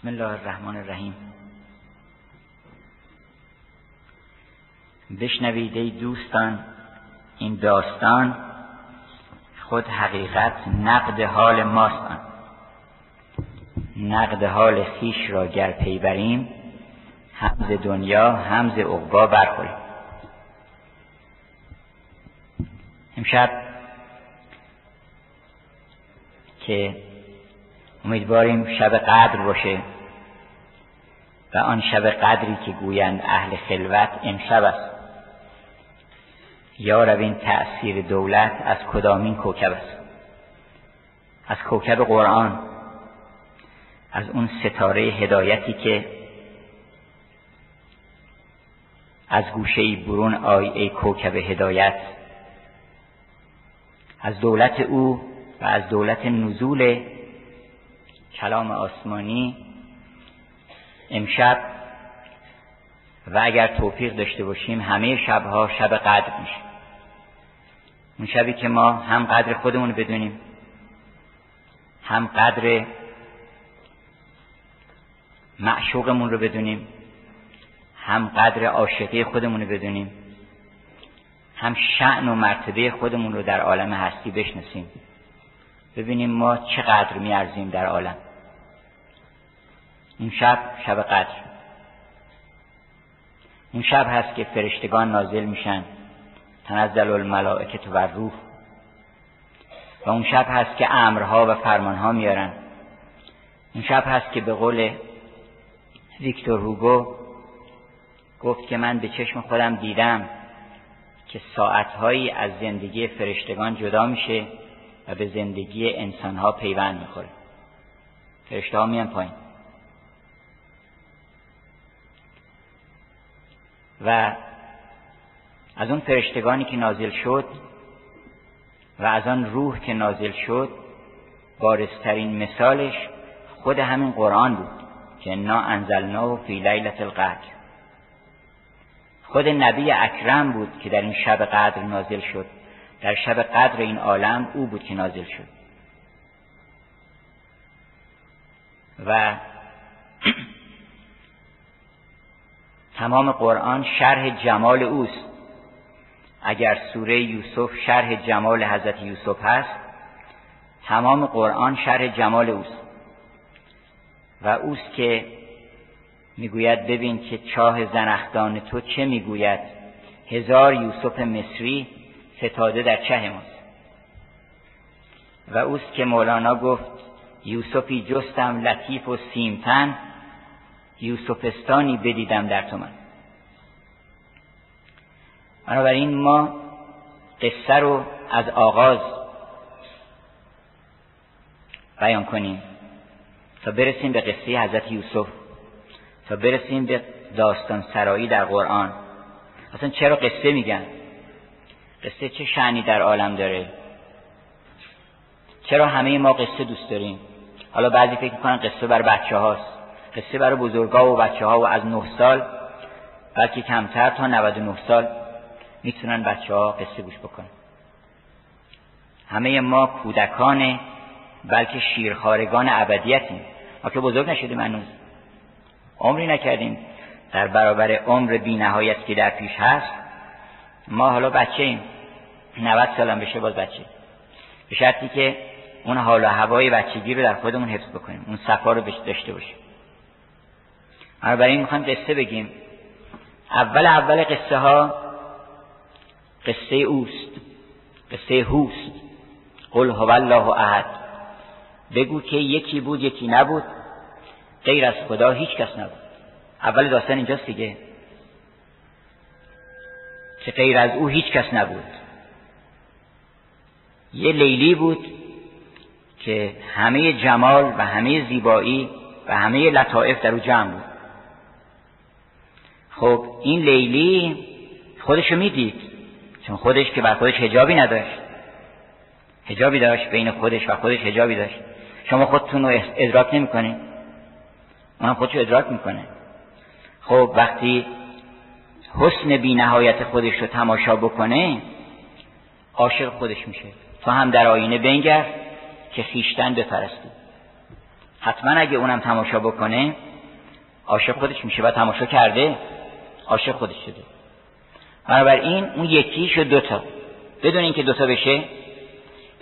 بسم الله الرحمن الرحیم. بشنوید ای دوستان این داستان خود حقیقت نقد حال ماست نقد حال خیش را گر پی بریم همز دنیا همز عقبا برخوریم. امشب که امیدواریم شب قدر باشه و آن شب قدری که گویند اهل خلوت امشب است. یا این تأثیر دولت از کدامین کوکب است؟ از کوکب قرآن از اون ستاره هدایتی که از گوشه برون آی ای کوکب هدایت. از دولت او و از دولت نزول کلام آسمانی امشب و اگر توفیق داشته باشیم همه شبها شب قدر میشه. اون شبی که ما هم قدر خودمون بدونیم هم قدر معشوقمون رو بدونیم هم قدر عاشقی خودمون رو بدونیم هم شعن و مرتبه خودمون رو در عالم هستی بشناسیم. ببینیم ما چقدر میارزیم در عالم. این شب شب قدر. اون شب هست که فرشتگان نازل میشن. تنزل الملائکه و روح و اون شب هست که امرها و فرمانها میارن. اون شب هست که به قول ویکتور هوگو گفت که من به چشم خودم دیدم که ساعتهایی از زندگی فرشتگان جدا میشه. و به زندگی انسانها پیوند می‌خوره. فرشته ها میان پایین. و از اون فرشتگانی که نازل شد و از آن روح که نازل شد بارسترین مثالش خود همین قرآن بود که انا انزلناه فی لیلت القدر خود نبی اکرم بود که در این شب قدر نازل شد. در شب قدر این عالم او بود که نازل شد. و تمام قرآن شرح جمال اوست. اگر سوره یوسف شرح جمال حضرت یوسف هست تمام قرآن شرح جمال اوست. و اوست که می‌گوید ببین که چاه زنخدان تو چه می‌گوید؟ هزار یوسف مصری فتاده در چه ماست و اوست که مولانا گفت یوسفی جستم لطیف و سیمتن یوسفستانی بدیدم در تو من. بنابراین ما قصه رو از آغاز بیان کنیم. تا برسیم به قصه حضرت یوسف. تا برسیم به داستان سرایی در قرآن. اصلا چرا قصه میگن؟ قصه چه شعنی در عالم داره؟ چرا همه ما قصه دوست داریم؟ حالا بعضی فکر می‌کنن قصه بر بچه هاست قصه برای بزرگا و بچه ها و از نه سال بلکه کمتر تا 99 سال می‌تونن بچه ها قصه گوش بکنن. همه ما کودکان بلکه شیرخارگان ابدیتیم. ما که بزرگ نشدیم هنوز. عمری نکردیم. در برابر عمر بی نهایت که در پیش هست ما حالا بچه ایم. 90 سالم بشه باز بچه. به شرطی که اون حال و هوای بچگی رو در خودمون حفظ بکنیم. اون صفا رو داشته باشیم. برای این می‌خوایم قصه بگیم. اول اول قصه ها قصه اوست. قصه هوست. قل هو الله احد. بگو که یکی بود یکی نبود. غیر از خدا هیچ کس نبود. اول داستان اینجاست دیگه. که غیر از او هیچ کس نبود. یه لیلی بود که همه جمال و همه زیبایی و همه لطائف در او جمع بود. خب این لیلی خودشو می‌دید چون خودش که بر خودش هجابی نداشت. هجابی داشت بین خودش و خودش هجابی داشت. شما خودتون رو ادراک نمی‌کنید اونم خودشو ادراک می‌کنه. خب وقتی حسن بی نهایت خودش رو تماشا بکنه عاشق خودش میشه. تو هم در آینه بنگر که خیشتن بپرستی حتما اگه اونم تماشا بکنه عاشق خودش میشه و تماشا کرده عاشق خودش شده. بنابراین اون یکی شد دوتا. بدون اینکه دوتا بشه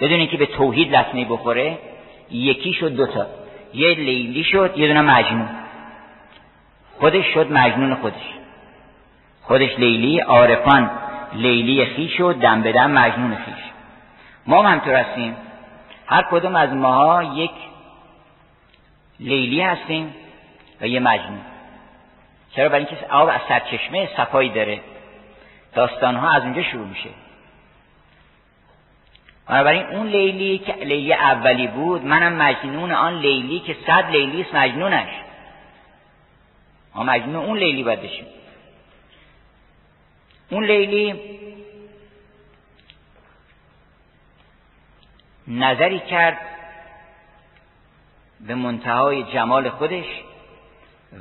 بدون اینکه به توحید لطمه بخوره یکی شد دوتا. یه لیلی شد یه دونه مجنون. خودش شد مجنون خودش. خودش لیلی عارفان لیلی خیش و دم به دم مجنون خیش. ما هم همطور هستیم. هر کدوم از ماها یک لیلی هستیم و یه مجنون. چرا؟ برای اینکه آب از سرچشمه صفایی داره. داستان ها از اونجا شروع میشه. بنابراین اون لیلی که لیلی اولی بود منم مجنون آن لیلی که صد لیلی است مجنونش. ما مجنون اون لیلی باید بشیم. اون لیلی نظری کرد به منتهای جمال خودش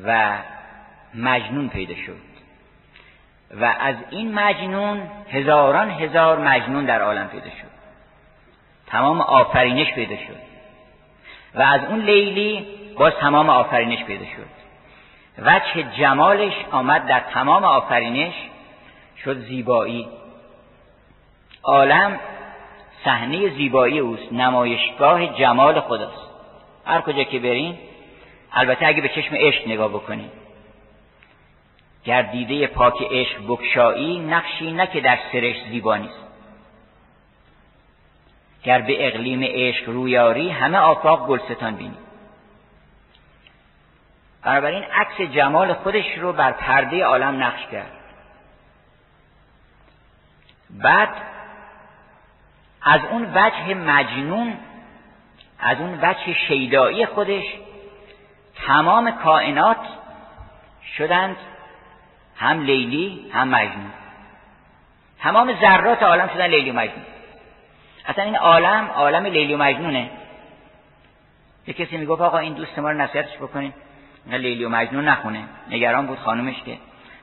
و مجنون پیدا شد. و از این مجنون هزاران هزار مجنون در عالم پیدا شد. تمام آفرینش پیدا شد. و از اون لیلی باز تمام آفرینش پیدا شد. وجه جمالش آمد در تمام آفرینش شد زیبایی. عالم صحنه زیبایی اوست نمایشگاه جمال خداست. هر کجا که برین البته اگه به چشم عشق نگاه بکنین. گردیده پاک عشق بکشایی نقشی نه که در سرش زیبا نیست. گر به اقلیم عشق رویاری همه آفاق گلستان بینی. بنابراین عکس جمال خودش رو بر پرده عالم نقش کرد. بعد از اون وجه مجنون از اون وجه شیدایی خودش تمام کائنات شدند هم لیلی هم مجنون. تمام ذرات عالم شدن لیلی و مجنون. اصلا این عالم عالم لیلی و مجنونه. یه کسی می‌گفت آقا این دوست ما رو نصیحتش بکنیم نه لیلی و مجنون نخونه. نگران بود خانومش که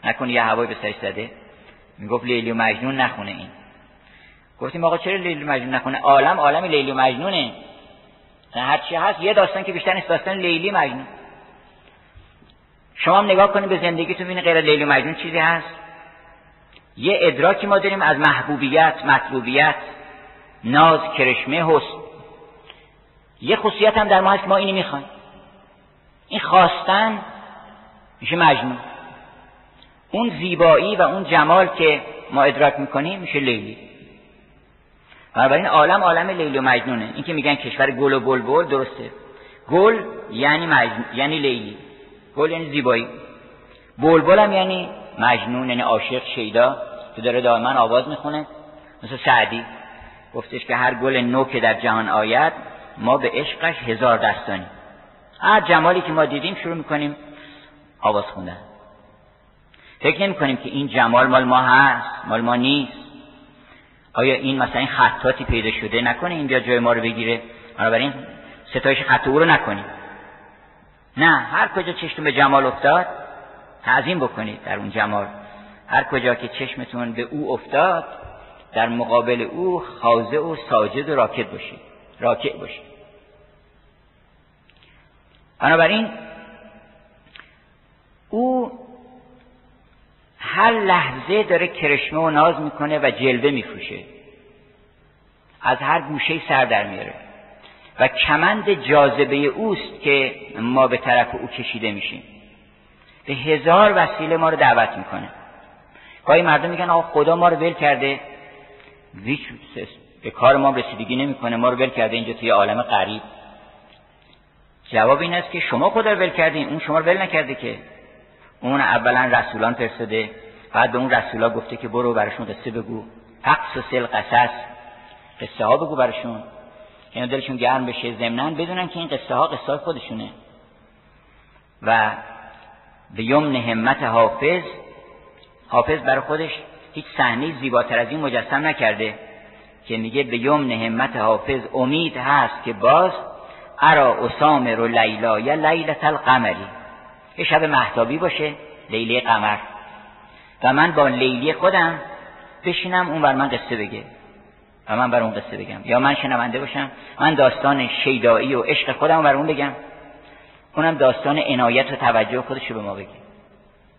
نکنه یه هوای به سرش زده. می‌گفت لیلی و مجنون نخونه این. گفتیم آقا چرا لیلی و مجنون نخونه؟ عالم عالم لیلی و مجنونه. هر چی هست یه داستان که بیشتر نیست داستان لیلی مجنون. شما هم نگاه کنید به زندگیتون ببینید غیر لیلی و مجنون چیزی هست. یه ادراکی ما داریم از محبوبیت مطلوبیت ناز کرشمه حسن. یه خصوصیت هم در ما هست ما اینی می‌خوایم. این خواستن میشه مجنون. اون زیبایی و اون جمال که ما ادراک می‌کنیم میشه لیلی. بنابراین عالم عالم لیلی و مجنونه. این که میگن کشور گل و بلبل درسته. گل یعنی مجنون یعنی لیلی. گل یعنی زیبایی. بلبل هم یعنی مجنون یعنی عاشق شیدا که داره دائما آواز می‌خونه. مثل سعدی. گفتش که هر گل نو که در جهان آید ما به عشقش هزار دستانی. هر جمالی که ما دیدیم شروع می‌کنیم آواز خوندن. فکر نمی کنیم که این جمال مال ما هست مال ما نیست. آیا این مثلا این خطاتی پیدا شده نکنه این بیا جای ما رو بگیره؟ بنابراین ستایش خط او رو نکنیم. نه هر کجا چشتون به جمال افتاد تعظیم بکنید در اون جمال. هر کجا که چشمتون به او افتاد در مقابل او خاضع و ساجد و راکت باشید. راکع باشید. بنابراین او هر لحظه داره کرشمه و ناز می‌کنه و جلوه میفروشه. از هر گوشه سر در میاره و کمند جاذبه اوست که ما به طرف او کشیده میشیم. به هزار وسیله ما رو دعوت می‌کنه. گاهی مردم میگن آقا خدا ما رو ول کرده. هیچ به کار ما رسیدگی نمی‌کنه. ما رو ول کرده اینجا توی عالم غریب. جواب این است که شما خدا رو ول کردین. اون شما رو ول نکرده که. اون اولا رسولان فرستاده. بعد به اون رسولا گفته که برو براشون قصه بگو. حقص و سل قصص قصه ها بگو براشون. اینا دلشون گرم بشه. ضمنان بدونن که این قصه ها قصه های خودشونه. و به یمن همت حافظ حافظ برای خودش هیچ صحنه زیباتر از این مجسم نکرده که میگه به یمن همت حافظ امید هست که باز ارا اسامر و لیلا یا لیلت القمری. یه شب محتابی باشه لیله قمر. و من با لیلی خودم بشینم اون بر من قصه بگه. و من بر اون قصه بگم. یا من شنونده باشم من داستان شیدایی و عشق خودم بر اون بگم. اونم داستان عنایت و توجه خودش رو به ما بگه.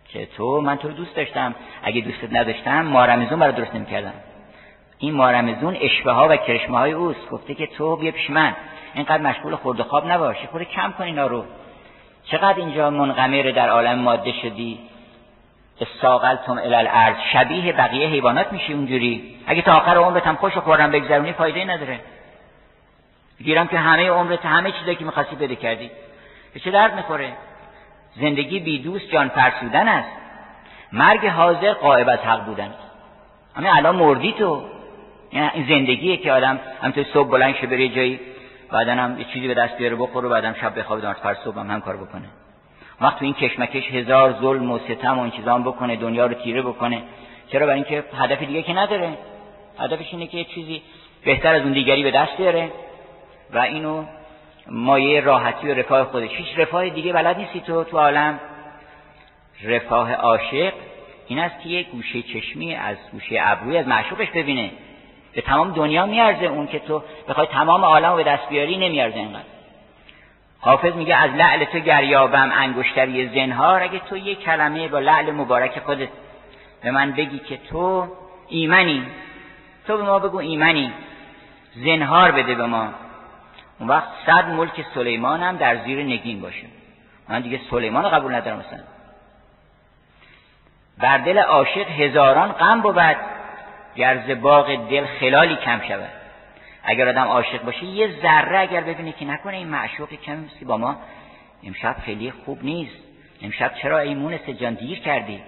که تو من تو دوست داشتم. اگه دوستت نداشتم مارمزون برای درست نمی‌کردم. این مارمزون اشبه ها و کرشمه های اوست. گفته که تو بیا پیش من. اینقدر مشغول خورد خواب نباش. خود کم کن اینا رو. چقدر اینجا منغمر در عالم ماده شدی؟ استاقلتم الالارض شبیه بقیه حیوانات میشی اونجوری. اگه تا آخر عمرت هم خوش و بگذرونی فایده نداره. گیرم که همه عمرت همه چیزی که می‌خواستی بده کردی. به چه درد می‌خوره؟ زندگی بی دوست جان فرسودن است. مرگ حاضر قائب از حق بودن همه الان مردی تو. این زندگیه که آدم همینطور صبح بلند شه بره جایی بعدا هم یه چیزی به دست بیاره بخوره بعدم شب بخوابه دارد صبح هم, هم کار بکنه. وقت این کشمکش هزار ظلم و ستم و این چیزا بکنه دنیا رو تیره بکنه. چرا؟ برای اینکه هدف دیگه که نداره. هدفش اینه که یه چیزی بهتر از اون دیگری به دست بیاره. و اینو مایه راحتی و رفاه خودش. هیچ رفاه دیگه بلد نیستی تو تو عالم. رفاه عاشق این است که یک گوشه چشمی از گوشه ابروی از معشوقش ببینه. به تمام دنیا میارزه. اون که تو بخوای تمام عالم رو به دست بیاری نمیارزه اینقدر. حافظ میگه از لعل تو گریابم انگشتری زنهار. اگه تو یک کلمه با لعل مبارک خودت به من بگی که تو ایمنی تو به ما بگو ایمنی زنهار بده به ما. اون وقت صد ملک سلیمان هم در زیر نگین باشه. من دیگه سلیمان قبول ندارم مثلا بر دل عاشق هزاران غم بود. گرز باغ دل خلالی کم شود. اگر آدم عاشق باشه یه ذره اگر ببینه که نکنه این معشوق کمی با ما امشب خیلی خوب نیست. امشب چرا ایمون جان دیر کردی؟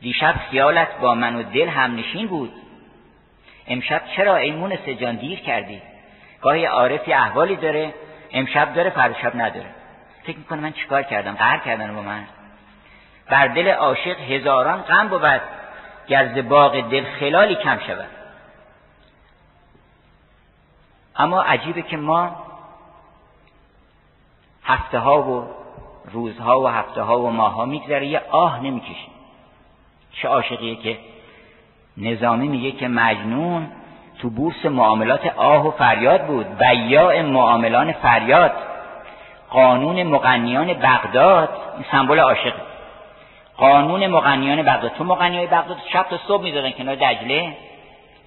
دیشب خیالت با من و دل هم نشین بود. امشب چرا ایمون جان دیر کردی؟ گاهی عارفی احوالی داره امشب داره فردا نداره. فکر می‌کنه من چیکار کردم؟ قهر کردن با من. بر دل عاشق هزاران غم بود. گرز باغ دل خلالی کم شود. اما عجیبه که ما هفته ها و روزها و هفته ها و ماه ها میگذره یه آه نمی‌کشیم. چه عاشقیه که نظامی میگه که مجنون تو بورس معاملات آه و فریاد بود. بیاع معاملان فریاد. قانون مغنیان بغداد این سمبل عاشق قانون مغنیان بغداد. تو مغنیای بغداد شب تا صبح می‌زدن کنار دجله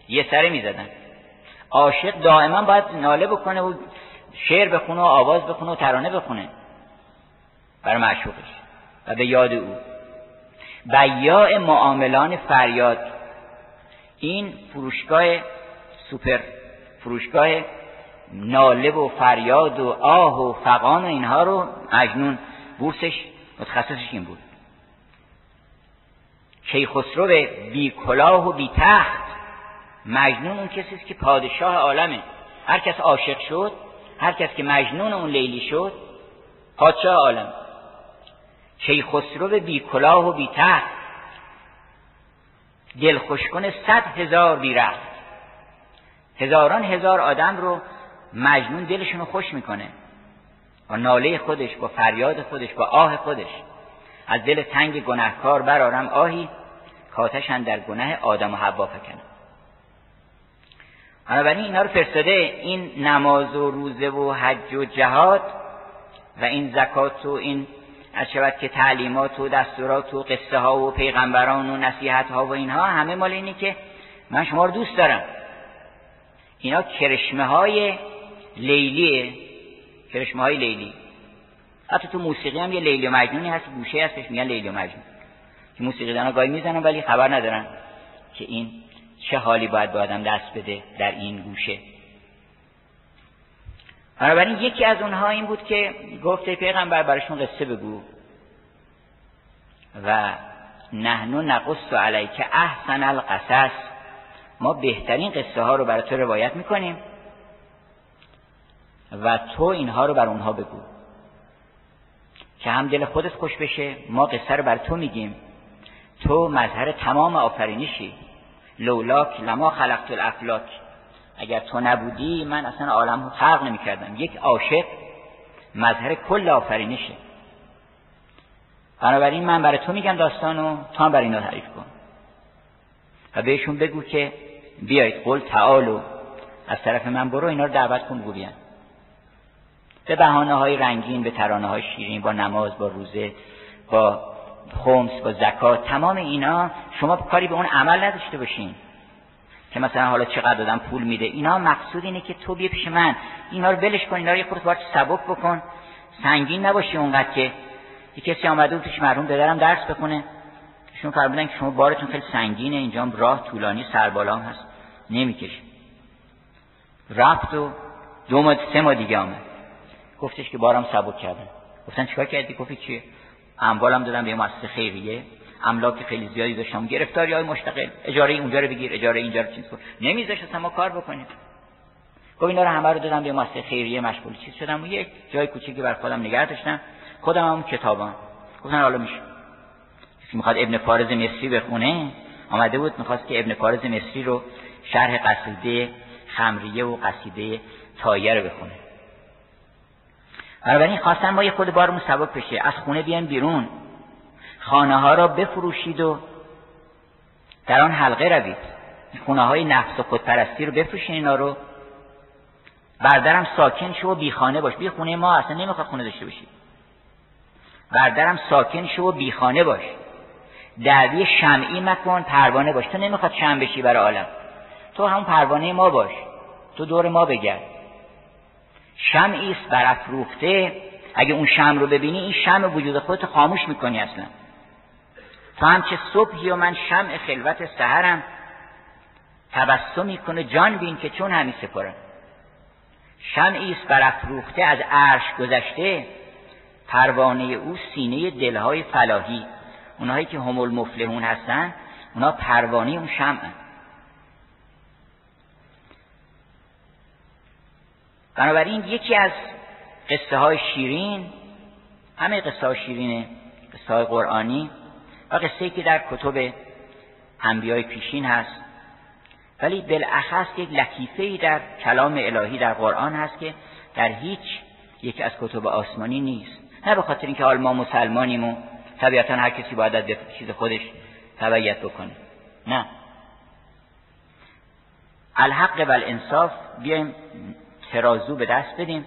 یه سره می‌زدن. عاشق دائما باید ناله بکنه و شعر بخونه و آواز بخونه و ترانه بخونه. برای معشوقش. و به یاد او. بیاع معاملان فریاد. این فروشگاه سوپر فروشگاه ناله و فریاد و آه و فقان و اینها رو مجنون. بورسش متخصصش این بود. کیخسرو بی کلاه و بی تخت مجنون اون کسی است که پادشاه عالمه. هر کس عاشق شد هر کس که مجنون اون لیلی شد پادشاه عالم. کیخسرو بی کلاه و بی تخت. دل خوشکن صد هزار بیرخت هزاران هزار آدم رو مجنون دلشون رو خوش می‌کنه. با ناله خودش با فریاد خودش با آه خودش. از دل تنگ گناهکار برارم آهی کاتشن در گناه آدم و حوا فکنم بنابراین اینا رو فرستاده این نماز و روزه و حج و جهاد و این زکات و این از شود که تعلیمات و دستورات و قصه ها و پیغمبران و نصیحت ها و اینها همه مال اینی که من شما رو دوست دارم. اینا کرشمه های لیلیه کرشمه های لیلی. حتی تو موسیقی هم یه لیلی و مجنونی هست گوشه هستش میگن لیلی و مجنون. که موسیقی دانا گاهی می‌زنن ولی خبر ندارن که این چه حالی باید به آدم دست بده در این گوشه؟ بنابراین یکی از اونها این بود که گفته پیغمبر براشون قصه بگو. و نحنو نقص علیک احسن القصص. ما بهترین قصه ها رو برای تو روایت می‌کنیم و تو اینها رو بر اونها بگو. که هم دل خودت خوش بشه ما قصه رو بر تو میگیم. تو مظهر تمام آفرینشی. لولاک لما خلقت الافلاک. اگر تو نبودی من اصلا عالم خلق نمی کردم یک عاشق مظهر کل آفرینشه. بنابراین من برای تو میگم داستانو تو هم برای اینا تعریف کن. و بهشون بگو که بیایید قول تعالو. از طرف من برو اینا رو دعوت کن گویان به بحانه های رنگین به ترانه های شیرین با نماز با روزه با خمس با زکات تمام اینا شما کاری به اون عمل نداشته باشین. که مثلا حالا چقدر دادم پول میده. اینا مقصود اینه که تو بیا پیش من. اینا رو بلش کن اینا رو یه خورده سبک بکن. سنگین نباشی اونقدر که یه کسی آمده بود پیش مرحوم بدرم درس بخونه. شما فرمودن که شما بارتون خیلی سنگینه. اینجا راه طولانی سربالام هست. نمی‌کشه. رفت و دو ماه سه ماه دیگه آمد. گفتش که بارم سبک کردم. گفتن چیکار کردی؟ گفتی چیه اموالم دادم به مؤسسه خیریه. املاک خیلی زیادی داشتم. گرفتاری های مشتقل اجاره اونجا رو بگیر اجاره اینجا رو چیز کن. نمیذاش اصلا ما کار بکنیم. گفت اینا رو همه رو دادم به مؤسسه خیریه مشغول. چیز شدم. و یک جای کوچیکی بر خودم نگه داشتم. خودم هم کتابم. گفتن حالا میشه. کسی می‌خواد ابن فارز مصری بخونه؟ آمده بود می‌خواست که ابن فارز مصری رو شرح قصیده خمریه و قصیده تایه رو بخونه. بنابراین خواستن ما یه خود بارمون سبک بشه. از خونه بیان بیرون. خانه ها را بفروشید و در آن حلقه روید. خونه های نفس و خودپرستی رو بفروشین اینا رو. بردرم ساکن شو و بی خانه باش. بی خونه ما اصلا نمی‌خواد خونه داشته باشی. بردرم ساکن شو و بی خانه باش. دعوی شمعی مکن پروانه باش. تو نمی‌خواد شم بشی برای عالم. تو همون پروانه ما باش. تو دور ما بگرد. شمعی است برافروخته. اگه اون شم رو ببینی این شم وجود خودت خاموش می‌کنی اصلا. تو همچه صبحی و من شمع خلوت سهرم تبسمی کنه. جان بین که چون همی سپرم شمعی است برافروخته از عرش گذشته. پروانه او سینه دلهای فلاحی. اونهایی که هم المفلحون هستن اونا پروانه اون شمع بنابراین یکی از قصه های شیرین همه قصه های شیرین قصه های قرآنی و قصه که در کتب انبیای پیشین هست. ولی بالاخص یک لطیفه ای در کلام الهی در قرآن هست که در هیچ یک از کتب آسمانی نیست. نه به خاطر اینکه حال ما مسلمانیم و طبیعتا هر کسی باید از چیز خودش تبعیت بکنه. نه. الحق و الانصاف بیایم ترازو به دست بدیم.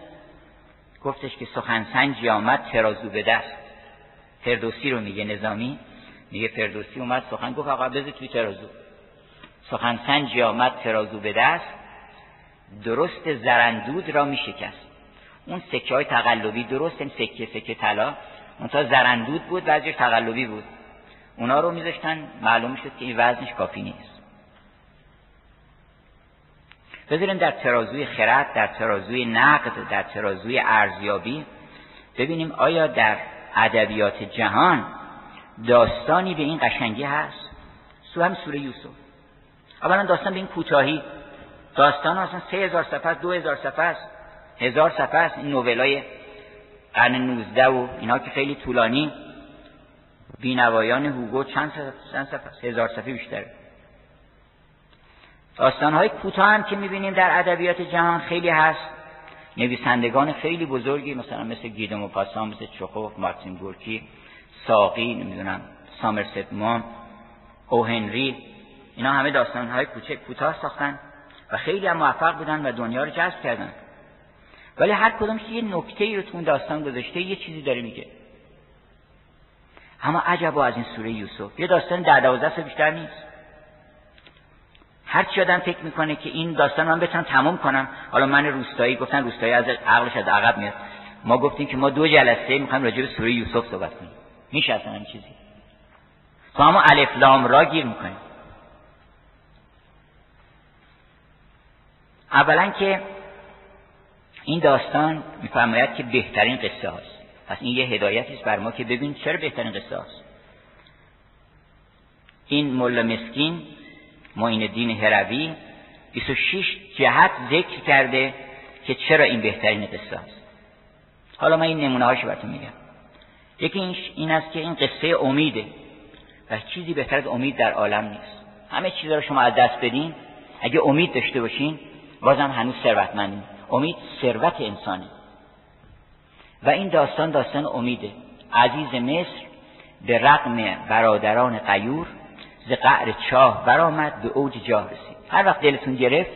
گفتش که سخنسنجی آمد ترازو به دست. فردوسی رو میگه نظامی. میگه فردوسی اومد سخن گفت آقا بذار توی ترازو. سخنسنجی آمد ترازو به دست. درست زرندود را میشکست. اون سکه های تقلبی درست این سکه سکه طلا تا زرندود بود بعضیش تقلبی بود. اونا رو میذاشتن معلوم شد که این وزنش کافی نیست. بذاریم در ترازوی خرد در ترازوی نقد در ترازوی ارزیابی ببینیم آیا در ادبیات جهان داستانی به این قشنگی هست؟ سو هم سوره یوسف. اولا داستان به این کوتاهی. داستان اصلا سه هزار صفحه دو هزار صفحه است هزار صفحه است. این نوولای قرن نوزده و اینا که خیلی طولانی. بینوایان هوگو چند صفحه هزار صفحه بیشتره. های کوتاه هم که می‌بینیم در ادبیات جهان خیلی هست. نویسندگان خیلی بزرگی مثلا مثل گیدم و پاسان مثل چخوف مارتین گورکی ساقی نمی‌دونم سامرست مام او هنری اینا همه های کوچک کوتاه ساختن و خیلی هم موفق بودن و دنیا رو جذب کردن. ولی هر کدومش یه نکته ای رو تو داستان گذاشته یه چیزی داره میگه. اما عجبا از این سوره یوسف. یه داستان در دوازده بیشتر نیست. هر چی آدم فکر می‌کنه که این داستان من بتونم تمام کنم. حالا من روستایی گفتن روستایی از عقلش از عقب میاد. ما گفتیم که ما دو جلسه می‌خوایم راجع به سوره یوسف صحبت کنیم. میشه اصلا این چیزی؟ تو اما الف لام را گیر می‌کنیم اولا که این داستان میفرماید که بهترین قصه هاست. پس این یه هدایتی است بر ما که ببین چرا بهترین قصه هاست. این ملا مسکین معین دین هروی 26 جهت ذکر کرده که چرا این بهترین قصه است. حالا من این نمونه هاشو براتون میگم. یکی این است که این قصه امیده و چیزی بهتر از امید در عالم نیست. همه چیز رو شما از دست بدین. اگه امید داشته باشین بازم هنوز ثروتمندین. امید ثروت انسانی و این داستان داستان امیده. عزیز مصر به رقم برادران قیور ز قعر چاه برآمد به اوج جاه رسید. هر وقت دلتون گرفت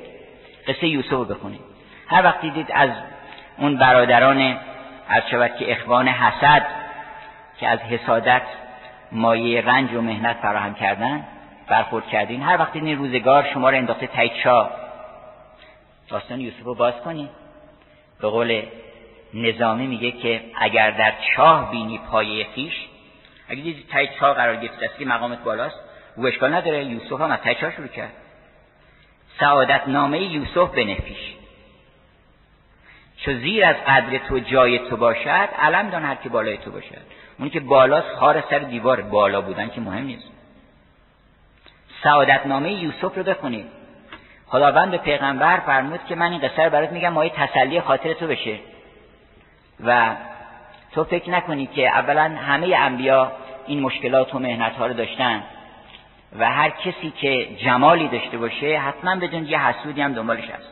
قصه یوسف رو بخونید. هر وقت دیدید از اون برادران از شود که اخوان حسد که از حسادت مایه رنج و مهنت فراهم کردن برخورد کردین هر وقتی این روزگار شما رو انداخته تایید چاه داستان یوسف رو باز کنید به قول نظامی میگه که اگر در چاه بینی پایه خیش اگه دیدی تای چاه قرار گرفت که مقامت بالاست او اشکال نداره. یوسف هم از تای چاه شروع کرد. سعادت نامه یوسف به نفیش چو زیر از قدر تو جای تو باشد علم دان هر که بالای تو باشد. اون که بالاست خار سر دیوار بالا بودن که مهم نیست. سعادت نامه یوسف رو بخونید. خداوند به پیغمبر فرمود که من این قصه رو برات میگم مایه تسلی خاطر تو بشه. و تو فکر نکنی که اولا همه انبیا این مشکلات و مهنت ها رو داشتن. و هر کسی که جمالی داشته باشه حتما بدون یه حسودی هم دنبالش هست.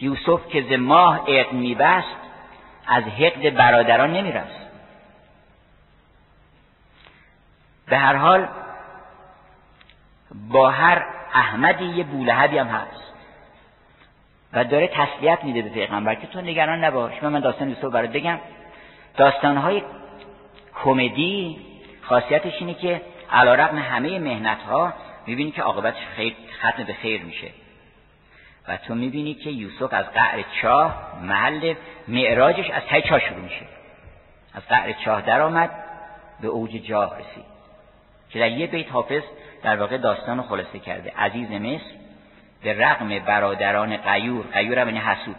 یوسف که ز ماه عقد میبست از حقد برادران نمیرست به هر حال با هر احمدی یه بولهبی هم هست. و داره تسلیت میده به پیغمبر که تو نگران نباش. من داستان یوسف برات بگم. داستانهای کمدی خاصیتش اینه که علا رقم همه مهنت ها می‌بینی که عاقبتش خیر ختم به خیر میشه. و تو می‌بینی که یوسف از قعر چاه محل معراجش از تای چاه شروع میشه. از قعر چاه در آمد به اوج جاه رسید. که در یه بیت حافظ در واقع داستان خلاصه کرده. عزیز مصر به رغم برادران قیور قیور هم حسود.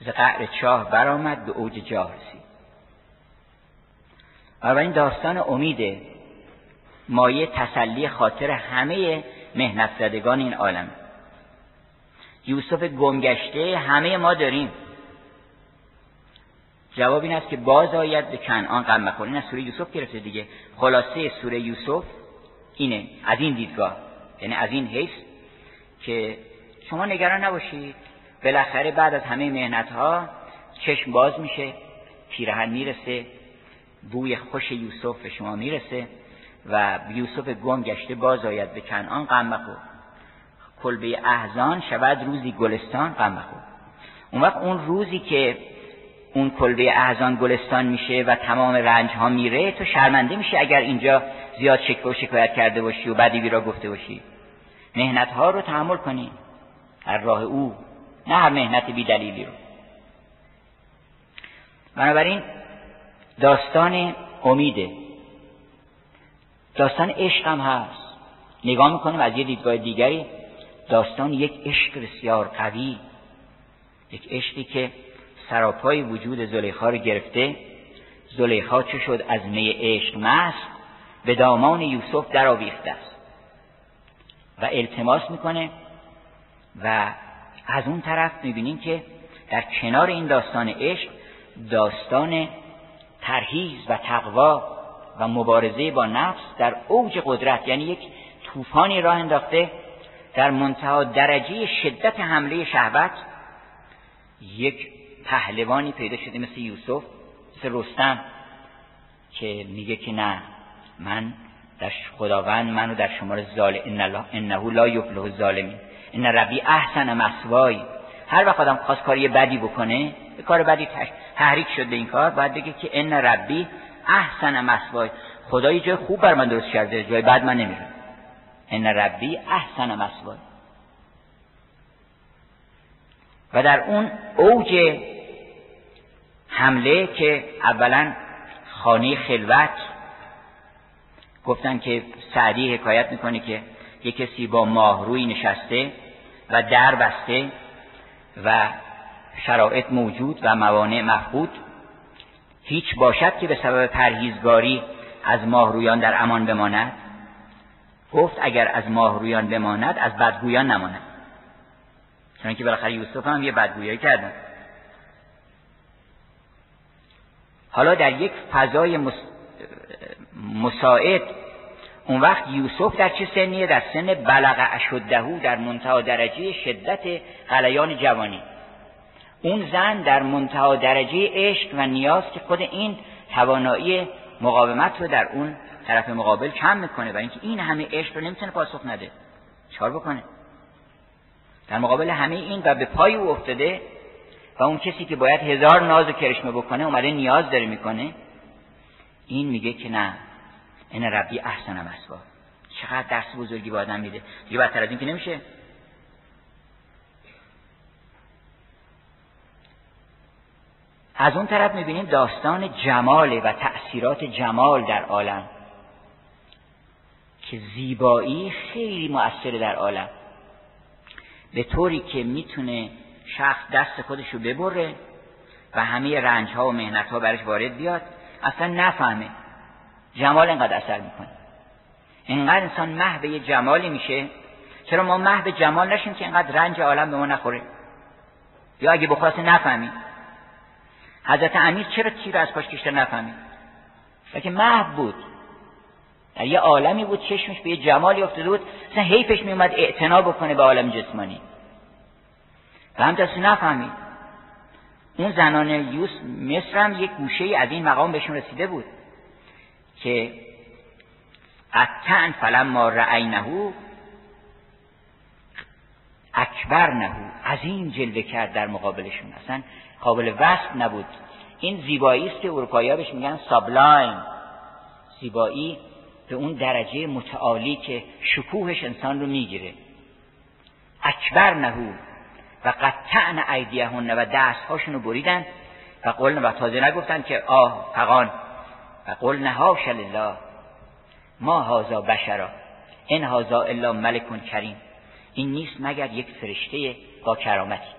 ز قعر چاه برآمد به اوج جاه رسید. این داستان امیده مایه تسلی خاطر همه مهنت زدگان این عالم. یوسف گمگشته همه ما داریم. جواب این است که باز آید به کنعان غم مخور این از سوره یوسف گرفته دیگه. خلاصه سوره یوسف اینه از این دیدگاه. یعنی از این حیث که شما نگران نباشید. بالاخره بعد از همه مهنت ها چشم باز میشه پیرهن می‌رسه. بوی خوش یوسف به شما می‌رسه و یوسف گم گشته باز آید به کنعان غم مخور. کلبه احزان شود روزی گلستان غم مخور. اون وقت اون روزی که اون کلبه احزان گلستان میشه و تمام رنج ها میره تو شرمنده میشه اگر اینجا زیاد شکوه و شکایت کرده باشی و بدی را گفته باشی. مهنت ها رو تحمل کنی. در راه او نه هر مهنت بی دلیلی رو. بنابراین داستان امیده داستان عشق هم هست. نگاه می‌کنیم از یه دیدگاه دیگری. داستان یک عشق بسیار قوی. یک عشقی که سراپای وجود زلیخا رو گرفته. زلیخا چه شد؟ از می عشق مست. به دامان یوسف در آویخته است. و التماس می‌کنه و از اون طرف می‌بینیم که در کنار این داستان عشق داستان ترهیز و تقوا و مبارزه با نفس در اوج قدرت یعنی یک طوفانی راه انداخته در منتها درجه شدت حمله شهوت یک پهلوانی پیدا شده مثل یوسف مثل رستم که میگه که نه من در خداوند منو در شمار ظالم انه لا یفلح الظالمین. ان ربی احسن مسوای. هر وقت آدم خواست کاری بدی بکنه به کار بدی تحریک شد به این کار. باید بگه که ان ربی احسن مسوای خدای جای خوب بر من درست کرده جای بد من نمیرم. ان ربی احسن مسوای و در اون اوج حمله که اولا خانه خلوت گفتن که سعدی حکایت می‌کنه که یه کسی با ماهروی نشسته و در بسته و شرایط موجود و موانع مفقود. هیچ باشد که به سبب پرهیزگاری از ماهرویان در امان بماند. گفت اگر از ماهرویان بماند از بدگویان نماند. چون که بالاخره یوسف هم یه بدگویی کردن. حالا در یک فضای مساعد اون وقت یوسف در چه سنیه؟ در سن بلغ اشدهو در منتها درجه شدت غلیان جوانی. اون زن در منتها درجه عشق و نیاز که خود این توانایی مقاومت رو در اون طرف مقابل کم می‌کنه و اینکه این همه عشق رو نمی‌تونه پاسخ نده. چکار بکنه؟ در مقابل همه این و به پای او افتاده و اون کسی که باید هزار ناز و کرشمه بکنه اومده نیاز داره می‌کنه این میگه که نه این ربی احسن مسوا چقدر درس بزرگی به آدم میده. دیگه بدتر از این که نمیشه. از اون طرف می‌بینیم داستان جمال و تأثیرات جمال در عالم که زیبایی خیلی مؤثره در عالم. به طوری که می‌تونه شخص دست خودش رو ببره و همه رنج ها و مهنت ها برش وارد بیاد اصلا نفهمه. جمال انقدر اثر می‌کنه. انقدر انسان محو یه جمالی میشه. چرا ما محو جمال نشیم که انقدر رنج عالم به ما نخوره؟ یا اگه بخواسته نفهمیم. حضرت امیر چرا تیر از پاش کشته نفهمید؟ که محو بود. در یه عالمی بود چشمش به یه جمالی افتاده بود اصلا حیفش میومد اعتنا بکنه به عالم جسمانی. و هم دست نفهمید. اون زنان یوس مصر هم یک گوشه از این مقام بهشون رسیده بود که قطعا فلم ما رعینهو اکبر نهو از این جلوه کرد در مقابلشون. اصلا قابل وصف نبود. این زیبایی است که اروپایی بهش میگن سابلایم زیبایی به اون درجه متعالی که شکوهش انسان رو می‌گیره. اکبر نهو و قطعن ایدیهن و دستهاشون رو بریدن و قلن و تازه نگفتن که آه فقان و قل نهاش الله ما هازا بشرا. این هازا الا ملکون کریم. این نیست مگر یک فرشته با کرامتی.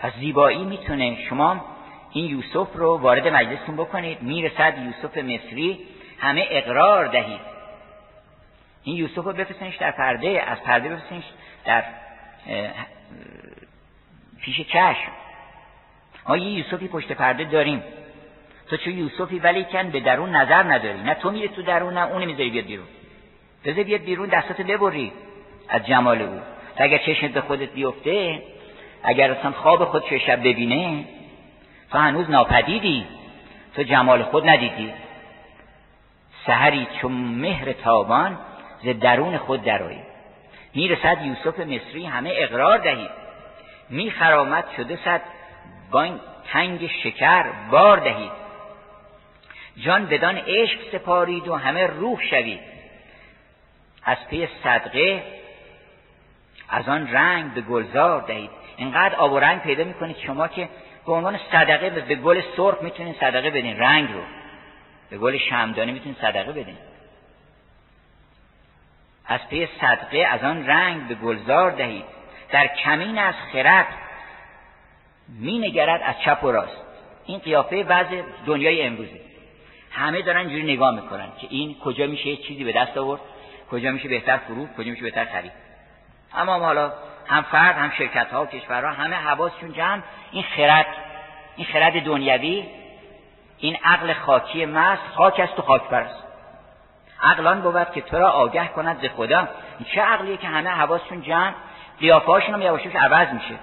پس زیبایی می‌تونه شما این یوسف رو وارد مجلستون بکنید. می‌رسد یوسف مصری. همه اقرار دهید. این یوسف رو بفرستنش در پرده از پرده بفرستنش در پیش چشم. ما یه یوسفی پشت پرده داریم. تو چون یوسفی؟ ولی کن به درون نظر نداری. نه تو میری تو درون نه اونو می‌ذاری بیاد بیرون. بذار بیاد بیرون دستات ببری. از جمال او. اگر چشمت به خودت بیفته اگر اصلا خواب خود چه شب ببینه تو هنوز ناپدیدی. تو جمال خود ندیدی. سهری چون مهر تابان ز درون خود درایی می‌رسد یوسف مصری همه اقرار دهید. می خرامت شده صد با این تنگ شکر بار دهید. جان بدان عشق سپارید و همه روح شوید. از پی صدقه از آن رنگ به گلزار دهید. اینقدر آب و رنگ پیدا می‌کنید شما که به عنوان صدقه به گل سرخ می‌تونید صدقه بدین رنگ رو. به گل شمدانی می‌تونید صدقه بدین. از پی صدقه از آن رنگ به گلزار دهید. در کمین از خرد می نگرد از چپ و راست. این قیافه وضع دنیای امروزه. همه دارن جوری نگاه می‌کنن که این کجا میشه؟ چیزی به دست آورد؟ کجا میشه بهتر فروخت؟ کجا میشه بهتر خرید؟ اما حالا هم فرد هم شرکت ها و کشورها همه حواسشون جمع. این خرد این خرد دنیوی این عقل خاکی مست خاک است و خاک پرست. عقلان بود که تو را آگه کند ز خدا. این چه عقلیه که همه حواسشون جمع؟ قیافه هاشون هم یواشوش عوض میشه.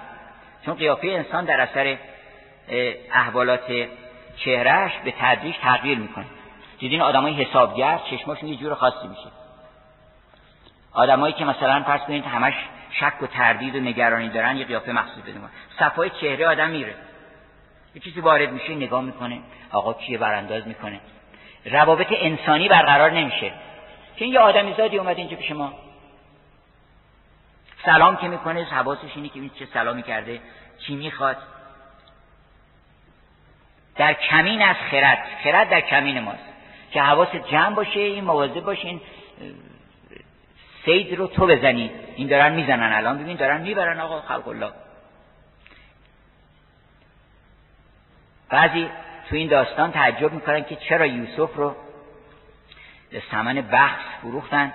چون قیافه انسان در اثر احوالات چهرهش به تدریج تغییر می‌کنه. دیدین آدمای حسابگر چشماشون یه جور خاصی میشه. آدمایی که مثلا فرض کنید همش شک و تردید و نگرانی دارن یه قیافه مخصوص بدون صفای چهره آدم میره. یه چیزی وارد میشه نگاه می‌کنه. آقا کیه؟ برانداز می‌کنه. روابط انسانی برقرار نمیشه. که این یه آدمی زادی اومد اینجا پیش ما. سلام که می‌کنه حواسش اینه که این چه سلامی کرده چی می‌خواد. در کمین از خرد. خرد در کمین ماست. که حواس جمع باشه این مواظب باشه سید رو تو بزنی. این دارن می‌زنن الان. ببین دارن می‌برن آقا خلق الله. بعضی تو این داستان تعجب می‌کنن که چرا یوسف رو به سمن بخش فروختن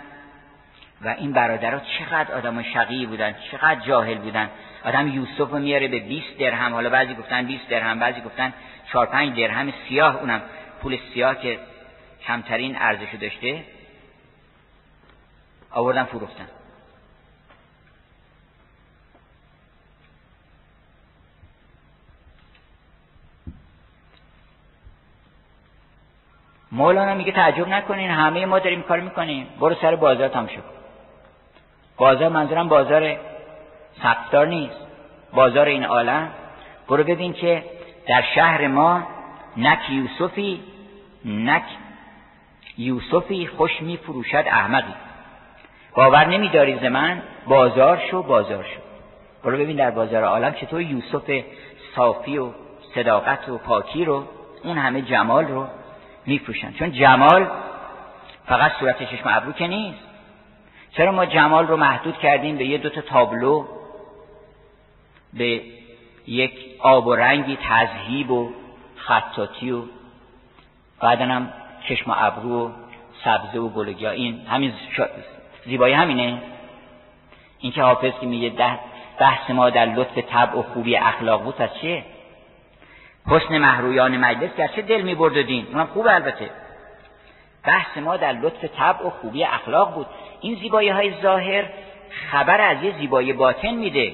و این برادرها چقدر آدم شقی بودن چقدر جاهل بودن. آدم یوسف رو میاره به 20 درهم. حالا بعضی گفتن 20 درهم بعضی گفتن 4 5 درهم. سیاه اونم پول سیاه که کمترین ارزشو داشته. آوردن فروختن. مولانا میگه تعجب نکنین همه ما داریم کار می‌کنیم. برو سر بازار تماشا کن بازار منظورم بازار سقفدار نیست. بازار این عالم. برو ببین که در شهر ما نک یوسفی نک یوسفی خوش می فروشد احمقی. باور نمیداری ز من؟ بازار شو بازار شو. برو ببین در بازار عالم چطور یوسف صافی و صداقت و پاکی رو اون همه جمال رو میفروشن. چون جمال فقط صورت چشم ابرو که نیست. چرا ما جمال رو محدود کردیم به یه دوتا تابلو به یک آب و رنگی تذهیب و خطاتی و بعدن هم چشم ابرو و سبزه و گلگیا این همین زیبایی همینه؟ این که حافظ که میگه ده بحث ما در لطف طبع و خوبی اخلاق بود از چیه؟ حسن محرویان مجلس گرچه دل می‌برد و دین اونم خوب البته. بحث ما در لطف طبع و خوبی اخلاق بود. این زیبایی های ظاهر خبر از یه زیبایی باطن میده.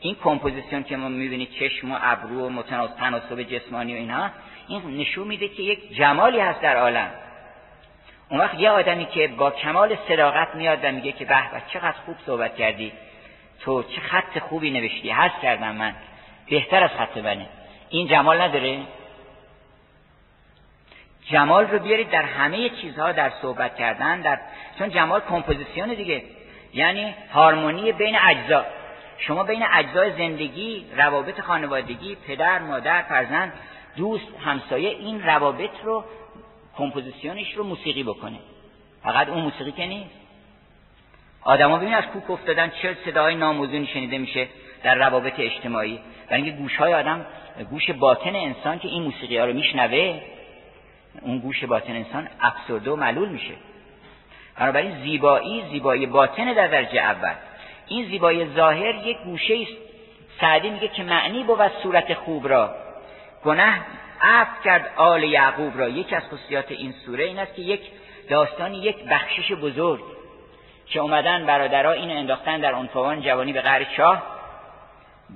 این کمپوزیسیون که ما می‌بینید چشم و ابرو و تناسب جسمانی و اینها این نشون میده که یک جمالی هست در عالم. اون وقت یه آدمی که با کمال صداقت میاد و میگه که به به چقدر خوب صحبت کردی. تو چه خط خوبی نوشتی. هست کردم من. بهتر از خط بنه این جمال نداره؟ جمال رو بیارید در همه چیزها در صحبت کردن در چون جمال کمپوزیسیون دیگه. یعنی هارمونی بین اجزا. شما بین اجزای زندگی روابط خانوادگی پدر مادر فرزند دوست همسایه این روابط رو کمپوزیسیونش رو موسیقی بکنه. فقط اون موسیقی که نیست. آدما ببین از کوک افتادن چه صدای ناموزونی شنیده میشه در روابط اجتماعی. و اینکه گوش های آدم گوش باطن انسان که این موسیقی ها رو میشنوه اون گوش باطن انسان افسرده و معلول میشه. بنابراین زیبایی زیبایی باطن در درجه اول. این زیبایی ظاهر یک گوشه است. سعدی میگه که معنی بود صورت خوب را گناه عفو کرد آل یعقوب را. یکی از خصوصیات این سوره این است که یک داستانی یک بخشش بزرگ که اومدن برادرها اینو انداختن در عنفوان جوانی به قهر شاه.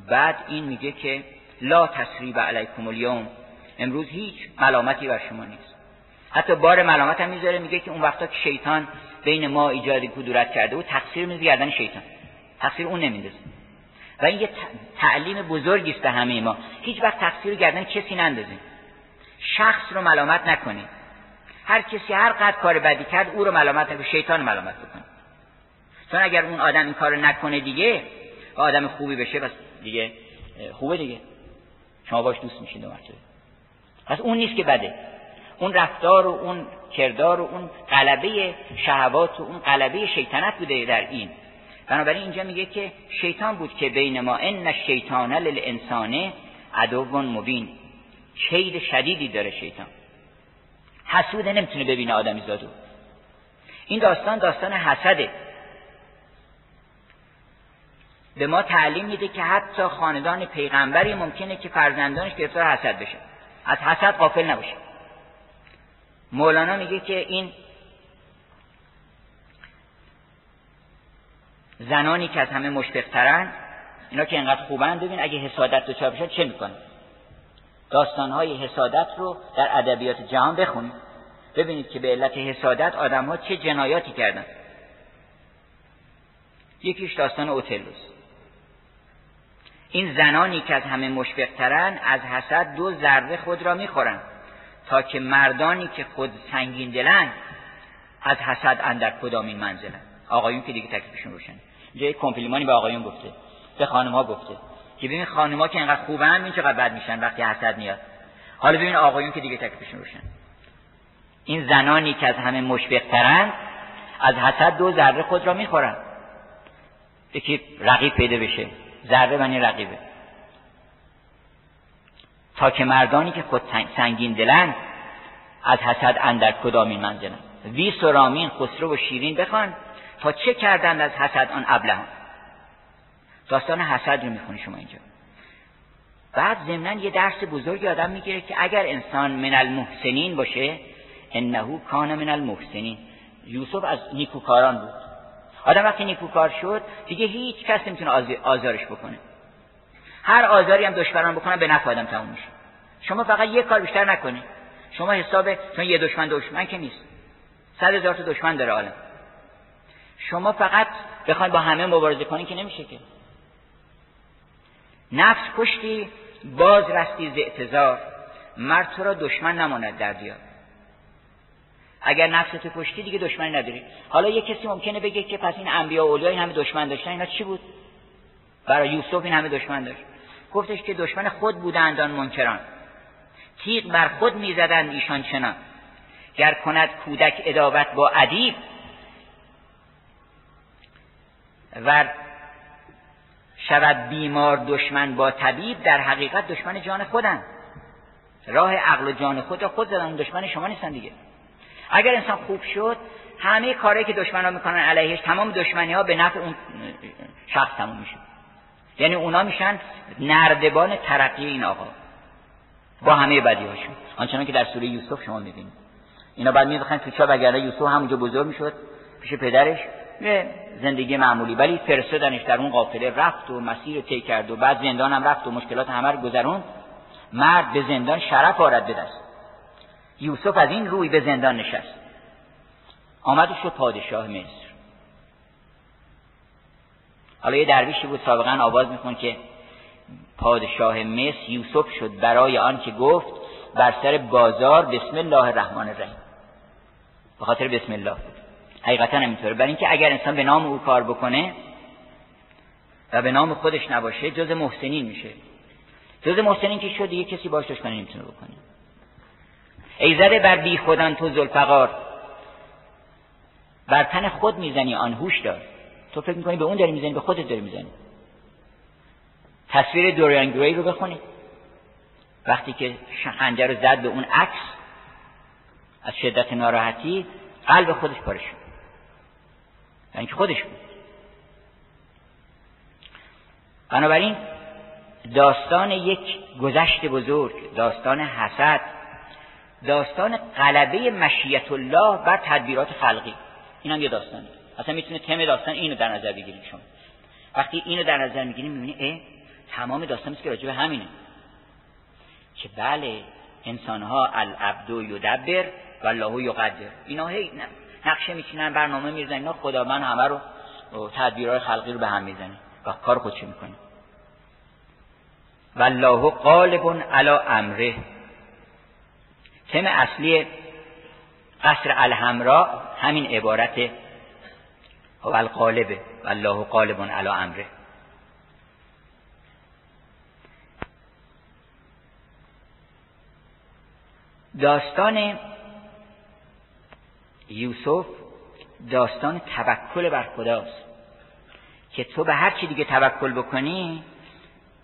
بعد این میگه که لا تسریب علیکم اليوم امروز هیچ ملامتی بر شما نیست. حتی بار ملامت هم می‌ذاره میگه که اون وقتا که شیطان بین ما ایجاد کدورت کرده و تقصیر می‌ذاره گردن شیطان. تقصیر اون نمیندازه. و این یه تعلیم بزرگی است به همه ما. هیچ وقت تقصیر گردن کسی نندازیم شخص رو ملامت نکنید هر کسی هر قدر کار بدی کرد او رو ملامت نکنید شیطان ملامت بکنید چون اگر اون آدم این کار نکنه دیگه آدم خوبی بشه پس دیگه خوبه دیگه. شما باش دوست میشین دو پس اون نیست که بده. اون رفتار و اون کردار و اون قلبه شهوات و اون قلبه شیطنت بوده در این. بنابراین اینجا میگه که شیطان بود که بین ما ان الشیطان للانسان عدو مبین. کید شدیدی داره شیطان. حسوده نمی‌تونه ببینه آدمی زادو. این داستان داستان حسده. به ما تعلیم میده که حتی خاندان پیغمبری ممکنه که فرزندانش گرفتار حسد بشه. از حسد غافل نباشه. مولانا میگه که این زنانی که از همه مشفقترن اینا که انقدر خوبن ببین اگه حسادت دچار بشن چه می‌کنه داستانهای حسادت رو در ادبیات جهان بخونید ببینید که به علت حسادت آدم ها چه جنایاتی کردن. یکیش داستان اوتلوس این زنانی که از همه مشفقترن از حسد دو ذره خود را می‌خورند تا که مردانی که خود سنگین دلن از حسد اندر کدامین منزلن. آقایون که دیگه تکلیفشون روشن یک کمپلیمانی به آقایون گفته به خانم ها گفته. که ببین خانم ها که اینقدر خوبن این چقدر بد میشن وقتی حسد میاد. حالا ببین آقایون که دیگه تکلیفشون روشن. این زنانی که از همه مشفقترن از حسد دو ذره خود را می‌خورن. یکی رقیب پیدا بشه. ذره معنی رقیبه. تا که مردانی که خود سنگین دلند از حسد اندر کدامین منزلن. وی سرامین خسرو و شیرین بخوان. تا چه کردند از حسد آن ابلهان؟ داستان حسد رو می‌خونی شما اینجا. بعد ضمنا یه درس بزرگی آدم می‌گیره که اگر انسان من المحسنین باشه انه کان من المحسنین. یوسف از نیکوکاران بود. آدم وقتی نیکوکار شد دیگه هیچ کس نمی‌تونه آزارش بکنه. هر آزاری هم دشمنان بکنن به نفع آدم تموم میشه. شما فقط یه کار بیشتر نکنه. شما حساب چون یه دشمن دشمن که نیست. صد هزار تا دشمن داره عالم. شما فقط بخواین با همه مبارزه کنین که نمیشه که. نفس کشتی باز رستی ز اعتزار مرد تو را دشمن نماند در دیار اگر نفس تو کشتی دیگه دشمنی نداری. حالا یه کسی ممکنه بگه که پس این انبیا و اولیا این همه دشمن داشتن اینا چی بود؟ برای یوسف این همه دشمن داشت. گفتش که دشمن خود بودند آن منکران. تیغ بر خود می‌زدند ایشان چنان. گر کند کودک ادابت با ادیب و شود بیمار دشمن با طبیب در حقیقت دشمن جان خودن. راه عقل و جان خود را خود زدن دشمن شما نیستن دیگه. اگر انسان خوب شد همه کاری که دشمن ها می‌کنن علیهش تمام دشمنی ها به نفع اون شخص تموم میشه. یعنی اونا میشن نردبان ترقی این آقا. با همه بدی هاشون. آنچنان که در سوره یوسف شما می‌بینید. اینا بعد میبخن تو چا وگرنه یوسف همونجا بزرگ می‌شد پیش پدرش. زندگی معمولی. ولی فرستادنش در اون قافله رفت و مسیر طی کرد و بعد زندان هم رفت و مشکلات همه رو گذرون مرد به زندان شرف آرد به دست. یوسف از این روی به زندان نشست. آمد شد پادشاه مصر. حالا یه درویشی بود سابقا آواز میکن که پادشاه مصر یوسف شد برای آن که گفت بر سر بازار بسم الله الرحمن الرحیم. به خاطر بسم الله. حقیقتا همینطوره. برای اینکه اگر انسان به نام او کار بکنه و به نام خودش نباشه جز محسنین میشه. جز محسنین که شد؟ دیگه کسی باش دشمنی نمی‌تونه بکنه. ای زده بر بی خودان تو زلفقار بر تن خود می‌زنی آن هوش دار. تو فکر می‌کنی به اون داری می‌زنی به خودت داری می‌زنی. تصویر دوریان گری رو بخونید وقتی که خنجر رو زد به اون عکس از شدت ناراحتی قلب خودش پاره شد. یعنی که خودش بود. بنابراین داستان یک گذشت بزرگ داستان حسد داستان غلبه مشیت الله بر تدبیرات خلقی. این هم یه داستانه. اصلا می‌تونه تم داستان اینو در نظر بگیرید شما. وقتی اینو در نظر می‌گیریم می‌بینی تمام داستان که راجع همینه. که بله انسانها العبد و یدبر و الله یقدر. اینا هی نقشه میچینن برنامه می‌زنن اینا خدا من همه رو تدبیرهای خلقی رو به هم می‌زنه. و کار خودش می‌کنه. والله غالب علی امره. تم اصلی قصر الحمرا همین عبارت. و القالبه والله غالب علی امره. داستان یوسف داستان توکل بر خداست. که تو به هر چی دیگه توکل بکنی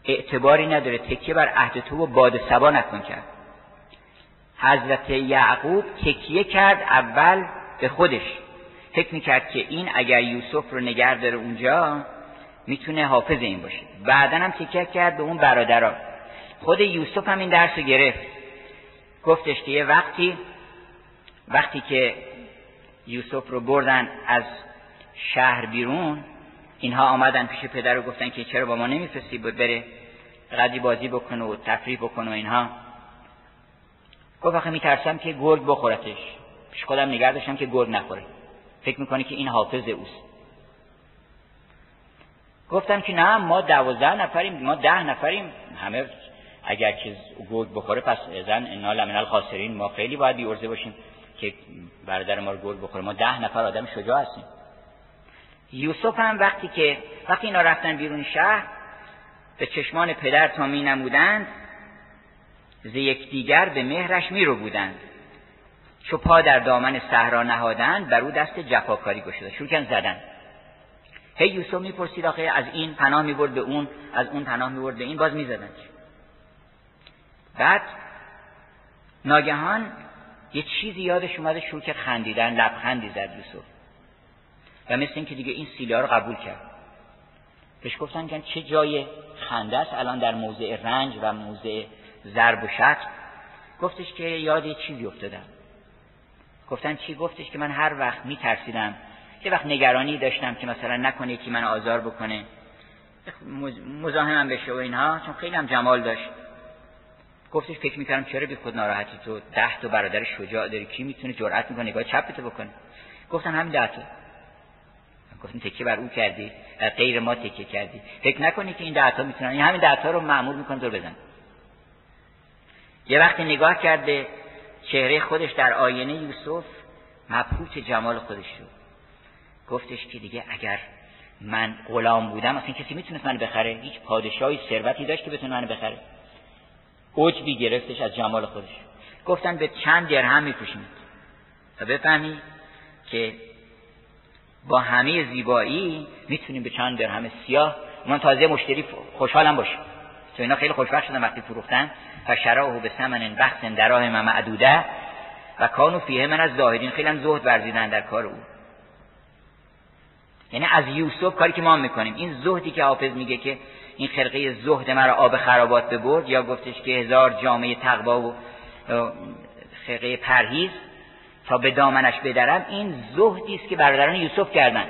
اعتباری نداره. تکیه بر عهد تو و باد سبا نکن کرد حضرت یعقوب تکیه کرد اول به خودش. فکر می‌کرد که این اگر یوسف رو نگر داره اونجا می‌تونه حافظ این باشه. بعدا هم تکیه کرد به اون برادران خود یوسف هم این درس رو گرفت. گفتش که یه وقتی وقتی که یوسف رو بردن از شهر بیرون اینها آمدن پیش پدر رو گفتن که چرا با ما نمیفرستی بود بره قدی بازی بکنه و تفریح بکنه و اینها. گفت آخه میترسم که گرگ بخورتش. پیش خودم نگه داشتم که گرگ نخوره. فکر می‌کنه که این حافظ اوست. گفتم که نه ما دوازده نفریم ما ده نفریم. همه اگر که گرگ بخوره پس ازن انا لمن الخاسرین ما خیلی باید بیورزه باشیم. که برادر ما رو گرگ بخوره. ما ده نفر آدم شجاع هستیم. یوسف هم وقتی که وقتی اینا رفتن بیرون شهر به چشمان پدر تا می نمودند ز یکدیگر به مهرش می رو بودند. چو پا در دامن صحرا نهادند بر او دست جفاکاری گشوده شروع کردن زدن. هی یوسف می‌پرسید آخه از این پناه می‌برد به اون از اون پناه می‌برد به این؟ باز می‌زدن. بعد ناگهان یه چیزی یادش اومده شروع کرد خندیدن لبخندی زد یوسف و مثل اینکه دیگه این سیلا رو قبول کرد. بهش گفتن که چه جای خنده است؟ الان در موضع رنج و موضع ضرب و شتم. گفتش که یاد یه چیزی افتادم. گفتن چی؟ گفتش که من هر وقت میترسیدم یه وقت نگرانی داشتم که مثلا نکنه که من آزار بکنه. مزاحمم بشه و اینها چون خیلی هم جمال داشت. گفتش فکر می‌کردم چرا بی خود ناراحتی تو؟ ده تا برادر شجاع داری. کی می‌تونه جرأت می‌کنه؟ نگاه چپ تو بکنه گفتن همین ده تا. گفتیم تکیه بر او کردی. غیر ما تکیه کردی. فکر نکنی که این دهتا می‌تونن این همین دهتا رو معمول می‌کنه دور بزن یه وقتی نگاه کرده چهره خودش در آینه یوسف مبهوت جمال خودش شد. گفتش که دیگه اگر من غلام بودم اصلا کسی می‌تونست منو بخره؟ هیچ پادشاهی ثروتی داشت که بتونه منو بخره. عجبی گرفتش از جمال خودش. گفتن به چند درهم میپوشیم. و بفهمی که با همه زیبایی می‌تونیم به چند درهم سیاه من تازه مشتری خوشحالم باشه تو اینا خیلی خوشبخت شدن وقتی فروختن. فشراه به سمن بخت دراهم معدوده و کانو فیه من از زاهدین. خیلی هم زهد ورزیدن در کار او. یعنی از یوسف کاری که ما می‌کنیم. این زهدی که حافظ میگه که این خرقه زهد مرا آب خرابات ببرد یا گفتش که هزار جامعه تقوا و خرقه پرهیز تا به دامنش بدرم این زهدی است که برادران یوسف کردن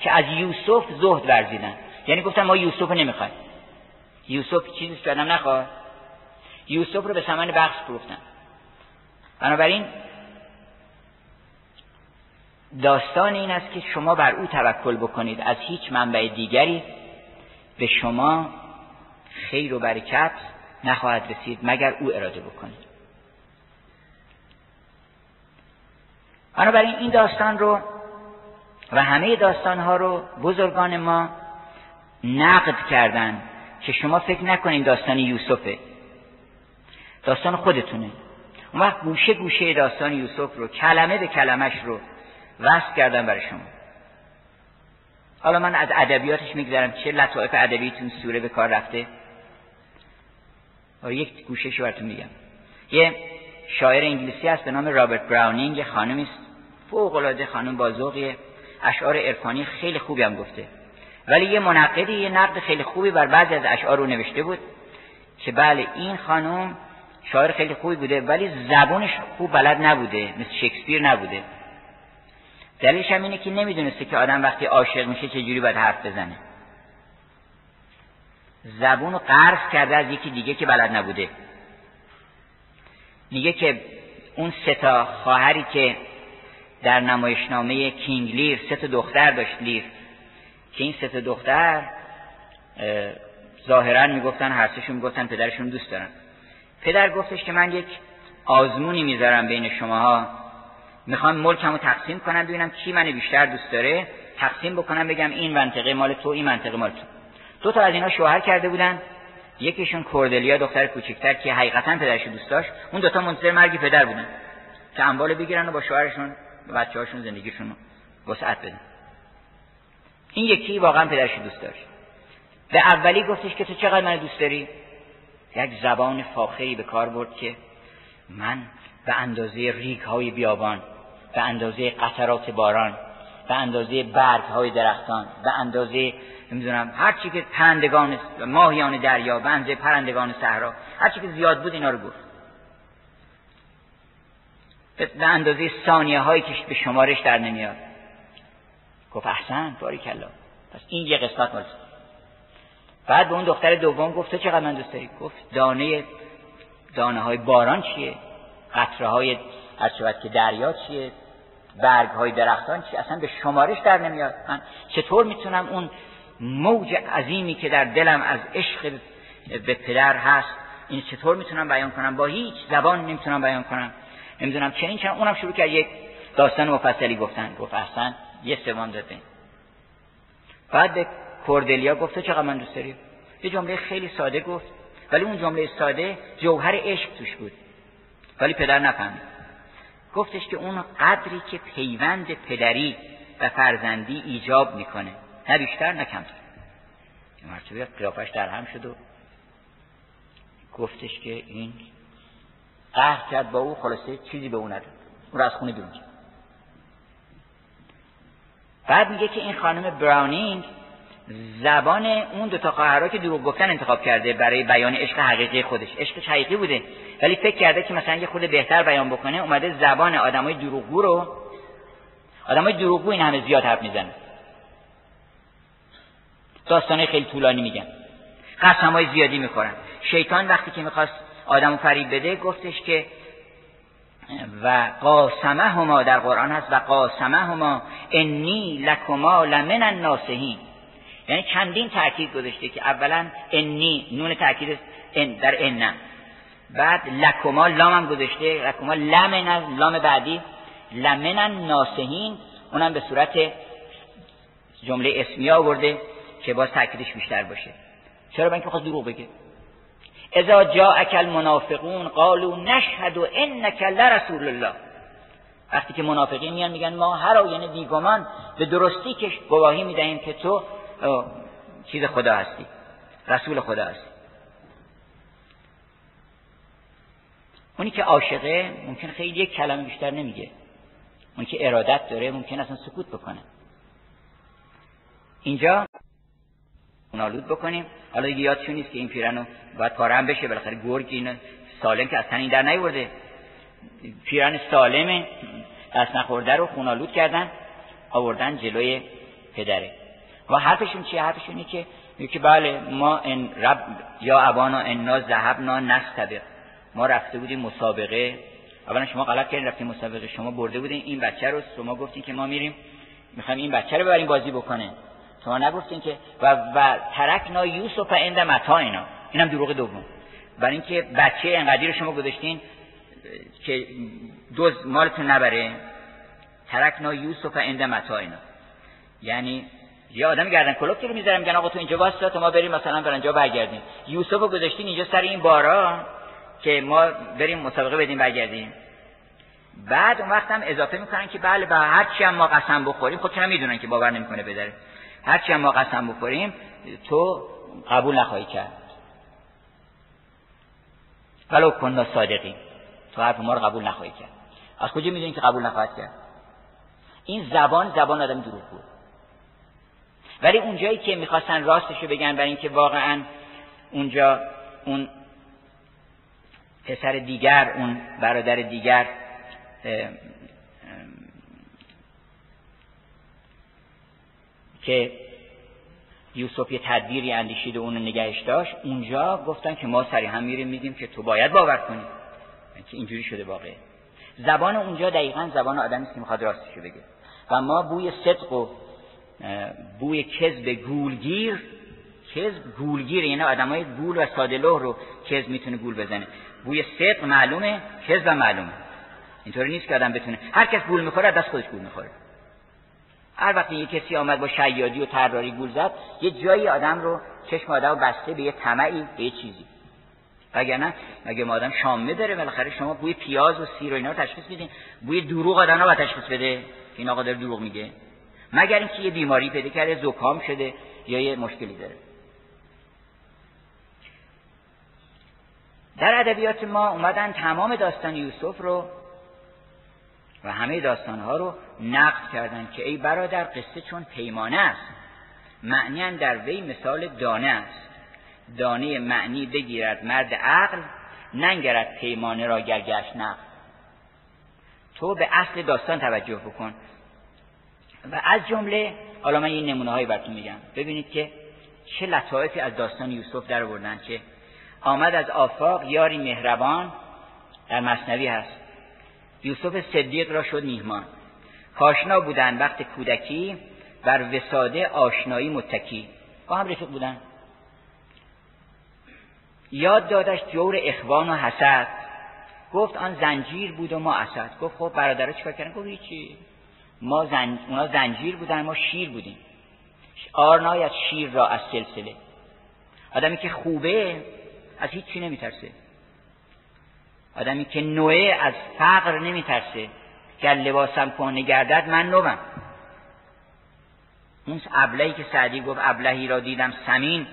که از یوسف زهد ورزیدن. یعنی گفتن ما یوسف رو نمی‌خوایم. یوسف چیزی که آدم نخواد. یوسف رو به ثمن بخش فروختن. بنابراین داستان این است که شما بر او توکل بکنید از هیچ منبع دیگری به شما خیر و برکت نخواهد رسید مگر او اراده بکنید بنابراین این داستان رو و همه داستان ها رو بزرگان ما نقد کردن که شما فکر نکنید داستان یوسفه. داستان خودتونه. اون وقت گوشه گوشه داستان یوسف رو کلمه به کلمش رو وصل کردم برای شما. حالا من از ادبیاتش میگذرم. چه لطائف ادبی تو سوره به کار رفته؟ یک گوشش براتون میگم. یه شاعر انگلیسی هست به نام رابرت براونینگ یه خانمی است. فوق العاده خانم با اشعار عرفانی خیلی خوبی هم گفته. ولی یه منقدی یه نقد خیلی خوبی بر بعضی از اشعار رو نوشته بود که بله این خانم شاعر خیلی خوبی بوده ولی زبانش خوب بلد نبوده مثل شکسپیر نبوده. دلیلش هم اینه که نمی‌دونسته که آدم وقتی عاشق میشه چجوری باید حرف بزنه. زبون قرض کرده از یکی دیگه که بلد نبوده. میگه که اون سه تا خواهری که در نمایشنامه کینگ لیر سه تا دختر داشت لیر که این سه تا دختر ظاهرا می‌گفتن هر سهشون می‌گفتن پدرشون دوست دارن. پدر گفتش که من یک آزمونی می‌ذارم بین شماها. می‌خوام ملکمو تقسیم کنم ببینم کی من بیشتر دوست داره تقسیم بکنم بگم این منطقه مال تو این منطقه مال تو. دو تا از اینا شوهر کرده بودن. یکیشون کوردلیا دختر کوچکتر که حقیقتا پدرش دوست داشت. اون دوتا منتظر مرگ پدر بودن. که اموال بگیرن و با شوهرشون و بچه هاشون زندگیشون وسعت بدن. این یکی واقعا پدرش دوست داشت. به اولی گفتش که تو چقدر من دوست داری؟ یک زبان فاخری به کار برد که من به اندازه ریگ های بیابان به اندازه قطرات باران به اندازه برگ های درختان به اندازه نمی‌دونم هر چی که پرندگان ماهیان دریا به اندازه پرندگان صحرا هر چی که زیاد بود اینا رو گفت. به اندازه ثانیه هایی که به شمارش در نمیاد. گفت احسن باری کلا پس این یه قسمت مال. بعد به اون دختر دوم گفت تو چقدر من دوست داری؟ گفت دانه دانه های باران چیه؟ قطره های از که دریا چیه برگ های درختان چیه اصلا به شمارش در نمیاد. من چطور می‌تونم اون موج عظیمی که در دلم از عشق به پدر هست این چطور می‌تونم بیان کنم؟ با هیچ زبان نمی‌تونم بیان کنم. نمی‌دونم چنین چنین اونم شروع کرد یک داستان مفصلی گفتن. گفت احسن یه سوم داده. بعد به کوردلیا گفته چقدر من دوست داری؟ یه جمله خیلی ساده گفت ولی اون جمله ساده جوهر عشق توش بود. ولی پدر نفهمید. گفتش که اون قدری که پیوند پدری و فرزندی ایجاب می‌کنه. نه بیشتر نه کمتر. مرتبه قیافش در هم شد و گفتش که این قهر کرد با او خلاصه چیزی به او نداد. اون را از خونه بیرون بعد میگه که این خانم براونینگ زبان اون دو تا خواهرها که دروغ گفتن انتخاب کرده برای بیان عشق حقیقی خودش. عشق حقیقی بوده. ولی فکر کرده که مثلا یه خود بهتر بیان بکنه اومده زبان آدمای دروغگو رو آدمای دروغگو این همه زیاد حرف می‌زنن داستانه خیلی طولانی میگن. قسم های زیادی می‌خورن. شیطان وقتی که می‌خواست آدمو فریب بده گفتش که و قاسمه هما در قرآن هست و قاسمه هما انی لکما لمن الناسهین یعنی چندین تاکید گذاشته که اولا انی نون تاکید در ان بعد لکما لام هم گذاشته. لکما لمن لام بعدی. لمن الناسهین اونم به صورت جمله اسمی آورده که باز تاکیدش بیشتر باشه. چرا؟ من که خواست دروغ بگه. اذا جاءك المنافقون قالوا نشهد انك لرسول الله. وقتی که منافقین میان میگن ما هر آینه بیگمان به درستی که گواهی می‌دهیم که تو چیز خدا هستی. رسول خدا هستی. اونی که عاشقه ممکن خیلی یک کلمه بیشتر نمیگه. اونی که ارادت داره ممکن اصلا سکوت بکنه. اینجا اونالود بکنیم. حالا دیگه یادشون نیست که این پیرنو باید پاره هم بشه. بالاخره گرگ این سالم که اصلا این در نیورده. پیرن سالم دست نخورده رو خونالود کردن. آوردن جلوی پدره. و حرفشون چیه؟ حرفشون اینه که که بله ما ان رب یا ابانا انا ذهبنا نستبق. ما رفته بودیم مسابقه. اولا شما غلط کردین رفتیم مسابقه. شما برده بودین این بچه رو شما گفتین که ما میریم. می‌خوایم این بچه رو ببریم بازی بکنه. شما نگفتین که و و ترکنا یوسف عند متا اینا. اینم دروغ دوم. برای اینکه بچه انقدری رو شما گذاشتین که دوز مالتون نبره. ترکنا یوسف عند متا اینا. یعنی یه آدم گردن کلوفتی رو می‌ذارم. میگن آقا تو اینجا واسه تا ما بریم مثلا برنجا برگردیم. یوسف رو گذاشتین اینجا سر این بارا که ما بریم مسابقه بدیم برگردیم. بعد اون وقت هم اضافه می‌کنن که بله به هر چی هم ما قسم بخوریم خودشون می‌دونن که باور نمی‌کنه بداره هر چی هم ما قسم بخوریم تو قبول نخواهی کرد. ولو کننا صادقی تو حرف ما رو قبول نخواهی کرد. از کجا می‌دونی که قبول نخواهد کرد؟ این زبان زبان آدم دروغ بود ولی اونجایی که می‌خواستن راستشو بگن برای اینکه واقعا اونجا اون پسر دیگر اون برادر دیگر که یوسف یه تدبیری اندیشید و اونو نگهش داشت اونجا گفتن که ما سریع هم میریم میگیم که تو باید باور کنی. که اینجوری شده واقعه. زبان اونجا دقیقا زبان آدمی که می‌خواد راستشو بگه. و ما بوی صدق و بوی کذب گولگیر کذب گولگیر یعنی آدمای گول و ساده رو کذب می‌تونه گول بزنه. بوی صدق معلومه کذب معلومه. اینطوری نیست که آدم بتونه. هر کس گول می‌خوره دست خودش گول می‌خوره. هر وقتی یه کسی آمد با شیادی و طراری گول زد یه جایی آدم رو چشم آدم بسته به یه طمعی به یه چیزی. وگرنه مگه ما آدم شامه داره؟ بالاخره شما بوی پیاز و سیر و اینا رو تشخیص میدین. بوی دروغ آدم رو تشخیص بده. این آقا داره دروغ میگه. مگر اینکه یه بیماری پیدا کرده زکام شده یا یه مشکلی داره. در ادبیات ما اومدن تمام داستان یوسف رو و همه داستانها رو نقد کردن که ای برادر قصه چون پیمانه است. معنی در وی مثال دانه است. دانه معنی بگیرد مرد عقل ننگرد پیمانه را گرگش نقل تو به اصل داستان توجه بکن. و از جمله حالا من این نمونه هایی براتون میگم. ببینید که چه لطایفی از داستان یوسف در آوردن که آمد از آفاق یاری مهربان در مصنوی هست. یوسف صدیق را شد میهمان. کاشنا بودن وقت کودکی بر وساده آشنایی متکی. با هم رفیق بودن. یاد دادش جور اخوان و حسد. گفت آن زنجیر بود و ما اسد. گفت خب برادرها چیکار کردن؟ گفت هیچی. ما زن... اونا زنجیر بودن ما شیر بودیم. آرنای از شیر را از سلسله. آدمی که خوبه از هیچی نمیترسه. آدمی که نوعه از فقر نمیترسه. گر لباسم کنه گردد من نوم اون ابلهی که سعدی گفت ابلهی را دیدم سمین.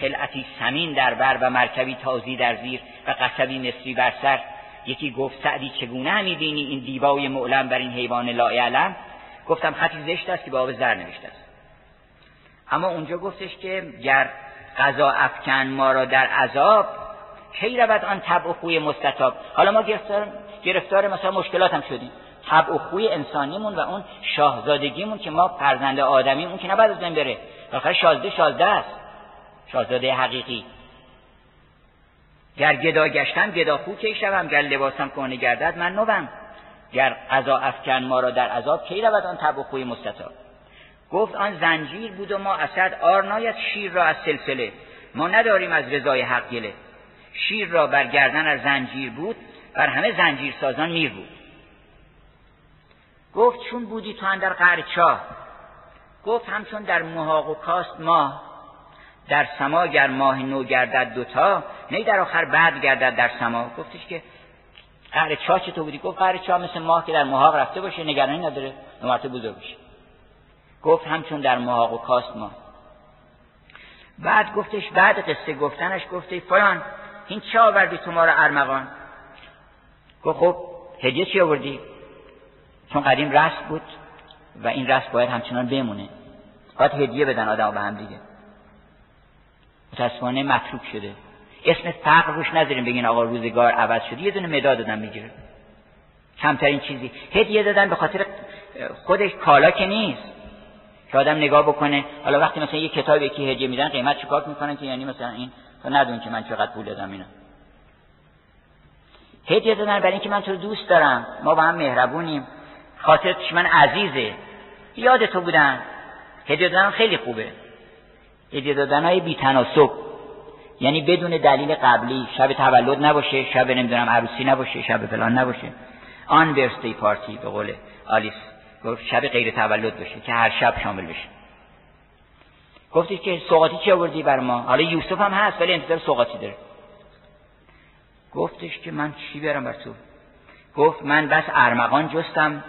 خلعتی سمین در بر و مرکبی تازی در زیر و قصبی مصری بر سر. یکی گفت سعدی چگونه همی بینی این دیبای معلم بر این حیوان لاعلم؟ گفتم خطی زشت است که با آب زر نوشته است. اما اونجا گفتش که گر قضا افکن ما را در عذاب کی رود آن طبع و خوی مستطاب؟ حالا ما گرفتار, گرفتار مثلا مشکلات هم شدیم. طبع و خوی انسانیمون و اون شاهزادگیمون که ما فرزند آدمیم اون که نباید از بین بره. بالاخره شازده شازده است. شاهزاده حقیقی. گر گدا گشتم گدا خو کی شوم؟ گر لباسم کنه گردد من نوم. گر قضا افکن ما را در عذاب کی رود آن تب و خوی مستطاب؟ گفت آن زنجیر بود و ما اسد آر شیر را از سلسله. ما نداریم از رضای حق گله. شیر را بر گردن از زنجیر بود بر همه زنجیر سازان میر بود. گفت چون بودی تو اندر قعر چاه؟ گفت همچون در محاق و کاست ماه. در سما گر ماه نو گردد دوتا نه در آخر بعد گردد در سما. گفتش که قهر چاه چطور بودی؟ گفت قهر چاه مثل ماه که در محاق رفته باشه نگرانی نداره. نمات بزرگ بشه گفت همچون در محاق و کاست ماه بعد گفتش بعد قصه گفتنش گفته فلان این چه آوردی تو ما رو ارمغان؟ گفت خب هدیه چی آوردی؟ چون قدیم رست بود و این رست باید همچنان بمونه. باید هدیه بدن آدم به هم دیگه متاسفانه متروک شده. اسم فقر روش نذاریم بگین آقا روزگار عوض شده. یه دونه مداد دادن می‌گیره. کمترین چیزی. هدیه دادن به خاطر خودش کالا که نیست. که آدم نگاه بکنه. حالا وقتی مثلا یه کتاب یکی هدیه میدن قیمت چیکار می‌کنن که؟ یعنی مثلا این تو ندون که من چقدر پول دادم اینا. هدیه دادن برای اینکه من تو دوست دارم. ما با هم مهربونیم. خاطرش من عزیزه. یاد تو بودن. هدیه دادن خیلی خوبه. هدیه دادن های بی تناسب یعنی بدون دلیل قبلی شب تولد نباشه شب نمی‌دونم عروسی نباشه شب فلان نباشه. آن برستی پارتی به قول آلیس گفت شب غیر تولد باشه که هر شب شامل بشه. گفتی که سوقاتی چی آوردی بر ما؟ حالا یوسف هم هست ولی انتظار سوقاتی داره. گفتش که من چی برم بر تو؟ گفت من بس ارمغان جستم.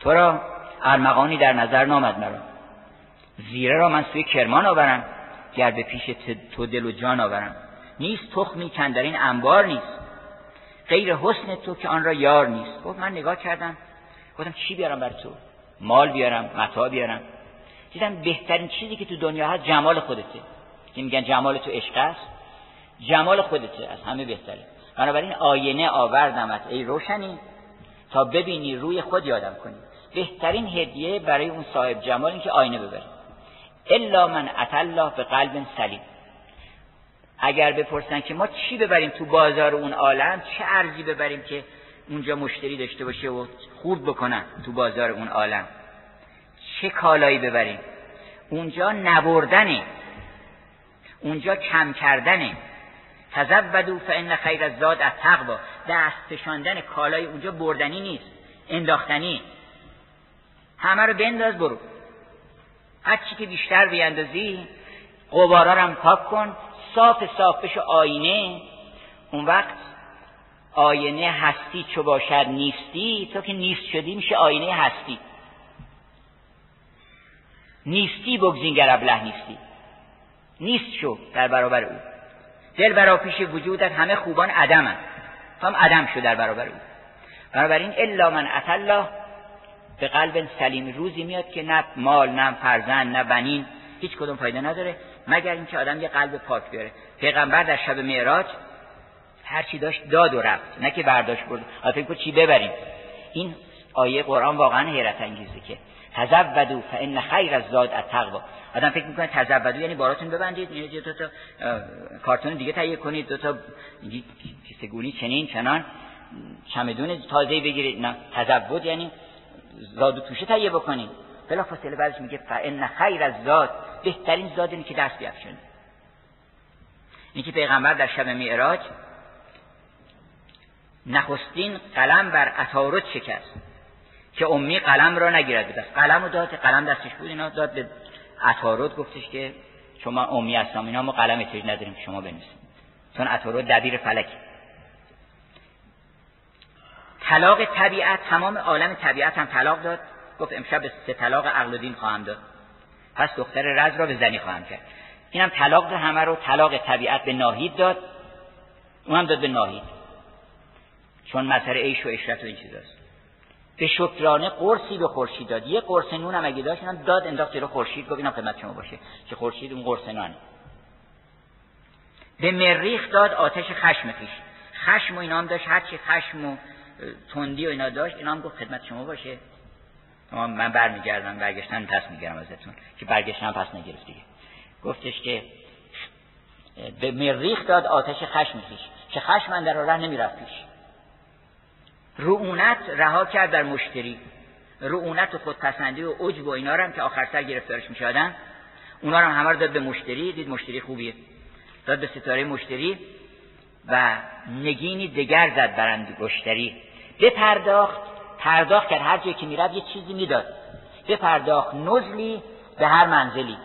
تو را ارمغانی در نظر نامد مرا. زیره را من سوی کرمان آورم. گر به پیش تو دل و جان آورم. نیست تخمی کن در این انبار نیست. غیر حسن تو که آن را یار نیست. گفت من نگاه کردم. گفتم چی بیارم بر تو؟ مال بیارم متا بیارم. دیدم بهترین چیزی که تو دنیا هست جمال خودته. که میگن جمال تو عشق است جمال خودته. از همه بهتره. بنابراین آینه آوردمت ای روشنی تا ببینی روی خود یادم کنی. بهترین هدیه برای اون صاحب جمال این که آینه ببری. الا من الله به قلب سلیم. اگر بپرسن که ما چی ببریم تو بازار اون عالم چه ارزی ببریم که اونجا مشتری داشته باشه و خورد بکنن تو بازار اون عالم؟ چه کالایی ببریم؟ اونجا نبردنه. اونجا کم کردنه. تزودو فان خیر الزاد التقوا دست فشاندن کالای اونجا بردنی نیست انداختنی. همه رو بنداز برو. هر چی که بیشتر بیاندازی قبارا هم پاک کن صاف صاف بشه آینه. اون وقت آینه هستی چو باشد نیستی تو که نیست شدی میشه آینه هستی. نیستی بگزین گر ابله نیستی. نیست شو در برابر او. دل برا پیش وجودت همه خوبان عدمن. هم عدم شو در برابر او. بنابراین الا من الله به قلب سلیم روزی میاد که نه مال نه فرزند نه بنین هیچ کدوم فایده نداره مگر اینکه آدم یه قلب پاک بیاره. پیغمبر در شب معراج هر چی داشت داد و رفت نه که برداشت برد. فکر چی ببریم. این آیه قرآن واقعا حیرت انگیزه که تزودو فان خیر الزاد التقوا آدم فکر می‌کنه تزودو یعنی باراتون ببندید یعنی دو تا کارتون دیگه تهیه کنید دو تا کیسه گونی چنین چنان چمدون تازه بگیرید. نه تزود یعنی زاد و توشه تهیه بکنید بلا فاصله بعدش میگه فان خیر از زاد بهترین زاد اینه که دست بیافشن این که پیغمبر در شب معراج نخستین قلم بر عطارد شکست که امی قلم را نگیرد. دست قلم رو داد قلم دستش بود اینا داد به عطارد گفتش که شما امی هستم اینا ما قلم احتیاج نداریم که شما بنویسید. چون عطارد دبیر فلک طلاق طبیعت تمام عالم طبیعت هم طلاق داد. گفت امشب به سه طلاق عقل و دین خواهم داد. پس دختر رز را به زنی خواهم کرد. اینم طلاق همه رو طلاق طبیعت به ناهید داد. اون هم داد به ناهید. چون مسئله عیش و اشرت و این چیزاست به شکرانه قرصی به خورشید داد. یه قرص نون هم اگه داشت داد انداخت جلو خورشید. گفت اینم خدمت شما باشه. که خورشید اون قرص نانه به مریخ داد آتش خشم خیش. خشم و اینا هم داشت. هرچی خشم و تندی و اینا داشت اینا هم گفت خدمت شما باشه. من برمیگردم برگشتن پس می‌گیرم ازتون که برگشتن پس نگرفت دیگه. گفتش که به مریخ داد آتش خشم خیش که خشم من در راه نمی‌رفت پیش. رعونت رها کرد در مشتری. رعونت و خودپسندی و عجب و اینا هم که آخر سر گرفتارش می‌شدن اونا هم همه رو داد به مشتری دید مشتری خوبیه. داد به ستاره مشتری و نگینی دگر زد برند گشتری به پرداخت پرداخت کرد. هر جایی که میرد یه چیزی می‌داد. به پرداخت نزلی به هر منزلی.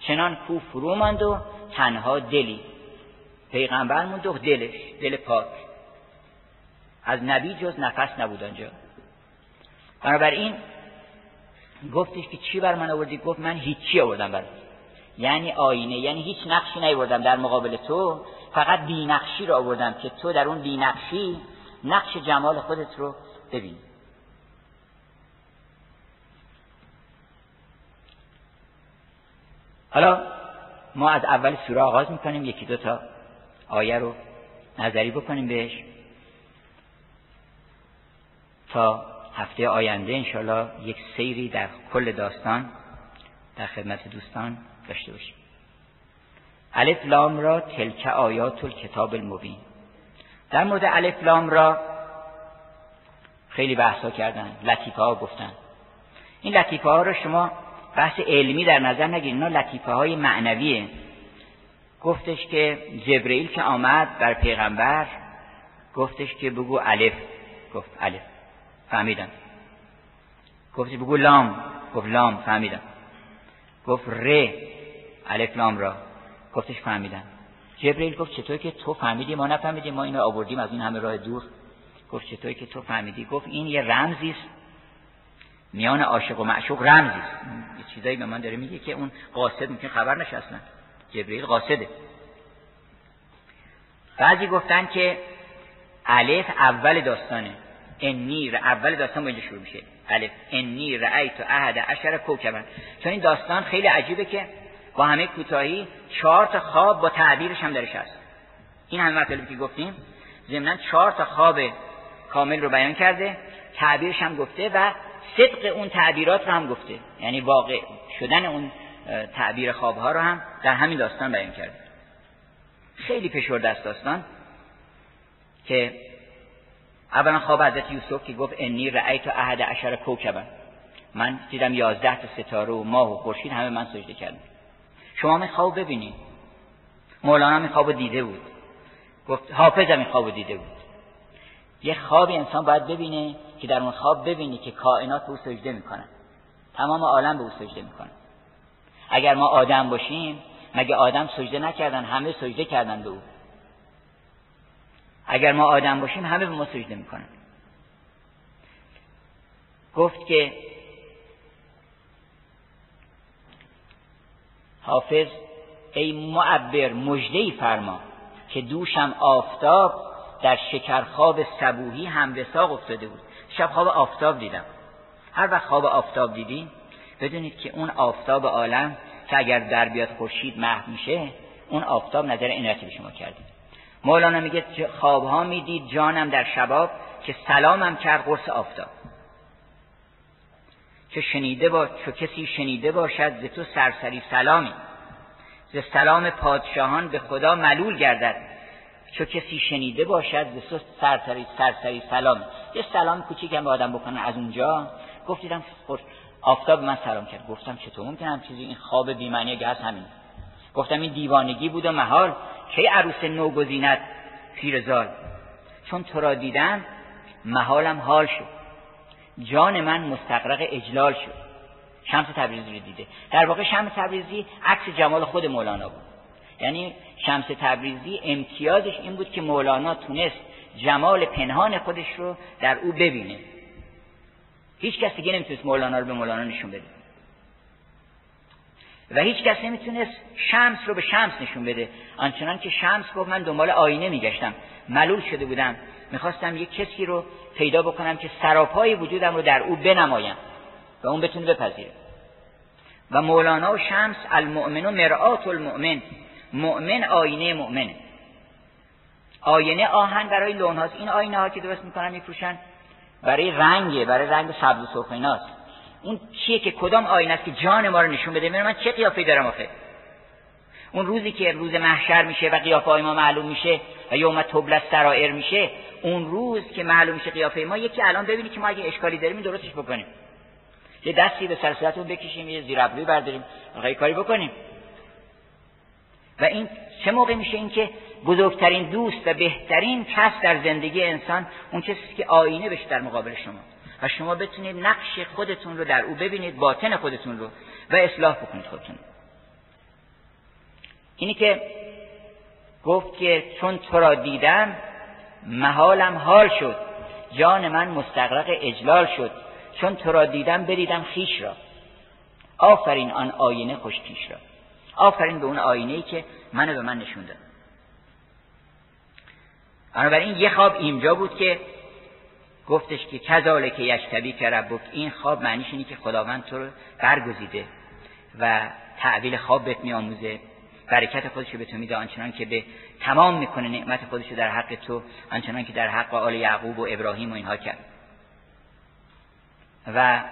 چنان کو فرو ماند و تنها دلی. پیغمبر موند و دلش دل پاک. از نبی جز نفس نبود آنجا. بنابراین گفتش که چی بر من آوردی؟ گفت من هیچی آوردم بر یعنی آینه یعنی هیچ نقشی نیوردم در مقابل تو. فقط بینقشی رو آوردم که تو در اون بینقشی نقش جمال خودت رو ببینی حالا ما از اول سوره آغاز می‌کنیم یکی دو تا آیه رو نظری بکنیم بهش. تا هفته آینده انشالله یک سیری در کل داستان در خدمت دوستان داشته باشیم. الف لام را تلک آیات الکتاب المبین. در مورد الف لام را خیلی بحثا کردن لطیفه ها گفتن. این لطیفه ها رو شما بحث علمی در نظر نگیرید. اینا لطیفه های معنویه. گفتش که جبرئیل که آمد بر پیغمبر گفتش که بگو الف. گفت الف. فهمیدم. گفتی بگو لام. گفت لام. فهمیدم. گفت ر. الف لام را. گفتش فهمیدم. جبرئیل گفت چطور که تو فهمیدی ما نفهمیدیم ما اینو آوردیم از این همه راه دور. گفت چطور که تو فهمیدی؟ گفت این یه رمزی است. میان عاشق و معشوق رمزی است. یه چیزایی به من داره میگه که اون قاصد ممکن خبر نشه اصلا. جبرئیل قاصده. بعضی گفتن که الف اول داستانه. انی اول داستان با اینجا شروع میشه. الف انی رأیت احد عشر کوکبن چون این داستان خیلی عجیبه که با همه کوتاهی چهار تا خواب با تعبیرش هم درش هست. این همه مطالبی که گفتیم ضمنا چهار تا خواب کامل رو بیان کرده تعبیرش هم گفته و صدق اون تعبیرات رو هم گفته. یعنی واقع شدن اون تعبیر خوابها رو هم در همین داستان بیان کرده. خیلی پشورده است داستان که اولا خواب حضرت یوسف که گفت انی رأیت احد عشر کوکبا من دیدم یازده تا ستاره و ماه و خورشید همه من سجده کردم. شما می خواب ببینید مولانا می خواب دیده بود. گفت حافظ می خواب دیده بود. یه خوابی انسان باید ببینه که در اون خواب ببینی که کائنات به او سجده می‌کنن تمام عالم به او سجده می‌کنن اگر ما آدم باشیم مگه آدم سجده نکردن همه سجده کردن به او؟ اگر ما آدم باشیم همه به ما سجده می‌کنن. گفت که حافظ ای معبر مجدهی فرما که دوشم آفتاب در شکرخواب صبوهی هم وساق افتاده بود. شب خواب آفتاب دیدم. هر وقت خواب آفتاب دیدی بدونید که اون آفتاب عالم که اگر در بیاد خورشید محو میشه اون آفتاب نظر عنایتی به شما کردید. مولانا میگه خوابها می‌دید جانم در شباب که سلامم کرد قرص آفتاب. چه شنیده با چو کسی شنیده باشد ز تو سرسری سلامی. ز سلام پادشاهان به خدا ملول گردد. چو کسی شنیده باشد ز تو سرسری سرسری سلام. یه سلام کوچیکم به آدم بکنن از اونجا. گفتیدم آفتاب من سلام کرد. گفتم چطور ممکن هم چیزی؟ این خواب بیمعنی گه همین. گفتم این دیوانگی بود و محال کی عروس نو گزیند؟ پیرزال چون تو را دیدم محالم حال شد. جان من مستقرق اجلال شد. شمس تبریزی رو دیده. در واقع شمس تبریزی عکس جمال خود مولانا بود. یعنی شمس تبریزی امتیازش این بود که مولانا تونست جمال پنهان خودش رو در او ببینه. هیچ کس دیگه نمی‌تونست مولانا رو به مولانا نشون بده. و هیچ کس نمی‌تونست شمس رو به شمس نشون بده. آنچنان که شمس گفت من دنبال آینه میگشتم. ملول شده بودم. می‌خواستم یک کسی رو پیدا بکنم که سراپای وجودم رو در او بنمایم و اون بتونه بپذیره. و مولانا و شمس المؤمن و مرآت المؤمن. مؤمن آینه مؤمنه آینه آهن برای لون هاست. این آینه ها که درست می‌کنن میفروشن برای رنگه برای رنگ سبز و سرخ اون چیه که کدام آینه است که جان ما رو نشون بده؟ من چه قیافه دارم آخه؟ اون روزی که روز محشر میشه و قیافه ما معلوم میشه و یوم تبل سرائر میشه اون روز که معلوم میشه قیافه ما یکی الان ببینی که ما اگه اشکالی داریم این درستش بکنیم. یه دستی به سرسرتون بکشیم یه زیر ابروی برداریم آقای کاری بکنیم. و این چه موقع میشه؟ اینکه بزرگترین دوست و بهترین کس در زندگی انسان اون کسی که آینه بشه در مقابل شما. و شما بتونید نقش خودتون رو در او ببینید باطن خودتون رو و اصلاح بکنید خودتون اینی که گفت که چون تو را دیدم محالم حال شد جان من مستقرق اجلال شد چون تو را دیدم بریدم خیش را. آفرین آن آینه خوش پیش را. آفرین به اون آینه ای که منو به من نشون داد. بنابراین یه خواب اینجا بود که گفتش که کذاله که یشتبی که ربک. این خواب معنیش اینه که خداوند تو رو برگزیده و تعویل خواب بهت میآموزه. برکت خودش رو به تو میده آنچنان که به تمام می‌کنه نعمت خودش رو در حق تو آنچنان که در حق آل یعقوب و ابراهیم و اینها کرد. و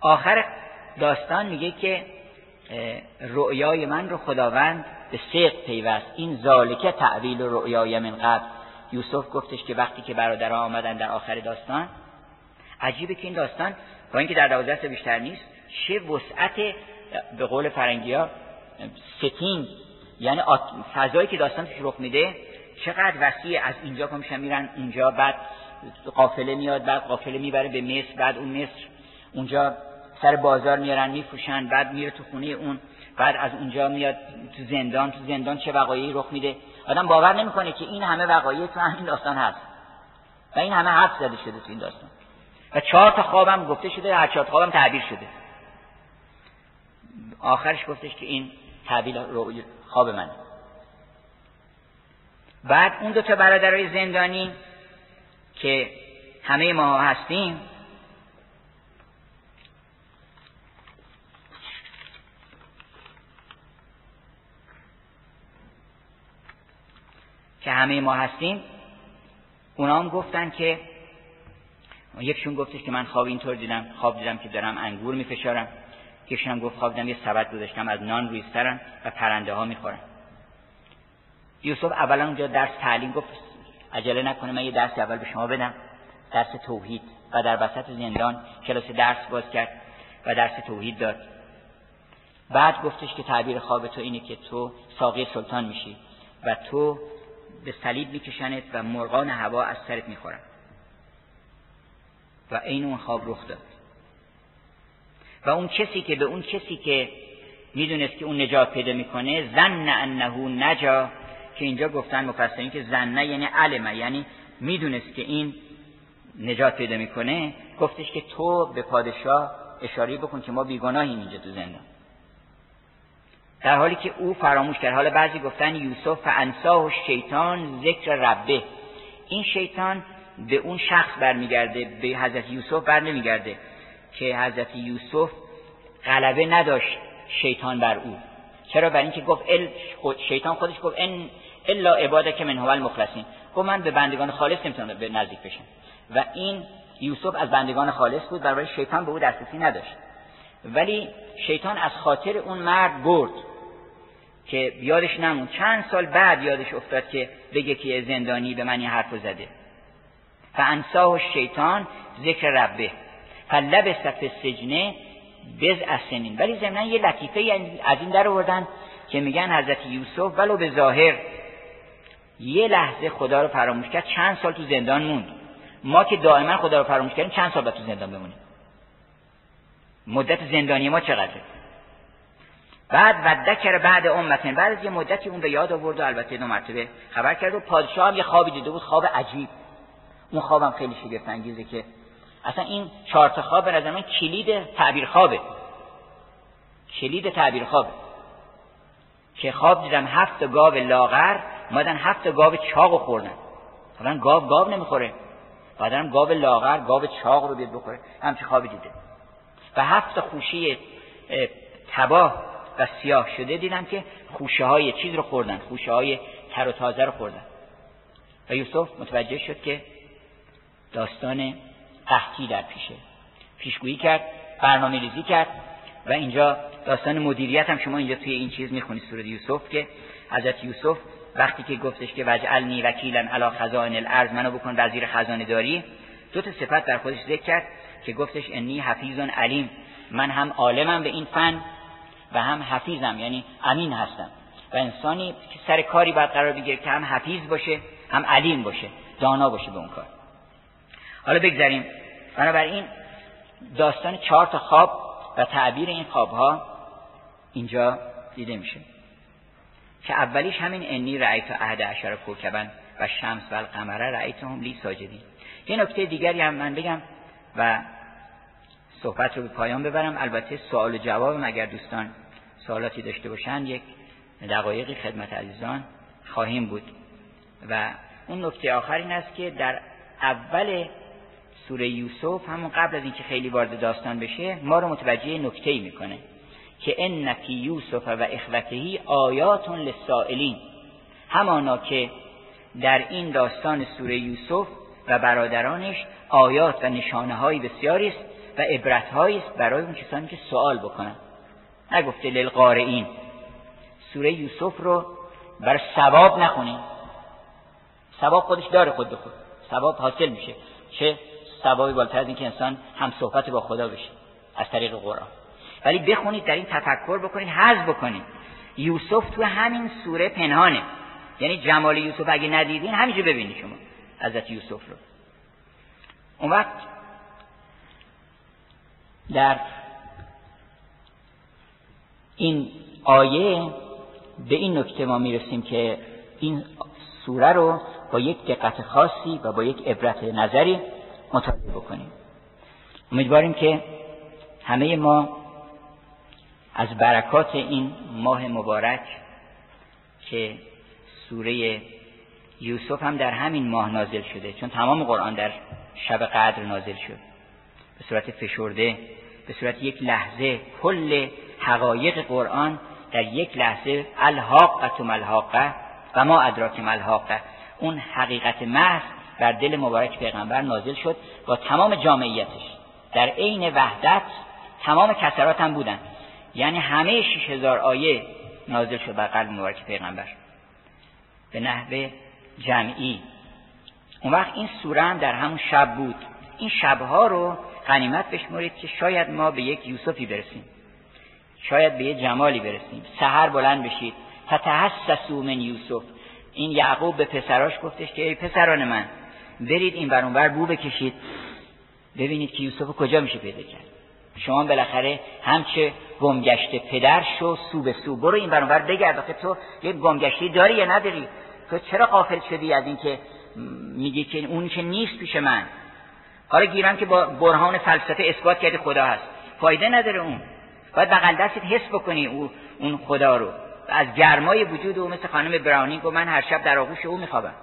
آخر داستان میگه که رؤیای من رو خداوند به سیق پیوست. این ذالکه تعویل رؤیای من قبل. یوسف گفتش که وقتی که برادرها آمدن در آخر داستان عجیبه که این داستان با اینکه در دوازده بیشتر نیست چه وسعت به قول فرنگی ها ستین یعنی فضایی که داستان توش رخ میده چقدر وسیع از اینجا که میرن اونجا بعد قافله میاد بعد قافله می‌بره به مصر بعد اون مصر اونجا سر بازار میارن میفروشن بعد میره تو خونه اون بعد از اونجا میاد تو زندان تو زندان چه وقایعی رخ میده. آدم باور نمی‌کنه که این همه وقایع تو این داستان هست. و این همه حرف زده شده تو این داستان. و چهار تا خوابم گفته شده هر چهار خوابم تعبیر شده. آخرش گفتش که این تعبیر خواب من. بعد اون دو تا برادرای زندانی که همه ما هستیم که همه ما هستیم اونا هم گفتن که یکشون گفتش که من خواب اینطور دیدم خواب دیدم که دارم انگور میفشارم. یکشون هم گفت خواب دیدم یه سبد گذاشتم از نان روی سرم و پرنده ها می‌خورن یوسف اولا اونجا درس تعلیم گفت عجله نکنه من یه درس اول به شما بدم. درس توحید. و در وسط زندان کلاس درس باز کرد و درس توحید داد. بعد گفتش که تعبیر خواب تو اینه که تو ساقی سلطان میشی و تو به صلیب میکشنت و مرغان هوا از سرت می‌خورن. و این اون خواب رخ داد. و اون کسی که به اون کسی که می‌دونست که اون نجات پیدا می‌کنه زن انه نجا که اینجا گفتن مفسرین که زنه یعنی علمه یعنی می‌دونست که این نجات پیدا می‌کنه گفتش که تو به پادشاه اشاره بکن که ما بیگناهیم اینجا تو زندان. در حالی که او فراموش کرد. حالا بعضی گفتن یوسف انساه و شیطان ذکر ربه. این شیطان به اون شخص برمیگرده به حضرت یوسف بر نمیگرده که حضرت یوسف غلبه نداشت شیطان بر او. چرا؟ بر اینکه گفت ال شیطان خودش گفت ان الا عباده که من هو المخلصین. گفت من به بندگان خالص نمی‌تونم به نزدیک بشم. و این یوسف از بندگان خالص بود برای شیطان به او دسترسی نداشت. ولی شیطان از خاطر اون مرد برد که یادش نمون. چند سال بعد یادش افتاد که بگه که زندانی به من این حرف زده. فانساه شیطان ذکر ربه. فلب صف سجنه بز سنین. ولی ضمنا یه لطیفه از این در آوردن که میگن حضرت یوسف ولو به ظاهر یه لحظه خدا رو فراموش کرد چند سال تو زندان موند. ما که دائما خدا رو فراموش کردیم چند سال باید تو زندان بمونیم. مدت زندانی ما چقدره؟ بعد و دکر بعد امتن. بعد از یه مدتی اون به یاد آورد و البته دو مرتبه خبر کرد و پادشاه هم یه خوابی دیده بود خواب عجیب. اون خوابم خیلی شگفت انگیزه که اصلا این چهار تا خواب به نظر من کلید تعبیر خوابه کلید تعبیر خوابه که خواب دیدم هفت گاو لاغر مادن هفت گاو چاق خوردن. حالا گاو گاو نمی‌خوره. بعدم گاو لاغر گاو چاق رو بیاد بخوره. همچه خوابی دیده. و هفت خوشی تباه و سیاه شده دیدم که خوشه های چیز رو خوردن. خوشه های تر و تازه رو خوردن. و یوسف متوجه شد که داستان قحطی در پیشه. پیشگویی کرد برنامه ریزی کرد و اینجا داستان مدیریت هم شما اینجا توی این چیز می‌خونید سوره یوسف که حضرت یوسف وقتی که گفتش که وجعلنی وکیلا علی خزائن الارض منو بکن وزیر خزانه داری دو تا صفت در خودش ذکر کرد که گفتش انی حفیظ علیم من هم عالمم به این فن و هم حفیظم یعنی امین هستم. و انسانی که سر کاری باید قرار بگیره که هم حفیظ باشه هم علیم باشه دانا باشه به اون کار. حالا بگذاریم بنابراین داستان چهار تا خواب و تعبیر این خوابها اینجا دیده میشه. که اولیش همین انی رأیت احد عشر کوکبن و شمس و القمره رأیت هم لی ساجدین یه نکته دیگری هم من بگم و صحبت رو به پایان ببرم. البته سوال و جواب اگر دوستان سوالاتی داشته باشن یک دقایقی خدمت عزیزان خواهیم بود. و اون نکته آخر این است که در اول سوره یوسف همون قبل از اینکه خیلی وارد داستان بشه ما رو متوجه نکته ای می‌کنه که ان فی یوسف و اخوتهی آیات للسائلین. همانا که در این داستان سوره یوسف و برادرانش آیات و نشانه های بسیاری است و عبرت است برای اون کسانی که سوال بکنن. نگفته للقارئین. سوره یوسف رو بر ثواب نخونین. ثواب خودش داره خود به خود. ثواب حاصل میشه. چه؟ ثوابی بالاتر از اینکه انسان هم صحبت با خدا بشه از طریق قرآن. ولی بخونید در این تفکر بکنید حذف بکنید. یوسف تو همین سوره پنهانه. یعنی جمال یوسف اگه ندیدین همینجا ببینید شما حضرت یوسف رو. اون وقت در این آیه به این نکته ما می‌رسیم که این سوره رو با یک دقت خاصی و با یک عبرت نظری مطالعه بکنیم. امیدواریم که همه ما از برکات این ماه مبارک که سوره یوسف هم در همین ماه نازل شده چون تمام قرآن در شب قدر نازل شد. به صورت فشرده به صورت یک لحظه کل حقایق قرآن در یک لحظه الحاقت و ملحاقه و ما ادراک ملحاقه اون حقیقت محض بر دل مبارک پیغمبر نازل شد با تمام جامعیتش. در عین وحدت تمام کسرات هم بودن. یعنی همه شش هزار آیه نازل شد بر قلب مبارک پیغمبر. به نحوه جمعی. اون وقت این سوره هم در همون شب بود. این شبها رو غنیمت بشمرید که شاید ما به یک یوسفی برسیم. شاید به یک جمالی برسیم. سحر بلند بشید. فتحسسو من یوسف. این یعقوب به پسراش گفتش که ای پسران من برید این بر بو بکشید. ببینید که یوسف کجا میشه پیدا کرد. شما بالاخره همچه گمگشته پدر شو سو به سو. برو این بر بگرد. آخه تو یک گمگشتی داری یا نداری؟ تو چرا قافل شدی از اینکه میگی که اون که نیست پیش من؟ حالا گیرم که با برهان فلسفه اثبات کرده خدا هست. فایده نداره اون. باید بغل دستت حس بکنی او اون خدا رو. از گرمای وجود او مثل خانم براونینگ و من هر شب در آغوش او میخوابم.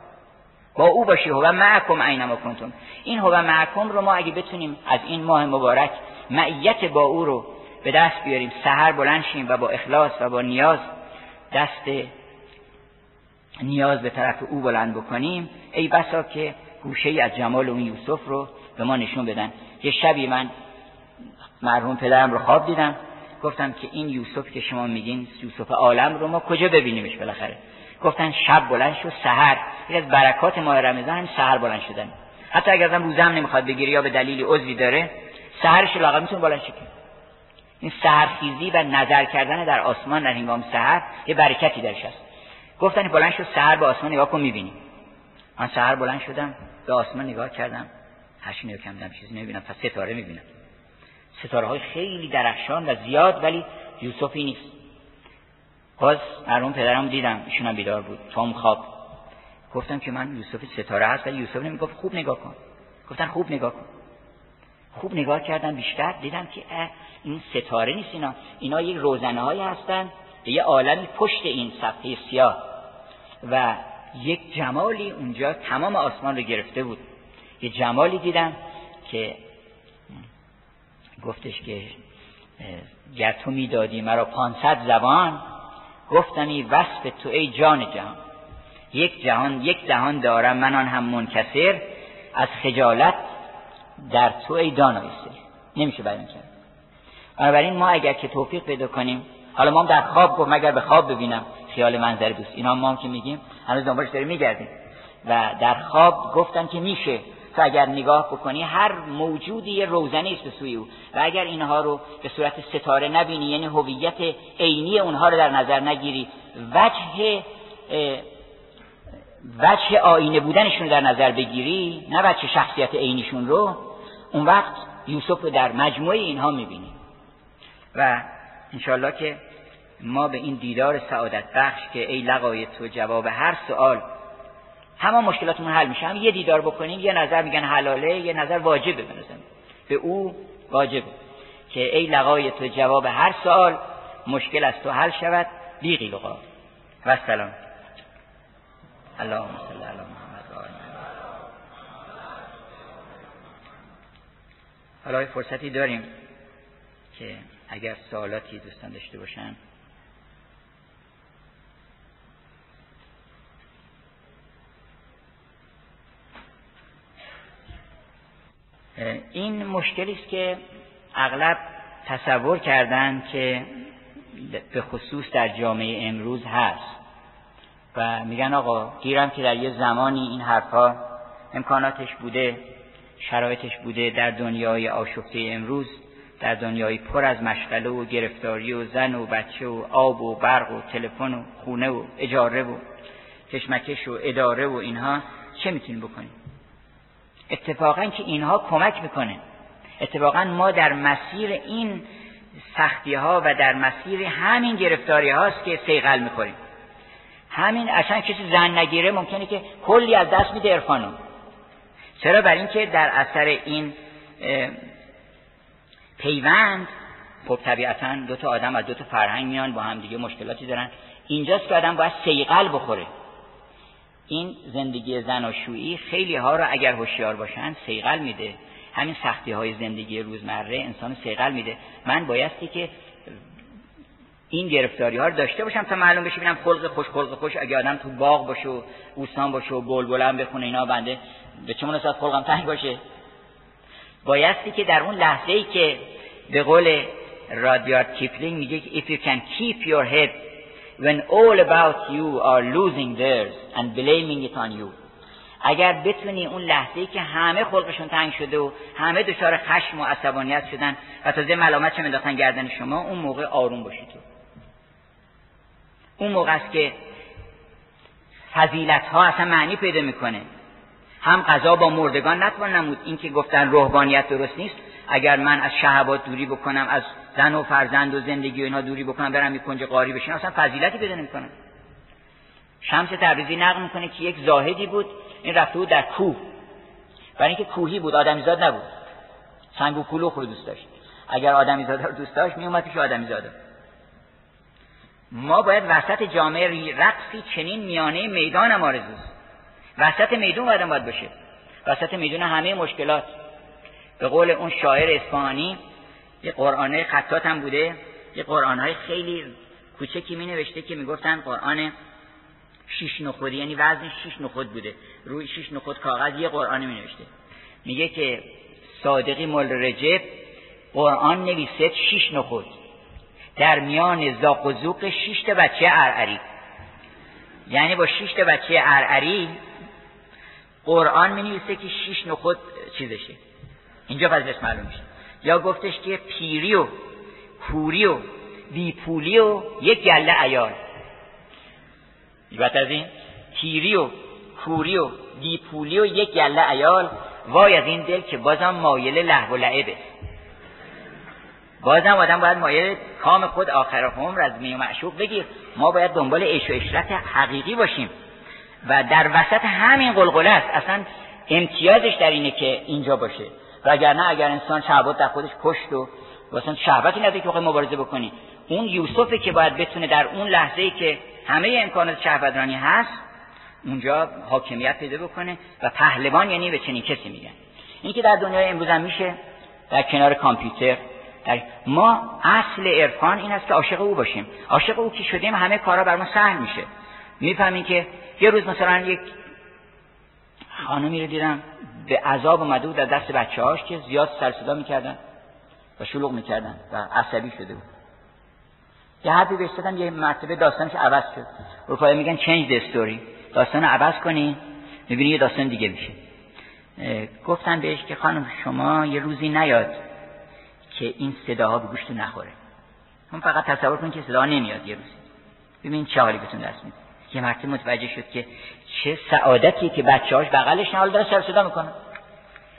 با او باشی هو معکم اینما کنتم. این هو معکم رو ما اگه بتونیم از این ماه مبارک معیت با او رو به دست بیاریم سحر بلند شیم و با اخلاص و با نیاز دست نیاز به طرف او بلند بکنیم ای بسا که گوشه از جمال اون یوسف رو به ما نشون بدن. یه شبی من مرحوم پدرم رو خواب دیدم گفتم که این یوسف که شما میگین یوسف عالم رو ما کجا ببینیمش بالاخره؟ گفتن شب بلند شد سحر. این از برکات ماه رمضان هم سحر بلند شدن. حتی اگر هم روزم نمی‌خواد بگیری یا به دلیلی عضوی داره سحرش لاغر می‌تونه بلند شه این سحرخیزی و نظر کردن در آسمان در هنگام سحر یه برکتی درش هست. گفتن بلند شد سحر به آسمان نگاه کن می‌بینی. من سحر بلند شدم به آسمان نگاه کردم. هرچی نگاه کردم چیزی نمی‌بینم پس ستاره می‌بینم. ستاره های خیلی درخشان و زیاد ولی یوسفی نیست. باز مرحوم پدرم دیدم ایشون بیدار بود. توم خواب. گفتم که من یوسف ستاره هست ولی یوسف نمی‌گفت خوب نگاه کن. گفتن خوب نگاه کن. خوب نگاه کردم بیشتر دیدم که این ستاره نیست اینا. اینا یک روزنه های هستن یه عالمی پشت این صفحه سیاه. و یک جمالی اونجا تمام آسمان رو گرفته بود. یه جمالی دیدم که گفتش که گر تو می‌دادی مرا پانصد زبان گفتمی وصف تو ای جان جهان. یک جهان یک دهان دارم من آن هم منکسر. از خجالت در تو ای دانایسته نمیشه بیان کرد. بنابراین ما اگر که توفیق پیدا کنیم حالا ما در خواب گفت مگر به خواب ببینم خیال منظر دوست. اینا ما هم که میگیم هنوز دنبالش داریم میگردیم. و در خواب گفتن که میشه تو اگر نگاه بکنی هر موجودی یه روزنی است به سوی او. و اگر اینها رو به صورت ستاره نبینی یعنی هویت عینی اونها رو در نظر نگیری وجه وجه آینه بودنشون رو در نظر بگیری نه وجه شخصیت عینیشون رو اون وقت یوسف رو در مجموعه اینها می‌بینی. و انشالله که ما به این دیدار سعادت بخش که ای لقای تو جواب هر سوال همه مشکلاتمون حل میشه. هم یه دیدار بکنیم یه نظر میگن حلاله یه نظر واجبه بنظرم به او واجبه که ای لقای تو جواب هر سوال مشکل از تو حل شود. بی قیل و سلام. اللهم صل علی محمد حالا فرصتی داریم که اگر سوالاتی دوستان داشته باشن این مشکلی است که اغلب تصور کردن که به خصوص در جامعه امروز هست. و میگن آقا گیرم که در یه زمانی این حرفها امکاناتش بوده شرایطش بوده در دنیای آشفته امروز در دنیای پر از مشغله و گرفتاری و زن و بچه و آب و برق و تلفن و خونه و اجاره و کشمکش و اداره و اینها چه می‌تونیم بکنیم؟ اتفاقا که اینها کمک می‌کنه. اتفاقا ما در مسیر این سختی ها و در مسیر همین گرفتاری هاست که سیغل می‌کنیم همین اصلا کسی زن نگیره ممکنه که کلی از دست میده عرفانو. چرا؟ بر اینکه در اثر این پیوند خب طبیعتا دو تا آدم از دو تا فرهنگ میان با هم دیگه مشکلاتی دارن. اینجاست که آدم باید سیقل بخوره. این زندگی زناشویی خیلی ها رو اگر هوشیار باشن سیقل میده. همین سختی های زندگی روزمره انسان سیقل میده. من بایستی که این گرفتاری ها رو داشته باشم تا معلوم بشه ببینم خلق خوش خلق خوش. اگه آدم تو باغ باشه و اوستان باشه و بلبلم بخونه اینا بنده به چه مناسبت خلقم تنگ باشه؟ بایستی که در اون لحظه ای که به قول رادیارد کیپلینگ میگه if you can keep your head when all about you are losing theirs and blaming it on you. اگر بتونی اون لحظه ای که همه خلقشون تنگ شده و همه دچار خشم و عصبانیت شدن و تازه ملامت چه منداختن گردن شما اون موقع آروم باشی تو. اون موقع است که فضیلت ها اصلا معنی پیدا می‌کنه. هم غزا با مردگان نتوان نمود. این که گفتن روحانیت درست نیست. اگر من از شهوات دوری بکنم از زن و فرزند و زندگی و اینها دوری بکنم برم یک کنج قاری بشین اصلا فضیلتی پیدا نمی‌کنم شمس تبریزی نقل می‌کنه که یک زاهدی بود این رفته بود در کوه. برای اینکه کوهی بود آدمیزاد نبود. سنگ و کلوخ رو دوست داشت. اگر آدمیزاد رو دوست داشت میومد پیش آدمیزاده ما باید وسط جامعه رقصی چنین میانه میدان هم آرزوست وسط میدون باید باید باشه. وسط میدون همه مشکلات. به قول اون شاعر اصفهانی یه قرآنه خطات هم بوده. یه قرآنهای خیلی کوچکی می نوشته که می‌گفتن قرآن شیش نخودی یعنی وزن شیش نخود بوده. روی شیش نخود کاغذ یه قرآن می نوشته. میگه که صادقی مل رجب قرآن نویسد شیش نخود. در میان زاق و زوق شیش بچه ارعری. یعنی با شیش بچه ارعری قرآن می نویسه که شیش نخود چیزشه. اینجا فضلش معلوم میشه. یا گفتش که پیری و کوری و بیپولی و یک گله ایال بعد از این پیری و کوری و بیپولی و یک گله ایال وای از این دل که بازم مایل لحو و لعبه. بازم آدم باید مایل کام خود آخر عمر از می معشوق بگیر. ما باید دنبال عیش و اشرت حقیقی باشیم. و در وسط همین قلقله است. اصلا امتیازش در اینه که اینجا باشه. وگرنه اگر انسان شهوات در خودش کشت و مثلا شهوتی نداره که مبارزه بکنی. اون یوسفه که باید بتونه در اون لحظه که همه امکانات شهوترانی هست اونجا حاکمیت پیدا بکنه و پهلوان یعنی به چنین کسی میگن. این که در دنیای امروز هم میشه در کنار کامپیوتر در ما اصل عرفان این است که عاشق او باشیم. عاشق او که شدیم همه کارا بر ما سهل میشه. می‌فهمیم که یه روز مثلا یک خانمی رو دیدم به عذاب اومده بود در دست بچه هاش که زیاد سر صدا می‌کردن و شلوغ می‌کردن و عصبی شده بود. یه حرفی بهش یه مرتبه داستانش عوض شد. اروپایی میگن change the story. داستان عوض کنی می‌بینی یه داستان دیگه میشه. گفتن بهش که خانم شما یه روزی نیاد که این صداها به گوشتون نخوره. اون فقط تصور کن که صدا نمیاد یه روزی ببین چه حالی بهتون دست میده. یه مرتبه متوجه شد که چه سعادتی که بچه‌هاش بغلش حال داره سر صدا می‌کنن.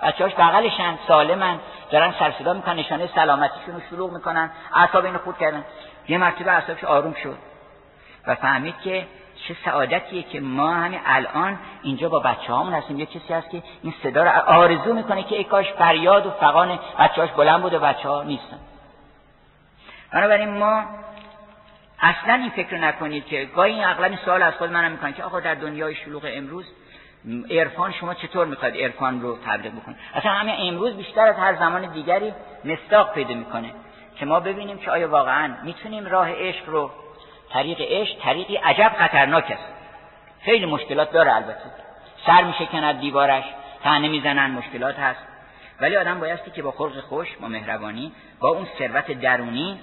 بچه‌هاش بغلشن سالمن. دارن سر صدا می‌کنن نشانه سلامتیشون رو شروع می‌کنن. اعصاب اینو خود کردن. یه مرتبه اعصابش آروم شد. و فهمید که چه سعادتیه که ما همین الان اینجا با بچه هامون هستیم. یه کسی هست که این صدا رو آرزو می‌کنه که ای کاش فریاد و فقان بچه هاش بلند بود و بچه ها نیستن. بنابراین ما اصلا این فکر نکنید که گاهی این اغلب سوال از خود منم می‌کنه که آقا در دنیای شلوغ امروز عرفان شما چطور می‌خواید عرفان رو تبلیغ بکنید؟ اصلا همین امروز بیشتر از هر زمان دیگری مستاق پیدا می‌کنه که ما ببینیم که آیا واقعا می‌تونیم راه عشق رو طریق عشق طریقی عجب خطرناک است. خیلی مشکلات داره البته. سر میشه کند دیوارش تنه می‌زنن مشکلات هست. ولی آدم بایستی که با خلق خوش با مهربانی با اون ثروت درونی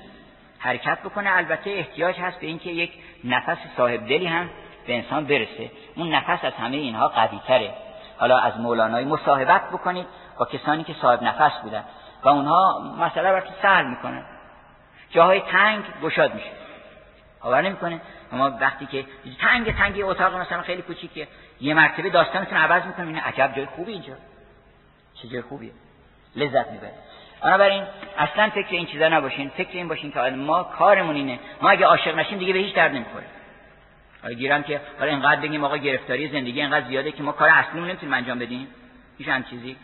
حرکت بکنه. البته احتیاج هست به اینکه یک نفس صاحب دلی هم به انسان برسه. اون نفس از همه اینها قوی تره حالا از مولانای مصاحبت بکنید با کسانی که صاحب نفس بودن. و اونها مسئله براتون سهل می‌کنن. جاهای تنگ گشاد میشه. باور نمی‌کنه؟ اما وقتی که تنگ تنگ اتاق مثلا خیلی کوچیکه یه مرتبه داستانتون عوض می‌کنه. این عجب جای خوبی اینجا. چه جای خوبیه. لذت می‌بره بنابراین اصلا فکر این چیزا نباشین فکر این باشین که ما کارمون اینه. ما اگه عاشق نشیم دیگه به هیچ درد نمی‌خوره. گیرم که حالا اینقدر بگیم آقا گرفتاری زندگی اینقدر زیاده که ما کار اصلیمون نمی‌تونیم انجام بدیم. هیچ هم چیزی؟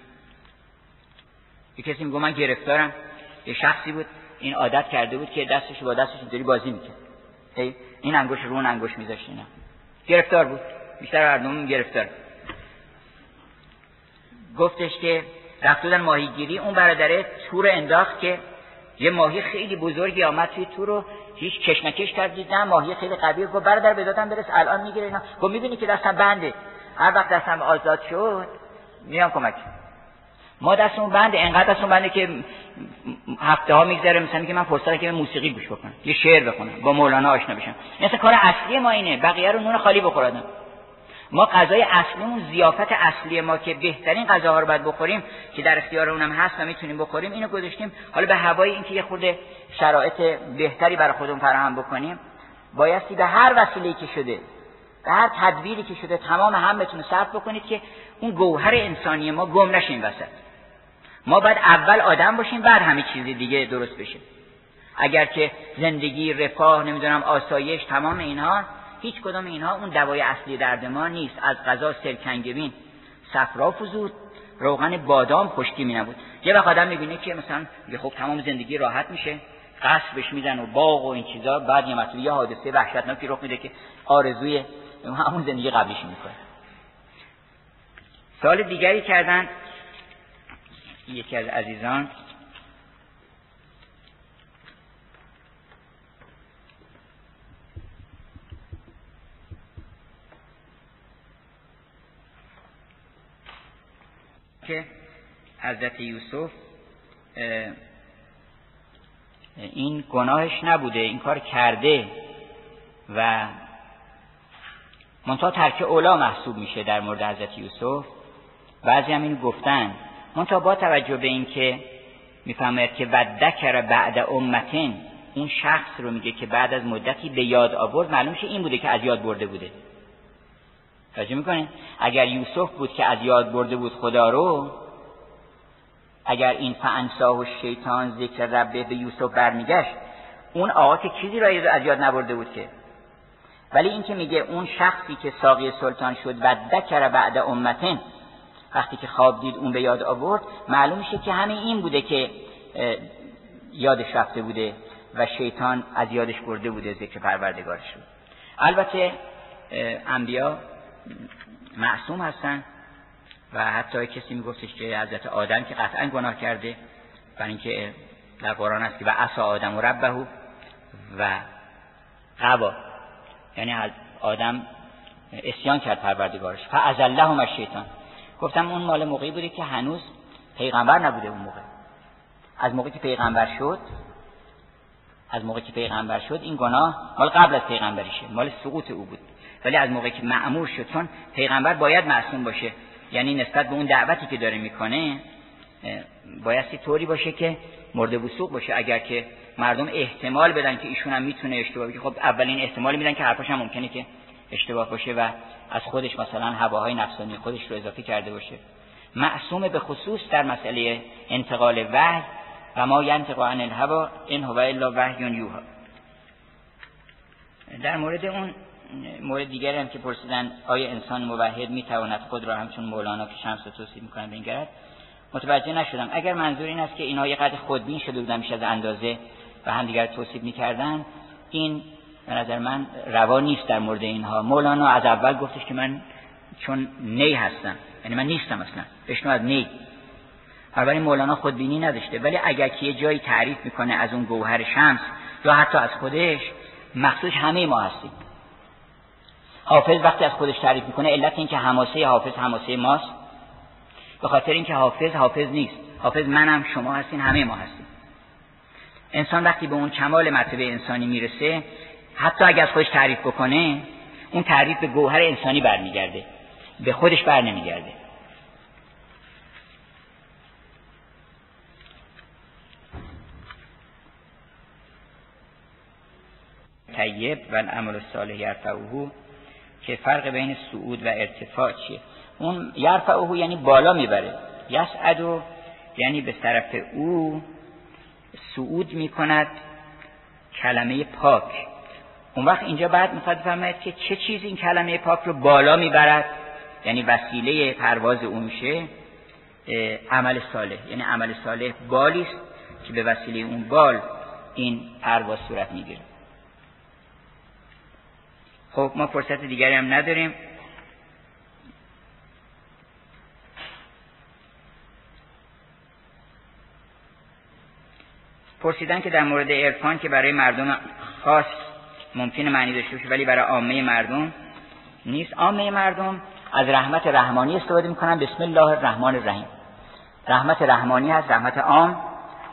یه کسی میگه من گرفتارم. یه شخصی بود این عادت کرده بود که دستش با دستش اینطوری بازی می‌کرد. این انگوش رو اون انگوش میذاشت اینا. گرفتار بود. بیشتر مردم گرفتار. گفتش که رفتودن ماهیگیری اون برادره تور انداخت که یه ماهی خیلی بزرگی آمد توی تور رو هیچ کشمکش کرد نه ماهی خیلی قوی گفت برادر به دادم برس الان می‌گیره اینا. گفت می‌بینی که دستم بنده. هر وقت دستم آزاد شد میام کمک. ما دستمون بنده انقدر دستمون بنده که هفته ها میگذره مثلا که من فرصت که موسیقی گوش بکنم یه شعر بخونم با مولانا آشنا بشم. مثل کار اصلی ما اینه بقیه رو نون خالی بخورادم ما غذای اصلیمون زیافت اصلی ما که بهترین غذاها رو باید بخوریم که در اختیار اونم هست و می‌تونیم بخوریم اینو گذاشتیم. حالا به هوای اینکه یه خورده شرایط بهتری برای خودمون فراهم بکنیم بایستی به هر وسیله‌ای که شده به هر تدبیری که شده تمام همتون صرف بکنید که اون گوهر انسانی ما گم نشه وسط. ما باید اول آدم باشیم بعد همه چیز دیگه درست بشه. اگر که زندگی رفاه نمی‌دونم آسایش تمام اینها هیچ کدام اینها اون دوای اصلی درد ما نیست. از غذا سرکنگبین صفرا فزود روغن بادام خشکی می نبود. یه وقت آدم می‌بینه که مثلا یه خب تمام زندگی راحت میشه قصبش میزن و باغ و این چیزا بعد یه مثلا یه حادثه وحشتناکی رخ میده که آرزوی همون زندگی قبلیش می‌کنه. سال دیگری کردن یکی از عزیزان که حضرت یوسف این گناهش نبوده این کار کرده و منتها ترک اولا محسوب میشه در مورد حضرت یوسف. بعضی هم اینو گفتن. منتها با توجه به اینکه می‌فهمد که بعد دکر بعد امتن اون شخص رو میگه که بعد از مدتی به یاد آورد معلوم این بوده که از یاد برده بوده. توجه می‌کنه اگر یوسف بود که از یاد برده بود خدا رو اگر این فانساه و شیطان ذکر ربه به یوسف برمیگشت اون آقا که چیزی را از یاد نبرده بود که؟ ولی این که میگه اون شخصی که ساقی سلطان شد و دکر بعد امتن وقتی که خواب دید اون به یاد آورد معلوم میشه که همه این بوده که یادش رفته بوده و شیطان از یادش برده بوده ذکر پروردگارش شد البته انبیا معصوم هستن و حتی کسی میگفتش که حضرت آدم که قطعا گناه کرده برای اینکه در قرآن است که و عصا آدم و ربه و قوا یعنی آدم اسیان کرد پروردگارش. فازلهم الشیطان گفتم اون مال موقعی بوده که هنوز پیغمبر نبوده اون موقع. از موقعی که پیغمبر شد از موقعی که پیغمبر شد این گناه مال قبل از پیغمبریشه مال سقوط او بود. ولی از موقعی که معمور شد چون پیغمبر باید معصوم باشه یعنی نسبت به اون دعوتی که داره می‌کنه بایستی طوری باشه که مورد وسوق باشه. اگر که مردم احتمال بدن که ایشون هم می‌تونه اشتباه بگه خب اولین احتمال میدن که حرفش هم ممکنه که اشتباه باشه و از خودش مثلا هواهای نفسانی خودش رو اضافه کرده باشه. معصوم به خصوص در مسئله انتقال وحی و ما ینطق عن الهوا این هو الا وحی یوها در مورد اون مورد دیگری هم که پرسیدن آیا انسان موحد می‌تواند خود را همچون مولانا که شمس توصیف می‌کنن بنگرد؟ متوجه نشدم. اگر منظور این است که اینها یه قدر خودبین شده بودن میشه از اندازه و همدیگر توصیف می‌کردن این به نظر من روا نیست در مورد اینها. مولانا از اول گفتش که من چون نی هستم یعنی من نیستم اصلا بشنو از نی. اولین مولانا خودبینی نداشته ولی اگر که یه جایی تعریف می‌کنه از اون گوهر شمس یا حتی از خودش مخصوص همه ما هستیم. حافظ وقتی از خودش تعریف می‌کنه علت این که حماسه حافظ حماسه ماست. به خاطر اینکه حافظ حافظ نیست. حافظ منم شما هستین همه ما هستیم. انسان وقتی به اون کمال مرتبه انسانی می‌رسه حتی اگر از خودش تعریف بکنه اون تعریف به گوهر انسانی برمیگرده. به خودش بر نمیگرده. طیب و العمل الصالح یرفعه که فرق بین سعود و ارتفاع چیه؟ اون یرفعه یعنی بالا می‌بره. یسعد یعنی به طرف او سعود می‌کند. کلمه پاک. اون وقت اینجا بعد می‌خواد بفرماید که چه چیزی این کلمه پاک رو بالا می‌برد؟ یعنی وسیله پرواز اون میشه. عمل صالح. یعنی عمل صالح بالی است که به وسیله اون بال این پرواز صورت می‌گیره. خب ما فرصت دیگری هم نداریم. پرسیدن که در مورد عرفان که برای مردم خاص ممکنه معنی داشته باشه ولی برای عامه مردم نیست. عامه مردم از رحمت رحمانی استفاده می‌کنن. بسم الله الرحمن الرحیم. رحمت رحمانی هست رحمت عام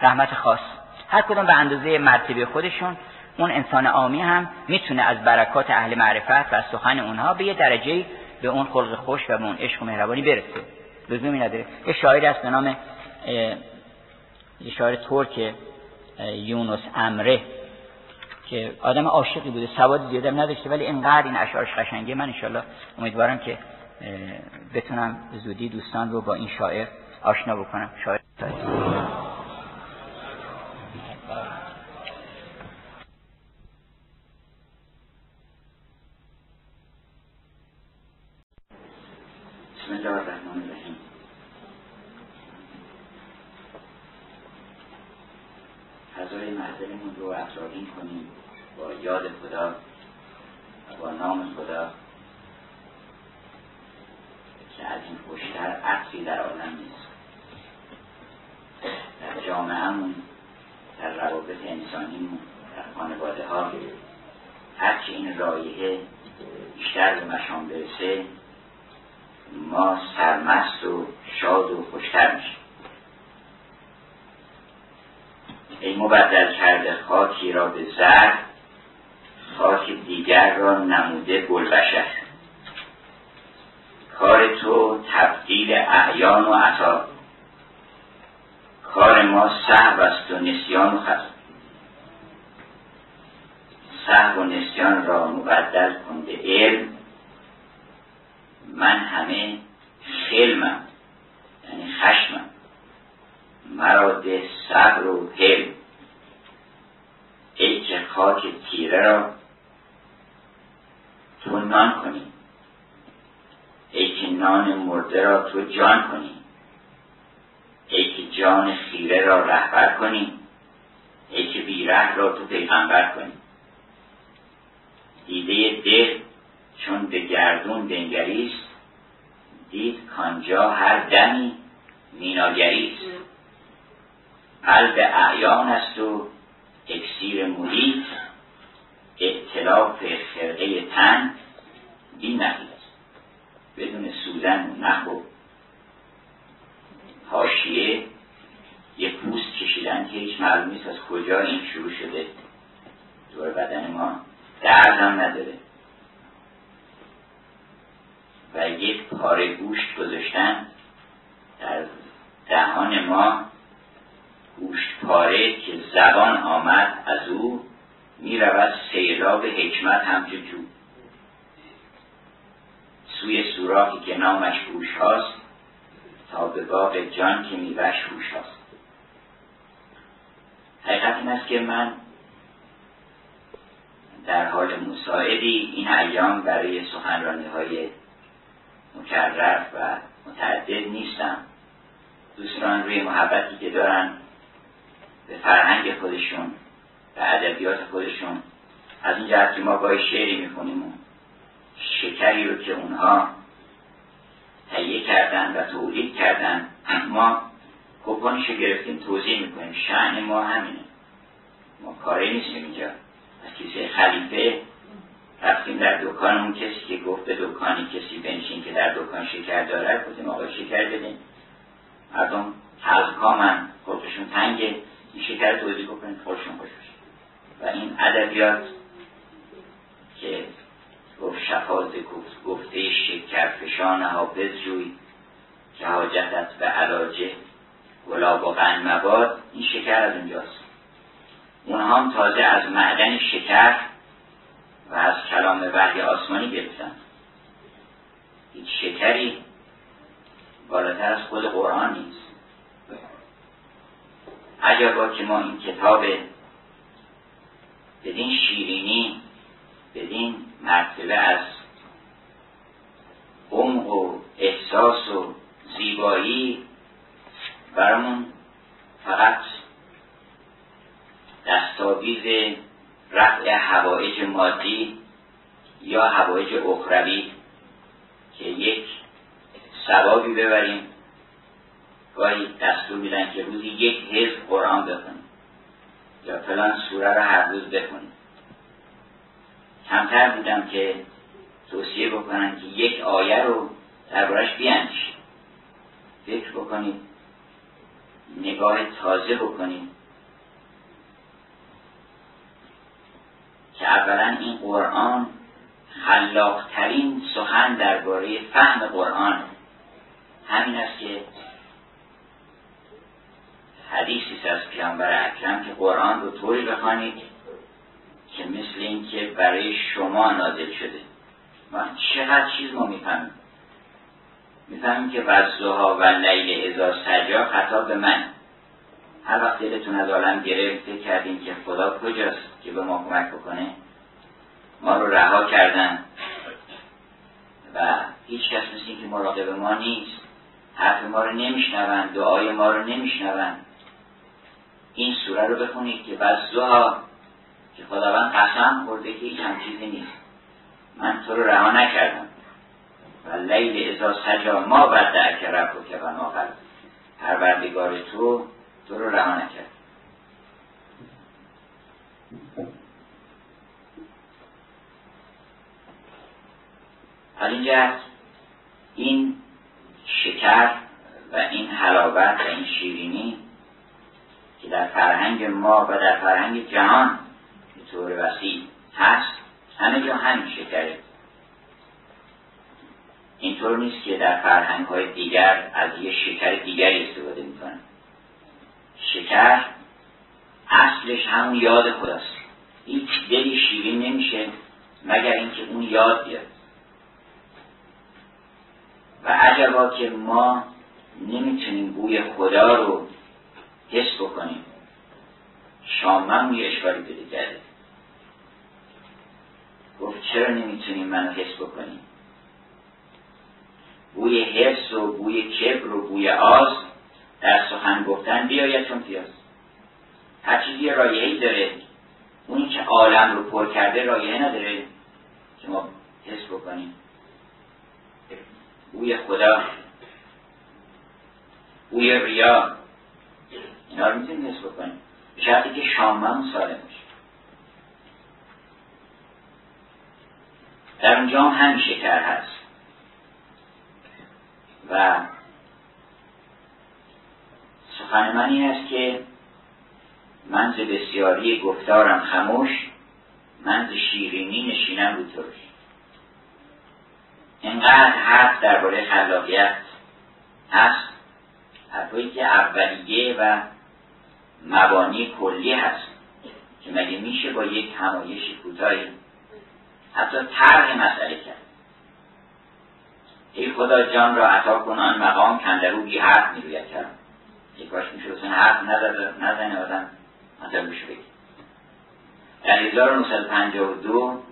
رحمت خاص. هر کدوم به اندازه مرتبه خودشون اون انسان عامی هم می‌تونه از برکات اهل معرفت و از سخن اونها به یه درجه به اون خلق خوش و به اون عشق و مهربانی برسه. لزومی نداره. یه شاعری هست به نام یه شاعر ترک یونس امره که آدم عاشقی بوده سواد زیاده نداشته ولی اینقدر این اشعارش قشنگه. من انشالله امیدوارم که بتونم زودی دوستان رو با این شاعر آشنا بکنم. شاعر بسم الله الرحمن الرحیم فضای محضرمون رو کنیم. با یاد خدا و با نام خدا. که از این خوشتر عطری در عالم نیست. در جامعهمون در روابط انسانیمون در خانواده ها. هرچی این رایحه بیشتر به مشام برسه ما سرمست و شاد و خوشتر میشیم. ای مبدل کرده خاکی را به زر خاک دیگر را نموده گلبشر. کار تو تبدیل اعیان و عطا. کار ما سهو است و نسیان و خطا. سهو و نسیان را مبدل کن به علم. من همه خلمم یعنی خشمم. مرا ده صبر و حلم ای که خاک تیره را تو نان کنی. ای که نان مرده را تو جان کنی. ای که جان خیره را رهبر کنی. ای که بیره را تو پیغمبر کنی. دیده دل چون به گردون بنگریست دید کانجا هر دمی میناگریست. قلب اعیان است و اکسیر محیط اعتلاف خرقه تن بی نقیت بدون سودن و نخ و حاشیه یه پوست کشیدن هیچ معلوم نیست از کجا این شروع شده. دور بدن ما درد هم نداره. و یک پاره گوشت گذاشتن در دهان ما گوشت پاره که زبان آمد از او می رود سیلاب حکمت همچو جو سوی سوراخی که نامش گوش هاست تا به باغ جان که میوش هوش هاست. حقیقت این است که من در حال مساعدی این ایام برای سخنرانی های مکرر و متعدد نیستم. دوستان روی محبتی که دارن به فرهنگ خودشون به ادبیات خودشون. از این جهت که ما باید شعری می‌کنیم شکری رو که اونها تهیه کردن و تولید کردن ما کپانش رو گرفتیم توضیح می‌کنیم. شعن ما همینه. ما کاری نیستیم اینجا. از کسی خلیفه رفتیم در دکان اون کسی که گفت به دکانی کسی بنشین که در دکان شکر داره گفتیم آقا شکر بدین. مردم کامن خودشون تنگه. این شکر توضیح بکنید خودشون خوش و این ادبیات که گفت شفاز گفت گفته شکر فشانه ها بزجوی که حاجتت به علاجه گلاب و غن مباد این شکر از اونجاست. اونها هم تازه از معدن شکر و از کلام وحی آسمانی گرفتن. هیچ شکری بالاتر از خود قرآن نیست. عجبا که ما این کتاب بدین شیرینی بدین مرتبه از عمق و احساس و زیبایی برامون فقط دستاویز رفع هوایج مادی یا هوایج اخروی که یک ثوابی ببریم. گاهی دستور میدن که روزی یک حزب قرآن بخونیم یا فلان سوره رو هر روز بخونیم کمتر بودم که توصیه بکنن که یک آیه رو دربارش بیانش فکر بکنید. نگاه تازه بکنید. که اولا این قرآن خلاقترین سخن درباره فهم قرآن همین است که حدیثی از پیامبر اکرم که قرآن رو طوری بخوانید که مثل اینکه برای شما نازل شده. ما چقدر چیز ما می‌فهمیم می‌فهمیم که وزوها و لیل ازا سجا خطاب به من. هر وقت دلتون از عالم گرفته کردیم که خدا کجاست که به ما کمک بکنه؟ ما رو رها کردن. و هیچ کس مثل که مراقب ما نیست. حرف ما رو نمیشنون دعای ما رو نمیشنون. این سوره رو بخونید که بعد زها که خداوند قسم خورده که هیچ چیزی نیست. من تو رو رها نکردم. و لیل ازا سجا ما بعد که رب که و ما پروردگار تو تو رو رها نکرد. از این شکر و این حلاوت و این شیرینی که در فرهنگ ما و در فرهنگ جهان به طور وسیع هست همه جا همین شکره اینطور نیست که در فرهنگ های دیگر از یه شکر دیگری استفاده می‌کنن. شکر اصلش همون یاد خداست. هیچ دلی شیرین نمیشه مگر اینکه اون یاد بیاد. و عجبا که ما نمی‌تونیم بوی خدا رو حس بکنیم. شامم یه اشکالی کرده. گفت چرا نمی‌تونیم منو حس بکنیم؟ بوی حس و بوی کبر و بوی آز در سخن گفتن بیاید چون پیاز. هر چیزی رایحه‌ای داره. اونی که عالم رو پر کرده رایحه نداره که ما حس بکنیم. بوی خدا بوی ریا. اینا رو می‌تونیم حس بکنیم به شرطی که شاممون سالم باشه. در اونجا هم شکر هست. و سخن من این است که من ز بسیاری گفتارم خموش من ز شیرینی نشینم رو ترش. اینقدر حرف درباره خلاقیت هست. حرفایی که اولیه و مبانی کلی هست که مگه میشه با یک همایش کوتاهی حتی طرح مسئله کرد؟ ای خدا جان را عطا کن آن مقام کندرو بی حرف می‌روید کرد یک باش میشه اصلا حرف نزنه آدم. مطلبش بگی. در 1952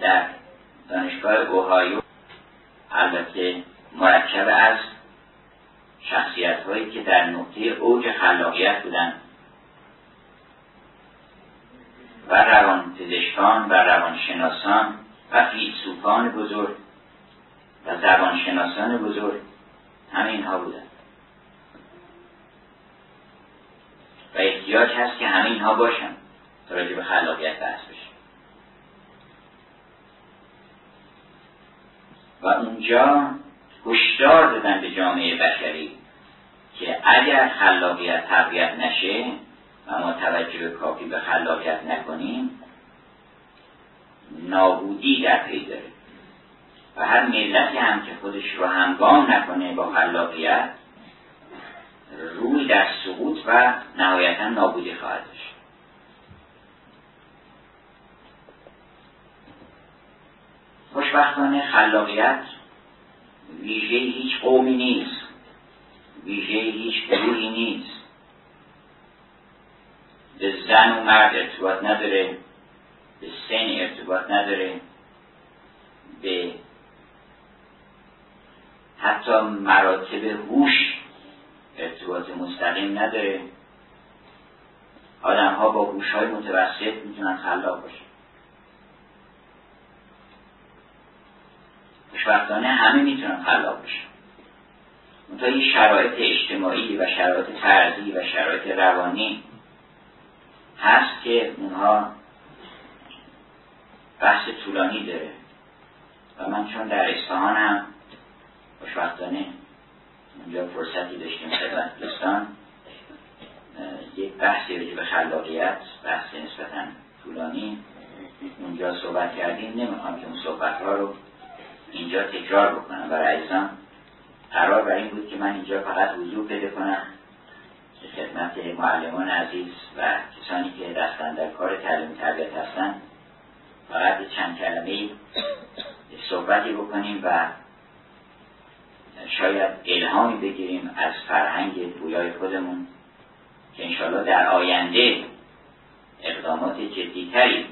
در دانشگاه اوهایو البته مرکب از شخصیت هایی که در نقطه اوج خلاقیت بودن و روان پزشکان و روانشناسان و فیلسوفان بزرگ و زبانشناسان بزرگ همه اینها بودن. و احتیاج هست که همه اینها باشن تا راجع به خلاقیت بحث بشه. و اونجا هشدار دادن به جامعه بشری که اگر خلاقیت تقویت نشه و ما توجه کافی به خلاقیت نکنیم نابودی در پی داره. و هر ملتی هم که خودش رو همگام نکنه با خلاقیت روی در سقوط و نهایتا نابودی خواهد داشت. خوشبختانه خلاقیت ویژه هیچ قومی نیست. ویژه هیچ گروهی نیست. به زن و مرد ارتباط نداره به سن ارتباط نداره به حتی مراتب هوش ارتباط مستقیم نداره. آدم ها با هوش های متوسط می‌تونن خلاق باشن. خوشبختانه همه می‌تونن خلاق بشن. منتها این شرایط اجتماعی و شرایط فرضی و شرایط روانی هست که اونها بحث طولانی داره. و من چون در اصفهانم خوشبختانه اونجا فرصتی داشتیم خدمت دوستان یک بحثی رو به خلاقیت بحث نسبتا طولانی. اونجا صحبت کردیم نمی‌خوام که اون صحبت ها رو اینجا تکرار بکنم. برای عزیزان قرار بر این بود که من اینجا فقط حضور پیدا کنم که خدمت معلمان عزیز و کسانی که دستن در کار تعلیم تربیت هستن فقط چند کلمه صحبتی بکنیم و شاید الهامی بگیریم از فرهنگ بویای خودمون که انشالله در آینده اقدامات جدیتری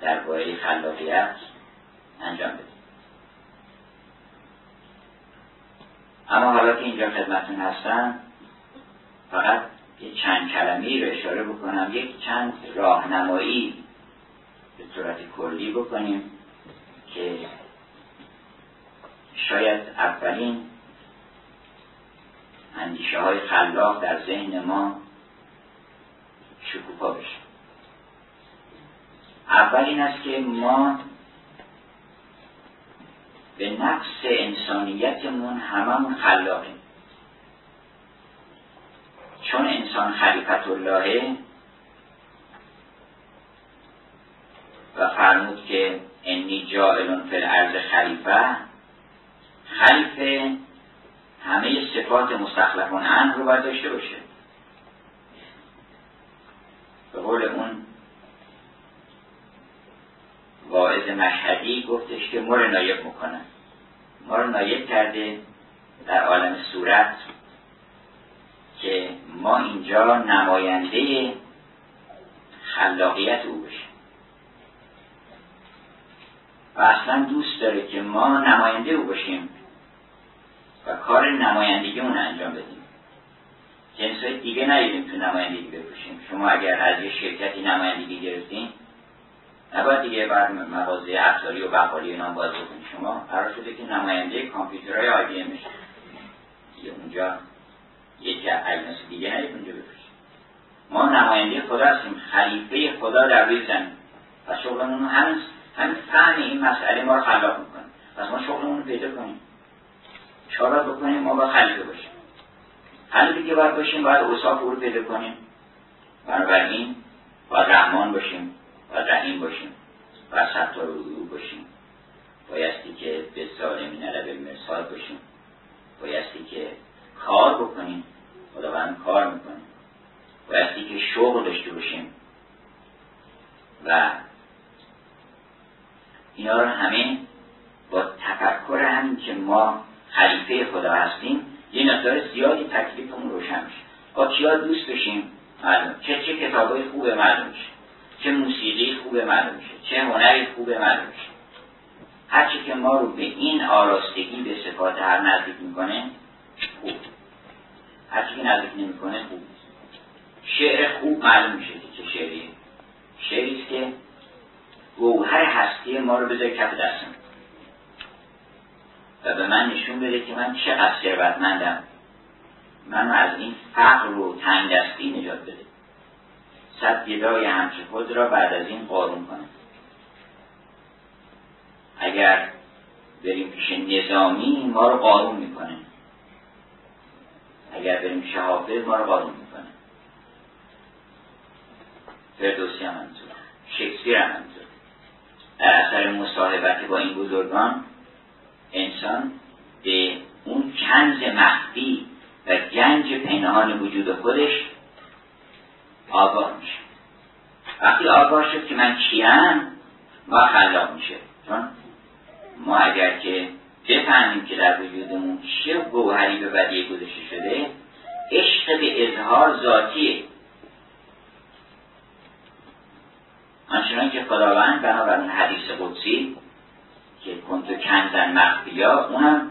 در باره خلاقیت انجام بدیم اما حالا که اینجا خدمتون هستم فقط یه چند کلمه رو اشاره بکنم. یک چند راهنمایی به صورت کلی بکنیم که شاید اولین اندیشه های خلاق در ذهن ما شکوفا بشه. اول این است که ما به نفس انسانیتمون هممون خلاقیم. چون انسان خلیفت اللهه و فرمود که انی جائلون فی الارض خلیفه خلیفه همه صفات مستخلفون عنه رو باید داشته باشه. به قول اون واعظ مشهدی گفتش که ما رو نایب می‌کنن. ما رو نایب کرده در عالم صورت که ما اینجا نماینده خلاقیت او بشیم و اصلا دوست داره که ما نماینده او باشیم و کار نمایندگی اون انجام بدیم. جنس دیگه ندیدیم تو نمایندگی بپوشیم. شما اگر از یه شرکتی نمایندگی گرفتین نباید دیگه بر مغازه افزاری و بقالی نام باز بکنید شما قرار شده که نماینده کامپیوترهای آی بی یه اونجا یکی اجناس دیگه ندید اونجا بپوشید ما نماینده خدا هستیم. خلیفه خدا در روی زمین. و شغلمون همین همین فهم این مسئله ما رو خلاق می‌کنه. پس ما شغلمون رو پیدا کنیم. چارا بکنیم؟ ما با خلیفه باشیم. حالا دیگه باید باشیم باید اوصاف رو پیدا کنیم. بنابراین باید رحمان باشیم. باید رحیم باشیم و ستار رو باشیم. بایستی که به ظالمین عرب المرسال باشیم. بایستی که کار بکنیم. خداوند کار می‌کنیم بایستی که شغل داشته باشیم. و اینا رو همه با تفکر همین که ما خلیفه خدا هستیم یه مقدار زیادی تکلیفمون روشن میشه. با کیا دوست بشیم معلوم. چه چه کتابای خوب معلوم میشه. چه موسیقی خوب معلوم میشه چه هنری خوب معلوم میشه هرچی که ما رو به این آراستگی به صفات هر نزدیک می‌کنه خوب. هرچی که نزدیک نمی‌کنه خوب. شعر خوب معلوم میشه که چه شعریه. شعری که گوهر هستی ما رو بذاره کف دستم و به من نشون بده که من چقدر ثروتمندم. من از این فقر و تنگ دستی نجات بده. صد گدای همچه خود را بعد از این قارون کنم اگر بریم پیش نظامی ما رو قارون می‌کنه. اگر بریم شهافه ما رو قارون می‌کنه. فردوسی هم همینطور. شکسپیر هم همینطور. در اثر مصاحبت با این بزرگان انسان به اون کنز مخفی و گنج پنهان وجود خودش آگاه میشه. وقتی آگاه شد که من کیم ما خلاق میشه. چون ما اگر که بفهمیم که در وجودمون چه گوهری به بدیه گذاشته شده عشق به اظهار ذاتیه. آنچنان که خداوند بنابراین حدیث قدسی که کنتو کنزن مخفیا اونم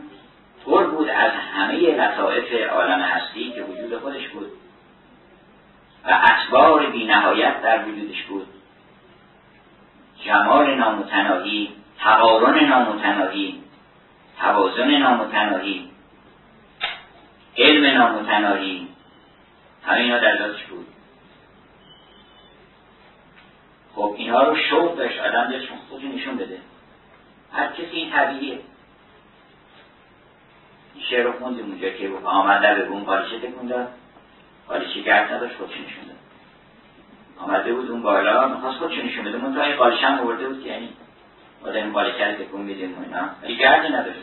پر بود از همه لطائف عالم هستی که وجود خودش بود. و اسبار بی نهایت در وجودش بود. جمال نامتناهی تقارن نامتناهی توازن نامتناهی علم نامتناهی همه اینا در ذاتش بود. خب اینها رو شوق داشت آدم داشت خودش نشون بده. هر کسی این طبیعیه. این شعر رو خوندیم اونجا که آمده به اون قالیچه تکون قالیچه گرد نداشت خودش نشون داد آمده بود اون بالا می‌خواست خودش نشون بده من این قالیچه هم آورده بود که یعنی ما داریم قالیچه رو تکون میدیم و اینا. ولی گردی نداشت.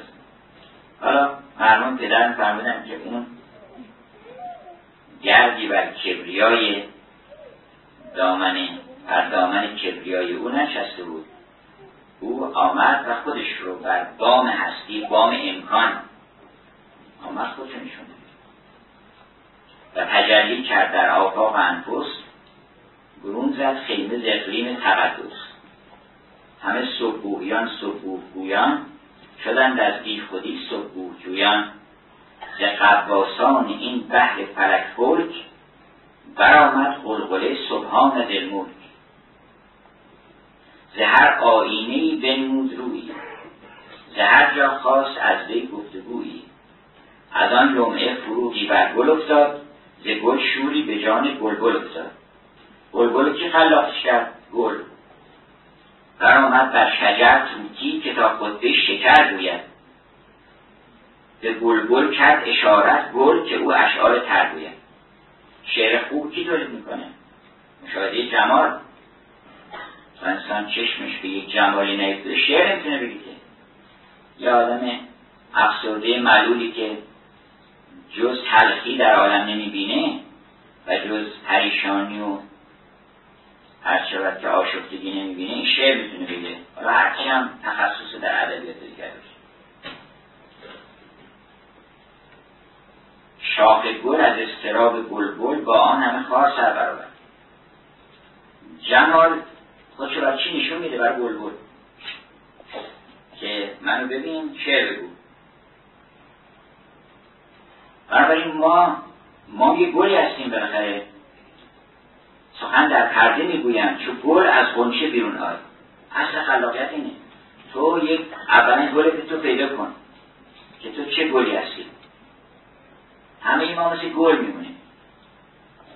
حالا مرمون پدر فرمودن که اون گردی بر کبریای دامن بر دامن کبریای او نشسته بود. او آمد و خودش رو بر بام هستی بام امکان آمد. خودش نشون و تجلی کرد در آفاق انفس برون زد خیمه زقلیم تقدس. همه صبحویان صبحوگویان شدند از بی خودی صبحوجویان ز قباسان این بحر فلک فلک برآمد قلقله سبحان دلملک زهر آینه ای بنمود روی زهر جا خواست از وی گفتگویی از آن لمعه فروغی بر گل افتاد. ز گل شوری به جان گلگل افتاد. گلگل کی خلاقش کرد؟ گل. برآمد بر شجر توتی که تا خطبه شکر گوید. به گلگل کرد اشارت گل که او اشعار تر گوید. شعر خوب کی تولید می‌کنه؟ مشاهده جمال. انسان چشمش به یک جمالی نیفتاده شعر نمی‌تونه بگی که یه آدم افسرده معلولی که جز تلخی در عالم نمی‌بینه و جز پریشانی و هر شود که آشفتگی نمی‌بینه این شعر می‌تونه بگه. حالا هرچی هم تخصص در ادبیات دیگر شاخ گل از استراب بلبل با آن همه خار سر برابر جمال خودشو بر چی نشون میده بر بلبل؟ که منو ببین شعر بگو. بنابراین ما ما یه گلی هستیم بالاخره. سخن در پرده می‌گویم چون گل از غنچه بیرون آی. اصل خلاقیت اینه. تو یک اولا گل تو پیدا کن که تو چه گلی هستی. همه ما مثل گل میمونیم.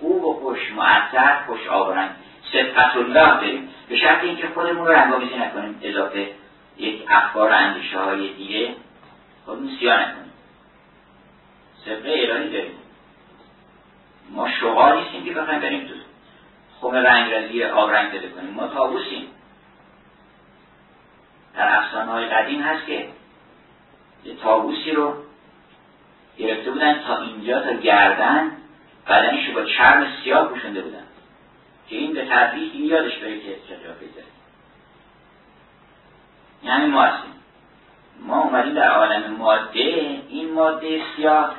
خوب و خوش معطر خوش آورنگ. صفت الله داریم به شرط اینکه خودمون رو رنگامیزی نکنیم. اضافه یک اخبار اندیشه های دیگه. خودمون سیاه نکنیم. صفت الهی داریم. ما شغال نیستیم که بخوایم بریم تو خم رنگرزی آب رنگ پیدا کنیم. ما تابوسیم در افسانه های قدیم هست که یه تابوسی رو گرفته بودن تا اینجا تا گردن بدنش رو با چرم سیاه پوشنده بودن. که این به تدریج این یادش بره که چجا پیدا یعنی ما هستیم. ما اومدیم در عالم ماده این ماده سیاه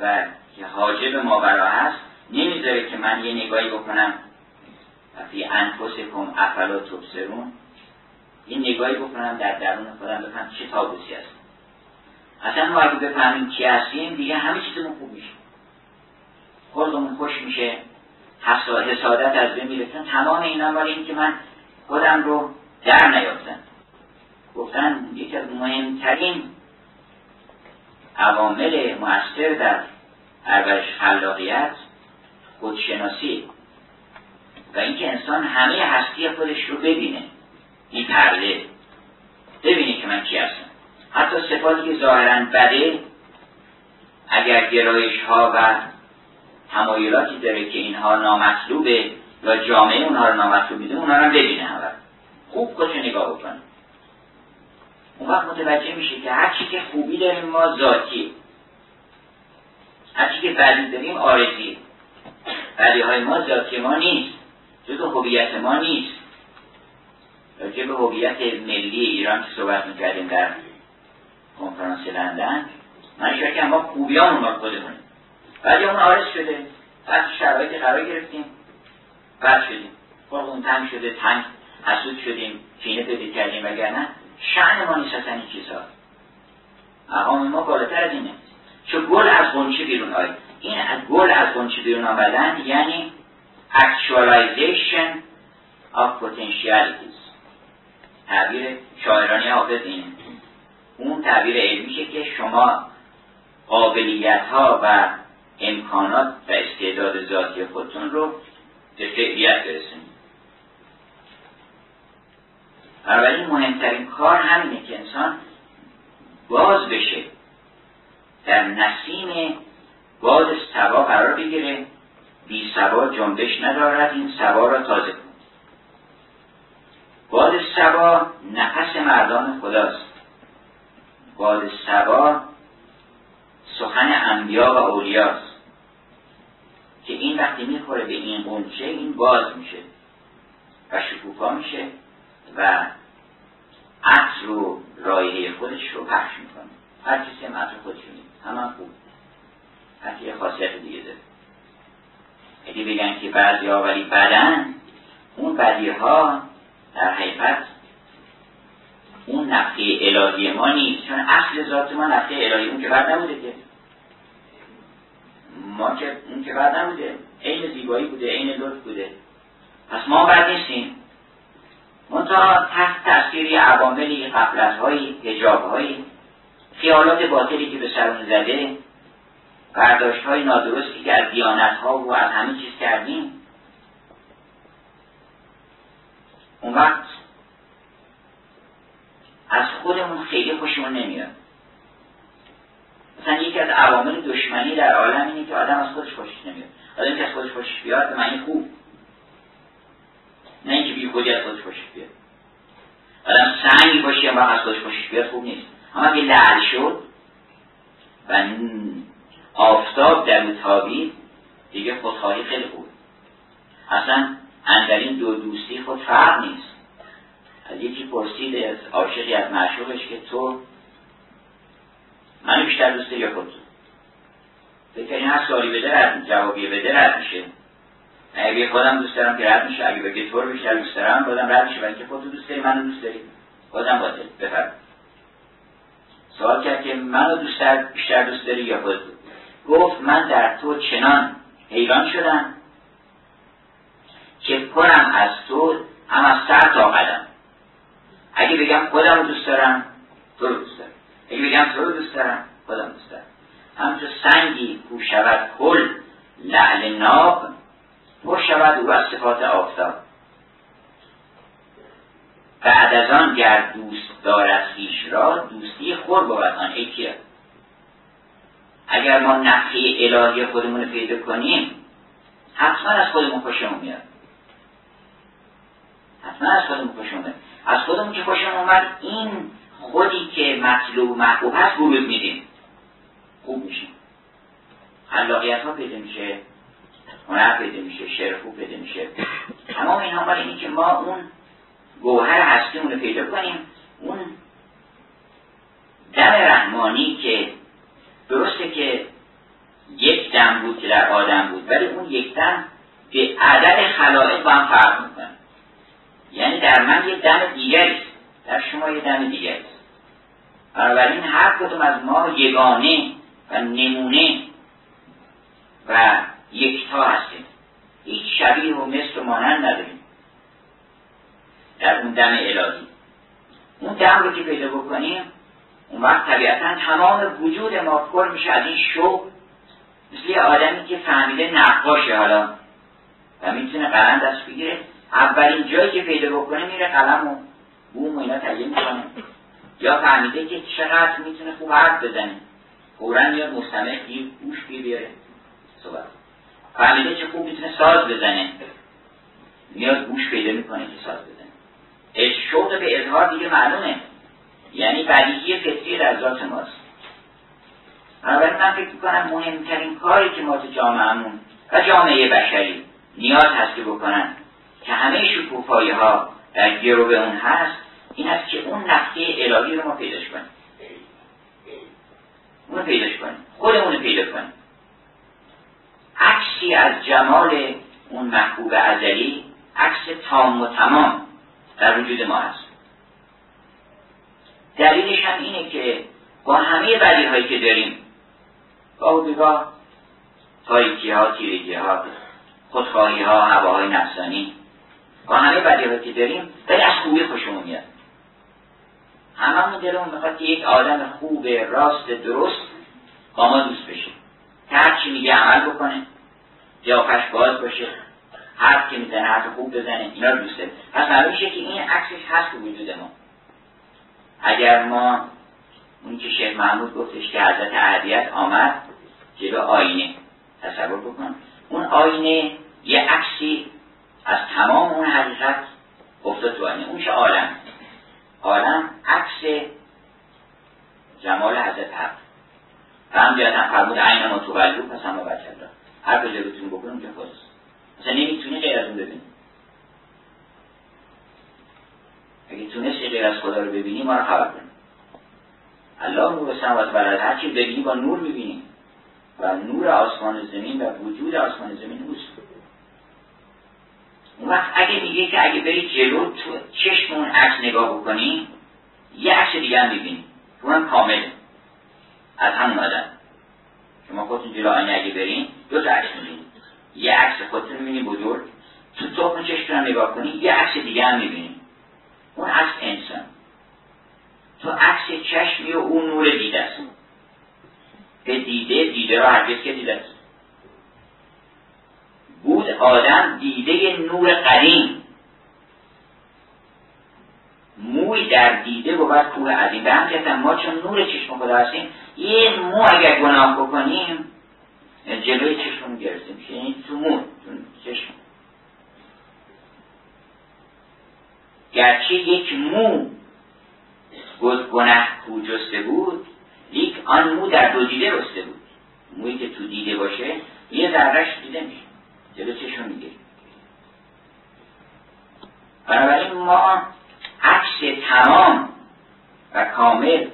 و که حاجب ما برا هست نمی‌ذاره که من یه نگاهی بکنم. فی انفسکم افلا تبصرون. این نگاهی بکنم در درون خودم بفهم چه تابوسی هست. اصلا ما اگه بفهمیم کی هستیم دیگه همه چیزمون خوب میشه. خودمون خوش میشه. حسادت از بین می‌رسن تمام اینا ولی این که من خودم رو در نیافتم. گفتن یکی از مهمترین عوامل مؤثر در پرورش خلاقیت خودشناسی. و اینکه انسان همه هستی خودش رو ببینه این پرده. ببینه که من کی هستم. حتی صفاتی که ظاهرا بده اگر گرایش ها و تمایلاتی داره که اینها نامطلوبه یا جامعه اونها رو نامطلوب میده اونها رو ببینه همه. خوب خودشو نگاه بکنه. اون وقت متوجه میشه که هر چی که خوبی داریم ما ذاتی. هر چی که بدی داریم آرزی بدی های ما ذاتی ما نیست. جزو هویت ما نیست. راجع به هویت ملی ایران که صحبت می‌کردیم در کنفرانس لندن من که ما خوبیان ما خودمونه ولی اون آرز شده. بعد شرایطی قرار گرفتیم. بعد شدیم. اون تنگ شده تنگ حسود شدیم کینه پیدا کردیم وگرنه شعن ما نیست این چیزها مقام ما بالاتر از اینه. چون گل از گنچه بیرون آید این از گل از گنچه بیرون آمدن یعنی actualization of potentialities. تعبیر شاعرانی حافظ اینه اون تعبیر علمیشه که شما قابلیت ها و امکانات و استعداد ذاتی خودتون رو به فعلیت برسونید. بنابراین مهمترین کار همینه که انسان باز بشه. در نسیم باز سوا قرار بگیره. بی سوا جنبش ندارد این سوا را تازه کن. باد سوا نفس مردان خداست. باد سوا سخن انبیا و اولیاست. که این وقتی می‌خوره به این قنچه این باز میشه و شکوفا میشه. و عطر رو رایه خودش رو پخش می‌کنه. هر کسی هم عطر خودش رو هم خوب. هر یه خاصیت دیگه داره. اگه بگن که بعضی ها ولی بدن اون بدی ها در حقیقت اون نفعه الهی ما نیست. چون اصل ذات ما نفعه الهی. اون که بعد نبوده که. ما که اون که بعد نبوده. عین زیبایی بوده عین لطف بوده. پس ما بعد نیستیم. منتها تحت تاثیر عواملی قفلت هایی هجاب هایی خیالات باطلی که به سرمون زده برداشت های نادرستی که از دیانت ها و از همه چیز کردیم. اون وقت از خودمون خیلی خوشمون نمیاد. مثلا یکی از عوامل دشمنی در عالم اینه که آدم از خودش خوشش نمیاد. آدم که از خودش خوشش بیاد به معنی خوب. نه اینکه بی خودی از خودش خوشش بیاد. آدم سنگی باشی اما از خودش خوشش بیاد خوب نیست. اما اگه لعل شد و آفتاب در تابید دیگه خودخواهی خیلی خوب. اصلا اندرین دو دوستی خود فرق نیست. از یکی پرسید از عاشقی از معشوقش که تو منو بیشتر دوسته یا خود فکر هر سوالی بده رد جوابی بده رد میشه. اگه خودم دوست دارم که رد میشه اگه بگه تو رو بیشتر دوست دارم بازم رد میشه. ولی که خودتو دوست داری منو دوست داری بازم باطل بفرم. سوال کرد که منو دوست بیشتر دوست داری یا خودت؟ گفت من در تو چنان حیران شدم که پرم از تو هم از سر تا قدم. اگه بگم خودم رو دوست دارم تو رو دوست دارم. اگه بگم تو رو دوست دارم خودم دوست دارم. همچون سنگی کو شود کل لعل ناب پر شود او از صفات آفتاب. بعد از آن گر دوست دارد خیش را دوستی خور بود آن ای اگر ما نفعه الهی خودمون رو پیدا کنیم حتما از خودمون خوشمون میاد. نه از خودمون خوش اومد از خودمون که خوشمون اومد این خودی که مطلوب و محبوب هست بروز میدیم. خوب میشیم. خلاقیت ها پیدا میشه. هنر پیدا میشه شعر خوب پیدا میشه. تمام اینها مال اینی که ما اون گوهر هستیمون رو پیدا کنیم. اون دم رحمانی که درسته که یک دم بود که در آدم بود ولی اون یک دم به عدد خلائق با هم فرق می‌کنه. یعنی در من یک دم دیگری در شما یک دم دیگری بنابراین هر کدوم از ما یگانه و نمونه و یکتا هستیم. هیچ شبیه و مثل و مانند نداریم. در اون دم الهی. اون دم رو که پیدا بکنیم اون وقت طبیعتا تمام وجود ما پر میشه از این شوق. مثل یه آدمی که فهمیده نقاشه حالا. و می‌تونه قلم دست بگیره. اولین جایی که پیدا بکنه میره قلم و بوم و اینا تهیه می‌کنه. یا فهمیده که چقدر می‌تونه خوب حرف بزنه. فورا میاد مستمع گوش بیاره. صحبت. فهمیده که خوب می‌تونه ساز بزنه. میاد گوش پیدا می‌کنه که ساز بزنه. شوق به اظهار دیگه معلومه. یعنی بدیهی فطری در ذات ماست. بنابراین من فکر می‌کنم مهمترین کاری که ما تو جامعهمون و جامعه بشری نیاز هست که بکنن که همه شکوفایی ها در گرو به اون هست این است که اون نقطه الهی رو ما پیداش کنیم. اونو پیداش کنیم. خودمون پیدا کنیم. عکسی از جمال اون محبوب ازلی عکس تام و تمام در وجود ما هست. دلیلش هم اینه که با همه بدی هایی که داریم با بگاه تاریکی ها تیرگی ها خودخواهی ها هواهای نفسانی با همه بدی هایی که داریم ولی از خوبی خوشمون میاد. هممون دلمون می‌خواد که یک آدم خوب راست درست با ما دوست بشه. که هر چی میگه عمل بکنه. قیافش باز باشه. حرف که می‌زنه حرف خوب بزنه اینا رو دوسته. پس معلوم که این عکسش هست تو وجود ما. اگر ما اون که شیخ محمود گفتش که حضرت عهدیت آمد جلو آینه. تصور بکن. اون آینه یه عکسی از تمام اون حقیقت افتاد تو آینه. اونش عالم؟ عالم عکس جمال حضرت حق. و هم هم فرمود عین ما تو پس هم بچه هر کجا بتونی بکنم اونجا خواست مثلا نمی‌تونی غیر از اون ببینی اگه تونستی غیر از خدا رو ببینی ما رو خبر کنی. الله نور سماوات و هر هرچی ببینی با نور می‌بینی. و نور آسمان زمین و وجود آسمان زمین اوست. اون وقت اگه میگه که اگه بری جلو تو چشم اون عکس نگاه بکنی یه عکس دیگه هم می‌بینی. اونم کامل از همون آدم. شما خودتون جلو آینه اگه برین دو تا عکس می‌بینید یه عکس خودتون می‌بینی بزرگ. تو تخم چشم هم نگاه کنی یه عکس دیگه هم می‌بینی. اون عکس انسان. تو عکس چشمی و اون نور دیده است. به دیده دیده را هرگز که دیده است. بود آدم دیده نور قدیم. موی در دیده بود کوه عظیم. به هم ما چون نور چشم خدا هستیم یه مو اگر گناه بکنیم جلوی چشم گرفتیم یعنی تو مو چشم. گرچه یک مو گناه کو جسته بود یک آن مو در دو دیده رسته بود. موی که تو دیده باشه یه ذرهش دیده میشه. جلو چشم میگه بنابراین ما عکس تمام و کامل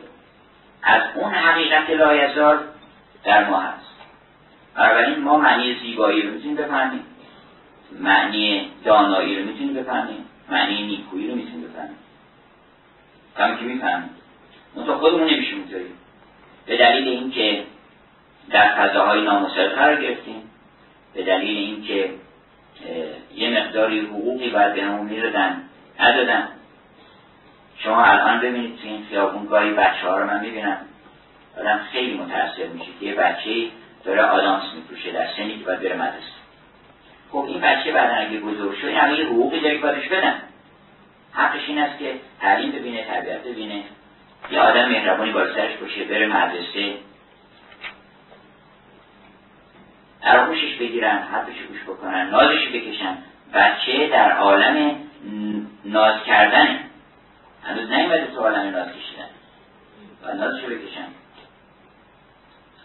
از اون حقیقت لایزال در ما هست. بنابراین ما معنی زیبایی رو می‌تونیم بفهمیم. معنی دانایی رو می‌تونیم بفهمیم. معنی نیکویی رو می‌تونیم بفهمیم. کمی که می‌فهمیم. منطقه خودمون نمیشه می‌تونیم به دلیل اینکه در فضاهای نامسر قرار گرفتیم. به دلیل اینکه یه مقداری حقوقی باید به همون می‌دادن ندادن. شما الان ببینید تو این خیابون گاهی بچه ها رو من می‌بینم. آدم خیلی متاثر میشه که یه بچه داره آدانس میپوشه در سنی که باید بره مدرسه. خب این بچه بعد اگه بزرگ شد این همه یه حقوقی داری کارش بدن. حقش این است که تعلیم ببینه تربیت ببینه. یه آدم مهربانی بالا سرش باشه بره مدرسه. در بگیرن حرفش گوش بکنن نازش بکشن. بچه در عالم ناز کردنه. هنوز نیومده تو عالم ناز کشیدن. و نازشو بکشن.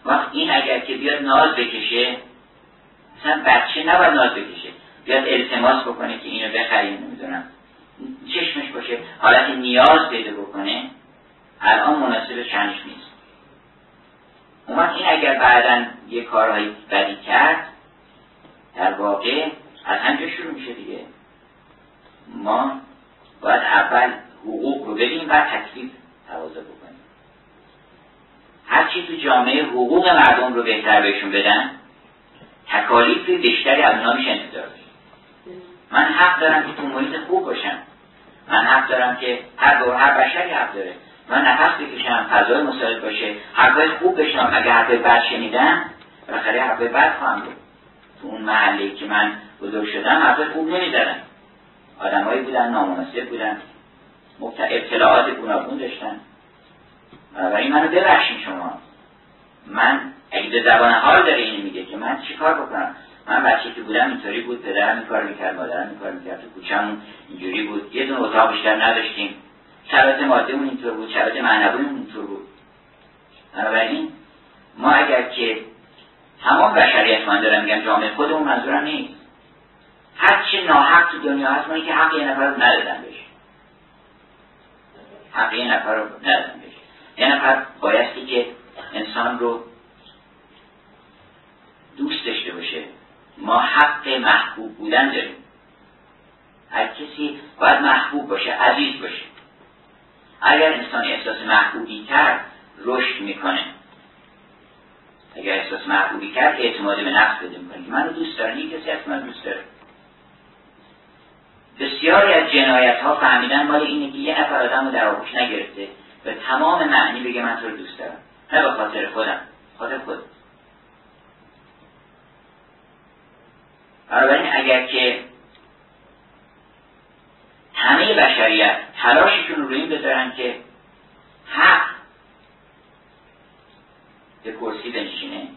وقت این اگر که بیاد ناز بکشه مثلا بچه نباید ناز بکشه. بیاد التماس بکنه که اینو بخریم نمی‌دونم. چشمش باشه حالت نیاز پیدا بکنه. الان مناسب چنش نیست. اون این اگر بعدا یه کارهایی بدی کرد در واقع از همجا شروع میشه دیگه. ما باید اول حقوق رو ببینیم بعد تکلیف تقاضا بکنیم. هرچی تو جامعه حقوق مردم رو بهتر بهشون بدن تکالیف بیشتری از اونا میشه انتظار من حق دارم که تو محیط خوب باشم. من حق دارم که هر دور هر بشری حق داره. من نفس بکشم فضای مساعد باشه. حرفای خوب بشنم اگر حرفای بد شنیدم بالاخره حرفای بد خواهم بود. تو اون محله که من بزرگ شدم حرفای خوب نمی‌زدن آدمایی بودن نامناسب بودن. ابتلاعات گوناگون داشتن. بنابراین منو ببخشین شما. من اگه زبان حال داره اینو میگه که من چیکار بکنم؟ من بچه که بودم اینطوری بود پدرم این کار می‌کرد مادرم این کار می‌کرد تو کوچه‌مون اینجوری بود. یه دونه اتاق بیشتر نداشتیم. شرایط مادیمون اینطور بود شرایط معنویمون اینطور بود. بنابراین ما اگر که تمام بشریت من دارم میگم جامعه خودمون منظورم نیست. هر چه ناحق تو دنیا هست ما که حق یه نفر رو ندادن بشه حق یه نفر رو ندادن یه نفر بایستی که انسان رو دوست داشته باشه ما حق محبوب بودن داریم. هر کسی باید محبوب باشه عزیز باشه. اگر انسان احساس محبوبی کرد رشد می‌کنه. اگر احساس محبوبی کرد اعتماد به نفس بده می‌کنه. منو دوست داره این کسی از من دوست داره. بسیاری از جنایت ها فهمیدن مال اینه که یه نفر آدم رو در آغوش نگرفته. به تمام معنی بگه من تو رو دوست دارم. نه به خاطر خودم خاطر خود. بنابراین اگر که همه بشریت تلاششون رو این بذارن که حق به کرسی بنشینه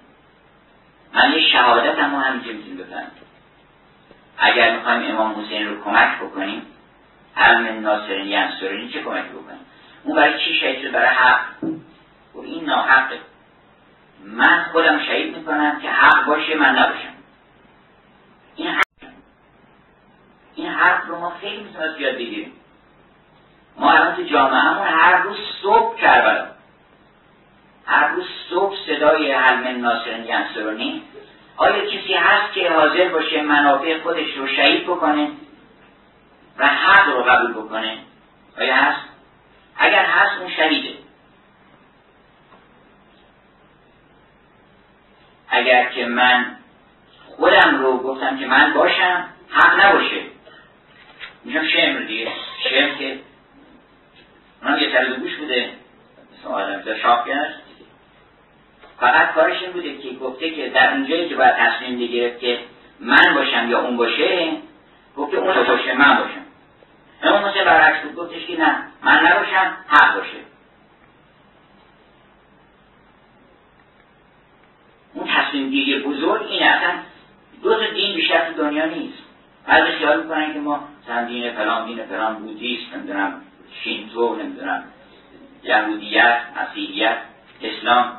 من یه شهادت هم همینجا می‌تونیم بفهم اگر می‌خوایم امام حسین رو کمک بکنیم علم ناصرین ینصرینی چه کمک بکنیم؟ اون برای چی شهید برای حق. و این ناحقه. من خودم شهید می‌کنم که حق باشه من نباشم. این حق. این حرف رو ما خیلی می‌تونست بیاد بگیریم. ما الان تو جامعهمون هر روز صبح کربلا. هر روز صبح صدای حلم ناصرین ینصرانی آیا کسی هست که حاضر باشه منافع خودش رو شهید بکنه و حق رو قبول بکنه؟ آیا هست؟ اگر هست اون شهیده اگر که من خودم رو گفتم که من باشم حق نباشه. میشم شم رو دیگه شم که اونم یه سر گوش بوده مثل آدم فقط کارش این بوده که گفته که در اونجایی که باید تصمیم بگیرد که من باشم یا اون باشه گفته اون باشه من باشم. اون مثل برعکس بود. گفتش که نه من نباشم حق باشه. اون تصمیم گیری بزرگ اینه اصلا دو تا دین بیشتر تو دنیا نیست. بعضی خیال می‌کنن که ما مثلا دین فلان دین فلان بودیست نمی‌دونم شینتو نمی‌دونم یهودیت مسیحیت اسلام.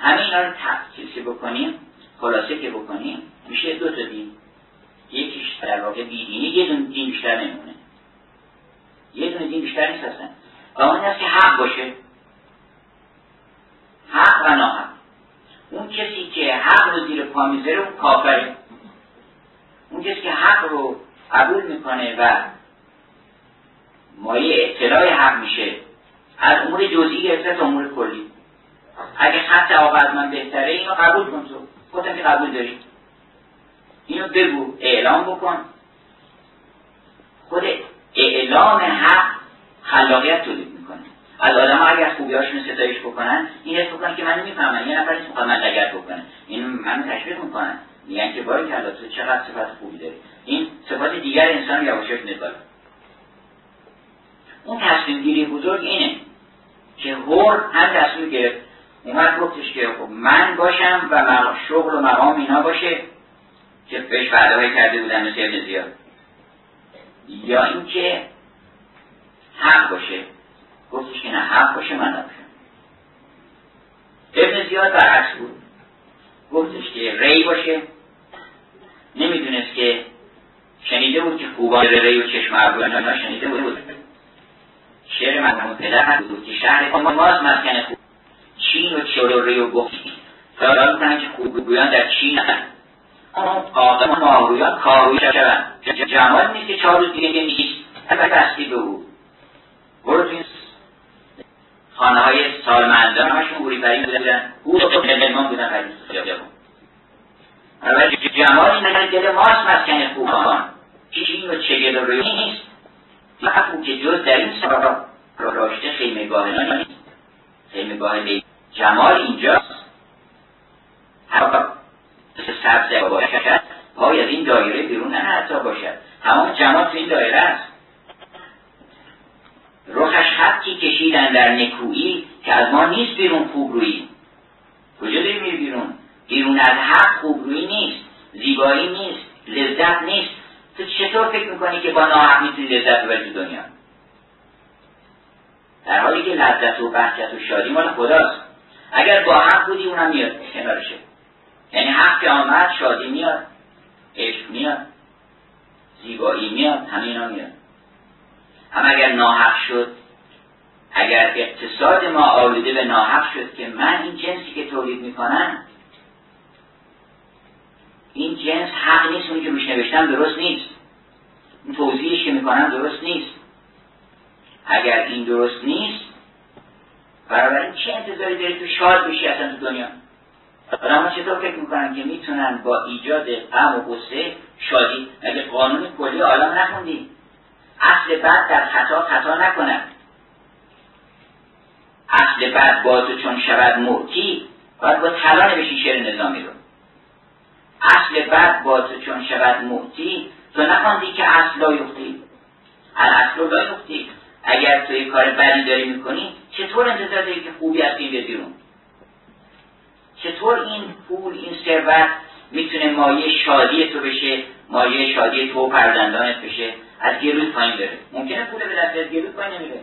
همه اینا رو تفصیل بکنیم خلاصه که بکنیم میشه دو تا دین. یکیش در واقع بیدینی یه دون دین بیشتر نمونه یه دونه دین بیشتر نیست هستن و اون هست که حق باشه. حق و ناحق. اون کسی که حق رو زیر پا می‌ذاره اون کافره. اون کسی که حق رو قبول می‌کنه و مایه اطلاع حق میشه از امور جزئی گرفته تا امور کلی. اگه خط آقا از من بهتره اینو قبول کن تو. خودم که قبول داری. اینو بگو اعلام بکن. خود اعلام حق خلاقیت تولید می‌کنه. از آدم ها اگر خوبیاشون ستایش بکنن این حس بکنن که من نمی‌فهمن یه نفر می‌خواد من لگت بکنه. این منو تشویق می‌کنن. میگن که باری کرده تو چقدر صفت خوبی داری. این صفات دیگر انسان یواشاش میاد اون تصمیم گیری بزرگ اینه که هور هم تصمیم گرفت. اومد گفتش که خب من باشم و شغل و مقام اینا باشه. که بهش وعده کرده بودن مثل ابن زیاد. یا اینکه حق باشه. گفتش که نه حق باشه من نباشم ابن زیاد برعکس بود. گفتش که ری باشه. نمی‌دونست که شنیده بود که خوبان ری و چشم ابروان شنیده بود. شعر مرحوم پدر بود که شهر ماست مسکن خوب. چین و چلو ری و گفت. فرار می‌کنن که خوبگویان در چین آقا ماهویان کاروی شدن. جمال نیست که چهار روز دیگه نیست اگر دستی به او برو توی خانه های سالمندان همشون بوری پری بودن. او رو ملمان بودن پری اول جمال این دل ماست مسکن خوبان. چین و چگل و روی نیست. او که جز در این سارا راشته خیمگاه نیست. خیمگاه جمال اینجاست. هر سبز باشد پای از این دایره بیرون نه حتی باشد. تمام جمال تو این دایره است. رخش خطی کشیدن در نکویی که از ما نیست بیرون خوب روی کجا داری میری بیرون؟ بیرون از حق خوب روی نیست زیبایی نیست لذت نیست. تو چطور فکر می‌کنی که با ناحق می‌تونی لذت ببری دنیا؟ در حالی که لذت و بحثت و شادی مال خداست. اگر با حق بودی اونم میاد. کنارشه یعنی حق که آمد شادی میاد عشق میاد زیبایی میاد همه اینا میاد. هم اگر ناحق شد اگر اقتصاد ما آلوده به ناحق شد که من این جنسی که تولید می‌کنم این جنس حق نیست اونی که روش نوشتم درست نیست. اون توضیحش که می‌کنم درست نیست. اگر این درست نیست برای چه انتظاری داری تو شاد بشی اصلا تو دنیا؟ آدم چطور فکر می‌کنن که می‌تونن با ایجاد غم و غصه شادی؟ اگه قانون کلی عالم نخوندی. اصل بعد در خطا خطا نکنن. اصل بعد باز چون شود معتی باید با طلا بشی شعر نظامی رو. اصل بعد باز چون شود معتی تو نخوندی که اصل لا یختی اصل لا یختی اگر تو یه کار بدی داری می‌کنی چطور انتظار داری که خوبی از این بیرون؟ چطور این پول این ثروت می‌تونه مایه شادی تو بشه مایه شادی تو و فرزندانت بشه؟ از گروه پایین بره. ممکنه پول به دست از گروه پایین نمیره.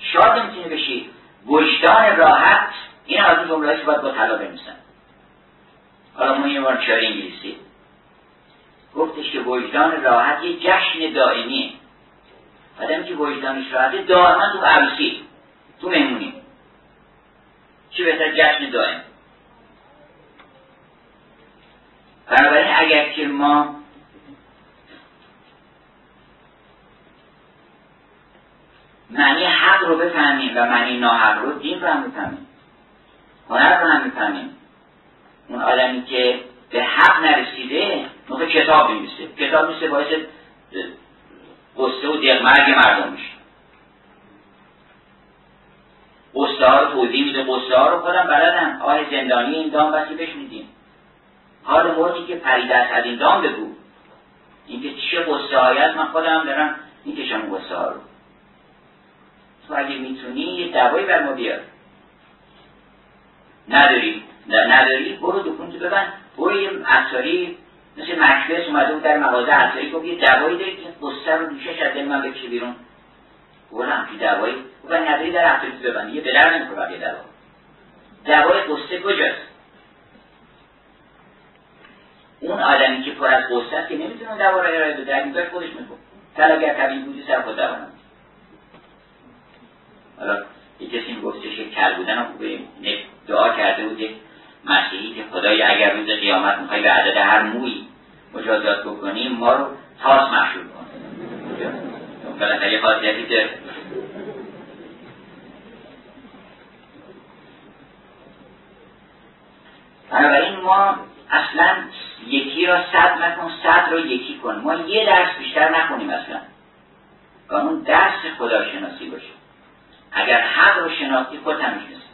شاد می‌تونه بشی. وجدان راحت این از این جمله باید با طلا بنویسن. حالا ما یه بار انگلیسی. گفتش که وجدان راحت یه جشن دائمیه. آدمی که وجدانش راحته دائما تو عروسی تو مهمونی. چه بهتر جشن دائم بنابراین اگر که ما معنی حق رو بفهمیم و معنی ناحق رو دین رو هم بفهمیم. هنر رو هم بفهمیم. اون آدمی که به حق نرسیده موقع کتاب میمیسه کتاب میسه باعث قصه و دقمرگ مردم میشه. قصه ها رو توضیح میده قصه ها رو خودم بلدم. آه زندانی این دام بسی بشنیدیم. حال موتی که پریده از این دام بگو. اینکه چه قصه هایت من خودم دارم می‌کشم قصه ها رو. تو اگه می‌تونی یه دوایی بر ما بیار. نداری. نداری؟ برو دکون تو ببن برو یه اثاری مثل مکبس اومده بود در مغازه اثاری گفت یه دوایی داری که قصه رو دوشش از من بکشه بیرون. گفتم که دوایی. و نداری در اثاری تو ببن یه بدر نمی‌خوره یه دوا دوای قصه کجاست؟ اون آدمی که پر از قصه است که نمی‌تونه دوا رو ارائه بده. در خودش می‌کنه تلاگر طبیعی بودی سر خود دوا حالا یه کسی گفتش که کل بودن هم خوبه. دعا کرده بود یک مسیحی که خدای اگر روز قیامت می‌خوای به عدد هر موی مجازات بکنیم ما رو تاس محشور کن بالاخره خاصیتی داره بنابراین ما اصلا یکی را صد نکن صد را یکی کن. ما یه درس بیشتر نکنیم اصلا. قانون درس خداشناسی باشه. اگر حق رو شناختی خود هم می‌شناسی.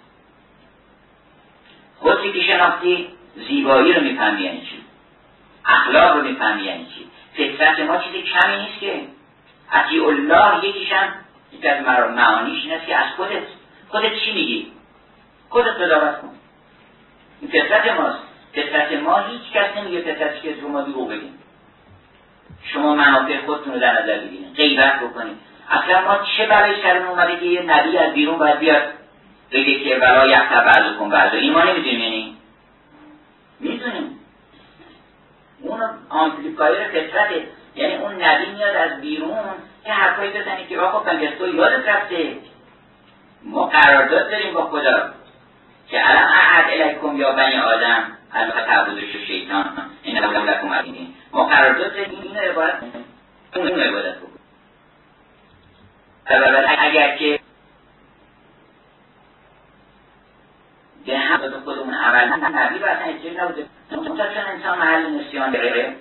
خودی که شناختی زیبایی رو می‌فهمی یعنی چی؟ اخلاق رو می‌فهمی یعنی چی؟ فطرت ما چیز کمی نیست که اطیع الله یکیش هم یک از معانیش این که از خودت. خودت چی میگی؟ خودت قضاوت کن. این فطرت ماست. فطرت ما هیچ کس نمیگه فطرتی که رو ما دروغ بگیم. شما منافع خودتون رو در نظر بگیرید. غیبت بکنید. اصلا ما چه برای سرمون اومده که یه نبی از بیرون باید بیاد؟ بگه که ولا یغتب بعضکم بعضا این ما نمی‌دونیم یعنی. می‌دونیم. اون amplifier فطرته یعنی اون نبی میاد از بیرون که حرفایی بزنه که آقا تو یادت رفته؟ ما قرارداد داریم با خدا که الان احد الیکم یا بنی آدم. البته تعبدش شیطان این لکم لکم ما قرارداد داریم این عبادت اون عبادت بکن اگر که به هم خودمون عمل نبی اصلا اجازه نبوده؟ چون انسان محل نسیان داره؟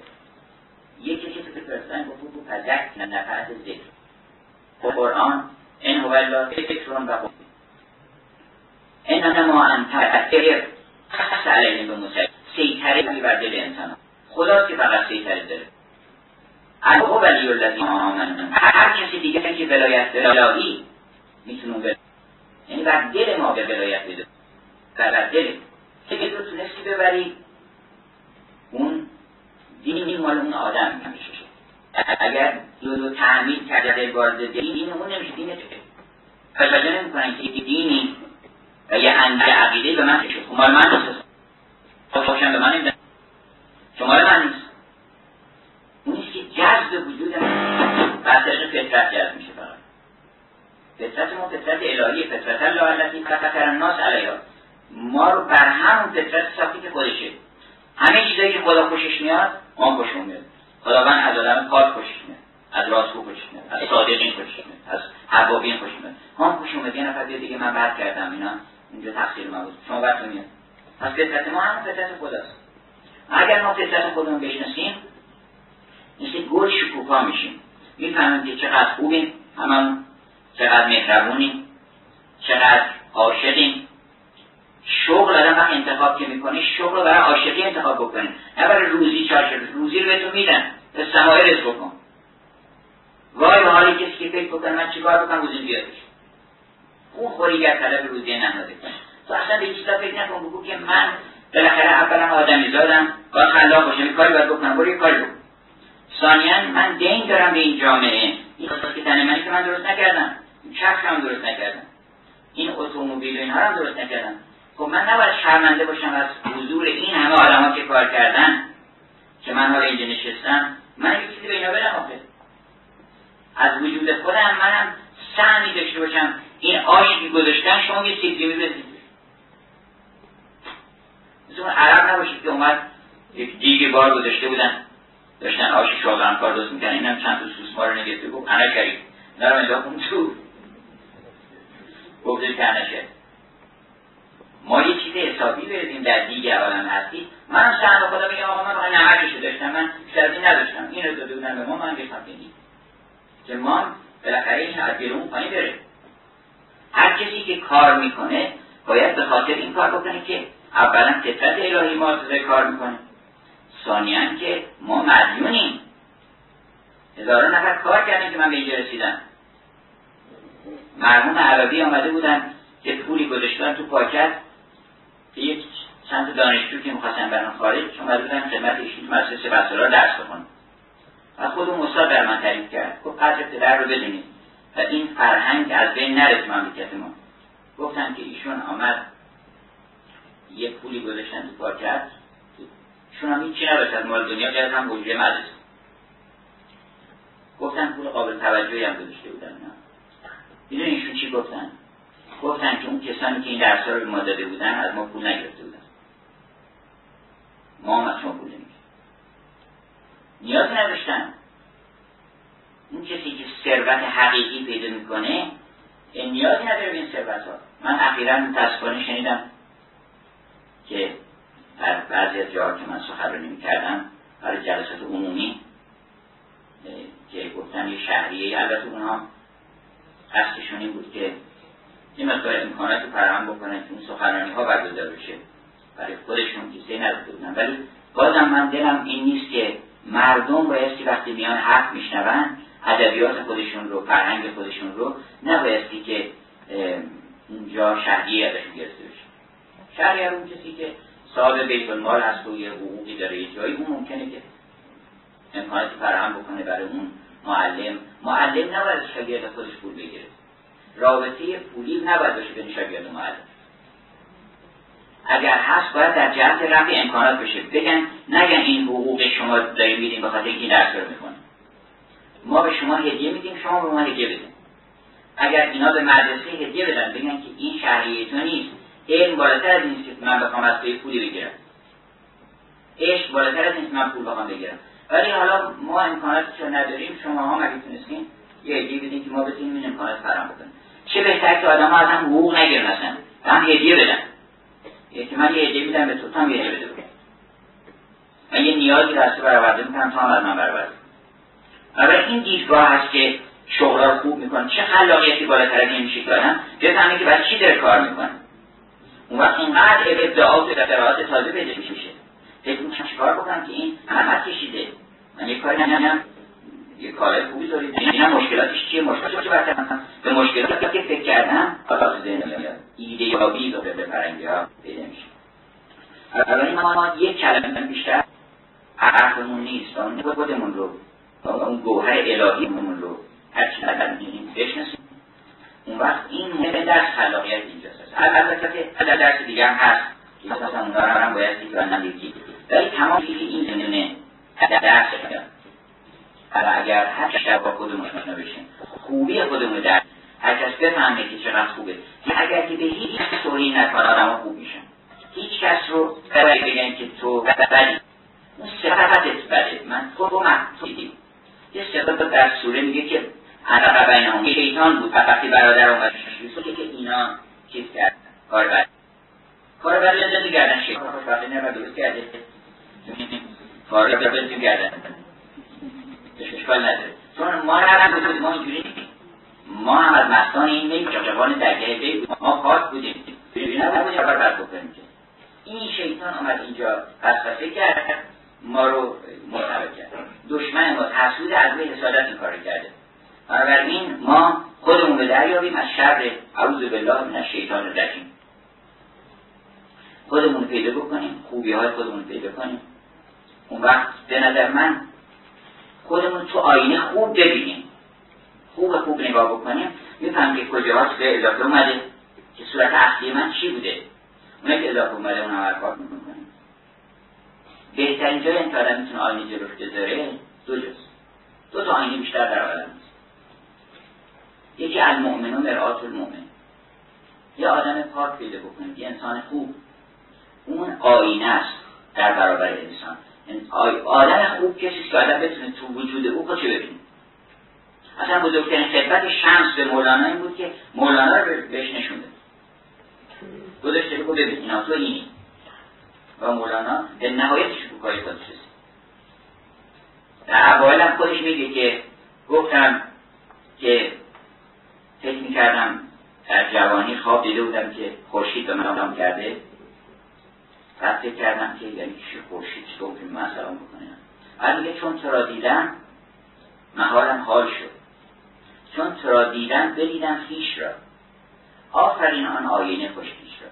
یکی که تو فرستن گفت بود پزک نفرت ذکر. قرآن این هو الله فکرون و قرآن این ما انت اثر خص علیهم به مسلم سیطره بر دل انسان. خدا که فقط سیطره داره. هو ولی الذین آمنون هر کسی دیگه که ولایت الهی می‌تونه بر یعنی بر دل ما به ولایت بده بر دل. که تو تونستی ببری. اون دینی مال اون آدم نمیشه اگر دو تعمید کرده وارد دین دین اون نمیشه دین تو. توجه نمی‌کنن که دینی و یه اندر عقیده به من شد مال من نیست. خوشم به من نمیدن. شما من نیست. اونیست که جذب وجود من. بر طریق فطرت جذب میشه فقط. فطرت ما فطرت الهی فطرت الله التي فطر الناس علیها. ما رو بر همون فطرت ساختی که خودشه. همه چیزایی که خدا خوشش میاد ما خوشمون میاد. خداوند از آدم پاک خوشش میاد از راستگو خوشش میاد از صادقین خوشش میاد از حبابین خوشش میاد. ما خوش اومد یه نفر دیگه من بد کردم اینا اینجا تقصیر من بود. شما بد میاد. پس فطرت ما همون فطرت خداست. اگر ما فطرت خودمون بشناسیم مثل گل شکوفا میشیم. می‌فهمیم که چقدر خوبیم همون چقدر مهربونیم چقدر عاشقیم. شغل آدم وقت انتخاب که می‌کنه شغل رو برای عاشقی انتخاب بکنه نه برای روزی چارچه روزی رو بهتون میدن. به سمایه رزق بکن. وای به حالی کسی که فکر بکنه من چیکار بکنم روزی بیادش اون خوریگر طلب روزی نهاده. تو اصلا به چیزا فکر نکن بگو که من بالاخره اولا آدمی زادم. باید خلاق باشم کاری باید بکنم. برو کاری بکن. ثانیا من دین دارم به این جامعه. این که تن منی که من درست نکردم. چرخ هم درست نکردم. این اتومبیل و اینها هم درست نکردم. خب من نباید شرمنده باشم از حضور این همه آدم که کار کردن که من حالا اینجا نشستم من یه چیزی به اینا بدم از وجود خودم منم سهمی داشته باشم. این آشی که گذاشتن شما یه سیبزی میبزید مثل اون عرب نباشید که اومد یک دیگه بار گذاشته بودن. داشتن آش شاغرم کار درست می‌کنن اینم چند تا سوسما رو نگفته گفت انا شریف نرم انداخت اون تو. گفته که انا ما یه چیز حسابی بردیم در دیگه عالم هستی من سهم خدا بگم آقا من فقط نمکشو داشتم. من بیشتر نداشتم. این رو داده بودن به ما من گفتم که ما بالاخره این از بیرون پایین بره. هر کسی که کار می‌کنه باید به خاطر این کار بکنه که اولا فطرت الهی ما کار می‌کنه. ثانیا که ما مدیونیم. هزاران نفر کار کردن که من به اینجا رسیدم. مرحوم عربی آمده بودن که پولی گذاشتن تو پاکت. چند دانشجو که می‌خواستن برن خارج چون بودن خدمت ایشون مدرسه بسرا درس بخونن. و خود اون استاد در من تعریف کرد. گفت قدر پدر رو بدونید و این فرهنگ از بین نره تو مملکت ما گفتن که ایشون آمد یه پولی گذاشتن تو پاکت ایشون هم هیچی نداشت از مال دنیا جز هم حجره مدرسه. گفتن پول قابل توجهی هم گذاشته بودن می‌دونی ایشون چی گفتن؟ گفتن که اون کسانی که این درس رو به ما داده بودن از ما پول نگرفته بودن ما هم از شما نمیگیم نیاز نداشتن اون کسی که ثروت حقیقی پیدا می‌کنه نیازی نداره به این ثروت من اخیرا متاسفانه شنیدم که در بعضی از جاها که من سخنرانی می‌کردم برای جلسات عمومی که گفتن یه شهریه البته اونها قصدشون این بود که این مقدار امکانات فراهم بکنن که اون سخنرانی ها برگزار بشه. برای خودشون کیسه نداده بودن. ولی بازم من دلم این نیست که مردم بایستی وقتی میان حرف میشنون ادبیات خودشون رو فرهنگ خودشون رو نبایستی که اونجا شهریه ازشون گرفته بشه. شهریه اون کسی که صاحب بیت المال هست و یه حقوقی داره یه جایی اون ممکنه که امکاناتی فراهم بکنه برای اون معلم. معلم نباید شاگرد خودش پول بگیره. رابطه پولی نباید باشه بین شاگرد و معلم. اگر هست باید در جهت رفع امکانات بشه. بگن نگن این حقوق شما داریم میدیم بخاطر اینکه این رو می‌کنه ما به شما هدیه میدیم شما به ما هدیه بدین. اگر اینا به مدرسه هدیه بدن بگن که این شهریه تو نیست. علم بالاتر از نیست که من بخوام از توی پولی بگیرم. عشق بالاتر از نیست من پول بخوام بگیرم. ولی حالا ما امکاناتش رو نداریم شما ها مگه تونستین یه هدیه بدین که ما بتونیم این امکانات فراهم بکنیم. چه بهتر که آدم از هم حقوق نگیرن مثلا هم هدیه بدن. یکی من یه هدیه میدم به تو تا یه بده من یه نیازی دست برآورده می‌کنم تا هم از من برآورده. اول این دیدگاه هست که شغل خوب می‌کنه. چه خلاقیتی بالاتر از این آدم بفهمه که بعد چی داره کار می‌کنه؟ اون وقت اینقدر ابداعات و اختراعات تازه پیدا میشه. فکر می‌کنم چیکار بکنم که این همت کشیده. من یه کاری نمی‌دونم یه کار خوبی دارید اینا مشکلاتش چیه؟ مشکلاتش چه برتر به مشکلاتی که فکر کردم حالا تو ذهن میاد. ایده یابی به فرنگی ها پیدا میشه. اولین ما یک کلمه بیشتر عقلمون نیست. اون خودمون رو اون گوهر الهیمون رو هر چی می‌دونیم بشناسیم اون وقت این مهم درس خلاقیت اینجاست. البته درس دیگه هم هست که مثلا اونها رو هم باید دید و نمی‌دید ولی تمام این زمینه درس حالا اگر هر شب با خودمون آشنا بشیم. خوبی خودمون در هر کس بفهمه که چقدر خوبه. اگر که به هیچ توهین نکنه آدم خوب میشن. هیچ کس رو باید بگن که تو بدی. اون صفتت بده. من تو محصولی یه صفت در سوره میگه که انا بینهم شیطان بود. وقتی برادر اومد که که اینا چیز کرد کار بد. کار بد اندازه گردن شیطان خوشبختی نه درست کرده. کار بد گردن اشکال نداره. چون ما هم ما اینجوری ما هم از مستان این نیست جوان درگه بی ما خاص بودیم. این شیطان آمد اینجا فسفسه کرد. ما رو مرتبط کرد. دشمن ما تحصیل از به حسادت این کار کرده. بنابراین ما خودمون رو دریابیم از شر. عوض بالله من شیطان رجیم خودمون پیدا بکنیم. خوبی های خودمون پیدا کنیم. اون وقت به نظر من خودمون تو آینه خوب ببینیم. خوب خوب نگاه بکنیم. میفهم که کجاست به اضافه اومده. که صورت اصلی من چی بوده؟ اونه که اضافه اومده اون عمل کار می‌کنیم بهترین جای این آدم می‌تونه آینه جلوش بذاره دو جاست. دو تا آینه بیشتر در عالم یکی المؤمن و مرآت المؤمن. یه آدم پاک پیدا بکنیم یه انسان خوب. اون آینه است در برابر انسان. آدم خوب کسی که آدم بتونه تو وجود او خودشو ببینه. اصلا بزرگترین خدمت شمس به مولانا این بود که مولانا رو بهش نشونده گذاشته بگو ببین اینا تو اینی. و مولانا به نهایت شکوکای خودش رسید. در اوایل هم خودش میگه که گفتم که فکر می‌کردم در جوانی خواب دیده بودم که خورشید به من کرده. بعد فکر کردم که یعنی چه خورشید صبح من سلام بکنم بعد چون تو دیدم مهارم حال شد. چون تو را دیدم بدیدم خیش را. آفرین آن آینه خوشخیش را.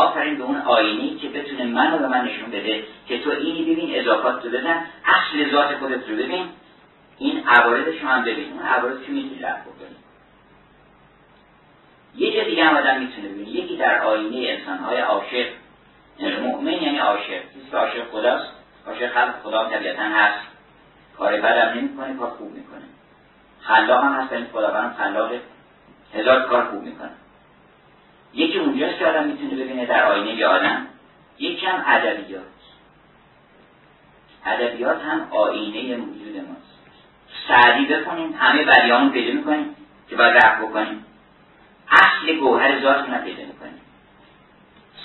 آفرین به اون آینه که بتونه منو به من نشون بده که تو اینی ببین اضافات تو بدن اصل ذات خودت رو ببین. این عوارضش هم ببین. اون عوارض که می‌تونی رفت بکنی یه جا دیگه هم آدم می‌تونه یکی در آینه انسانهای عاشق مؤمن یعنی عاشق که عاشق خداست. عاشق خلق خدا طبیعتا هست. کار بدم نمی‌کنه کار خوب می‌کنه. خلاق هم هست این خداوند خلاق هزار کار خوب می‌کنه. یکی اونجاست که آدم می‌تونه ببینه در آینه یه آدم. یکی هم ادبیات. ادبیات هم آینه موجود ماست. سعدی بکنیم همه بدیامون پیدا می‌کنیم که باید رفت بکنیم. اصل گوهر ذات رو پیدا می‌کنیم.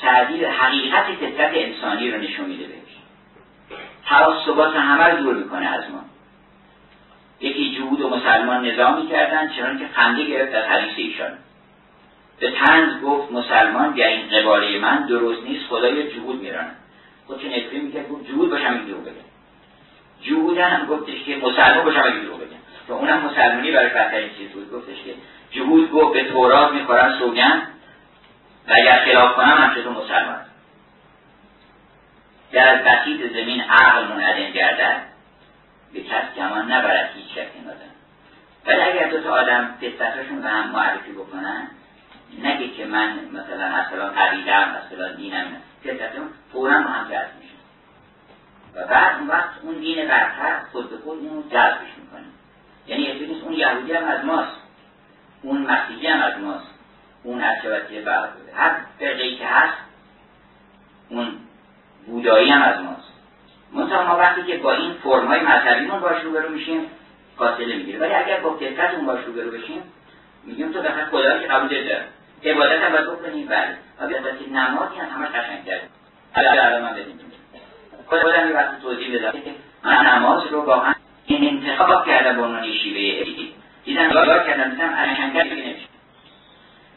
سعدی حقیقت فطرت انسانی رو نشون میده بهش. تعصبات همه رو دور می‌کنه از ما. یکی جهود و مسلمان نظامی کردن چنان که خنده گرفت از حدیث ایشان. به تنز گفت مسلمان بیا این قباله من درست نیست خدای جهود میرانه. خود چه نفری می‌کرد گفت جهود باشم این دروغ بگم. جهود هم گفتش که مسلمان باشم این دروغ بگم. و اونم مسلمانی برای بدترین چیز بود. گفتش که جهود گفت به تورات می‌خورن سوگن و اگر خلاف کنم هم چطور مسلمان. در بسیط زمین عقل منعدم گردد به کس گمان نبرد هیچ کس این آدم ولی اگر دو تا آدم فطرتشون به هم معرفی بکنن نگه که من مثلا اصلا قبیلم اصلا دینم فطرتشون فورا با هم جذب میشن. و بعد اون وقت اون دین برتر خود به خود اون جذبش می‌کنه. یعنی یه اون یهودی هم از ماست. اون مسیحی هم از ماست. اون از شبکه هر فرقه که هست اون بودایی هم از ماست. منتها ما وقتی که با این فرمای مذهبیمون باش روبرو میشیم فاصله می‌گیره. ولی اگر با فطرت اون باش روبرو بشیم میگیم تو بخاطر خدا که قبول داره عبادت هم باید بکنیم بله. و به نمازی هم همش قشنگ کرد حالا من بدیم. خودم یه وقتی توضیح بدم من نماز رو واقعا این انتخاب کردم به عنوان شیوه دیدم یاد کردم؟ دیدم قشنگتر نمیشه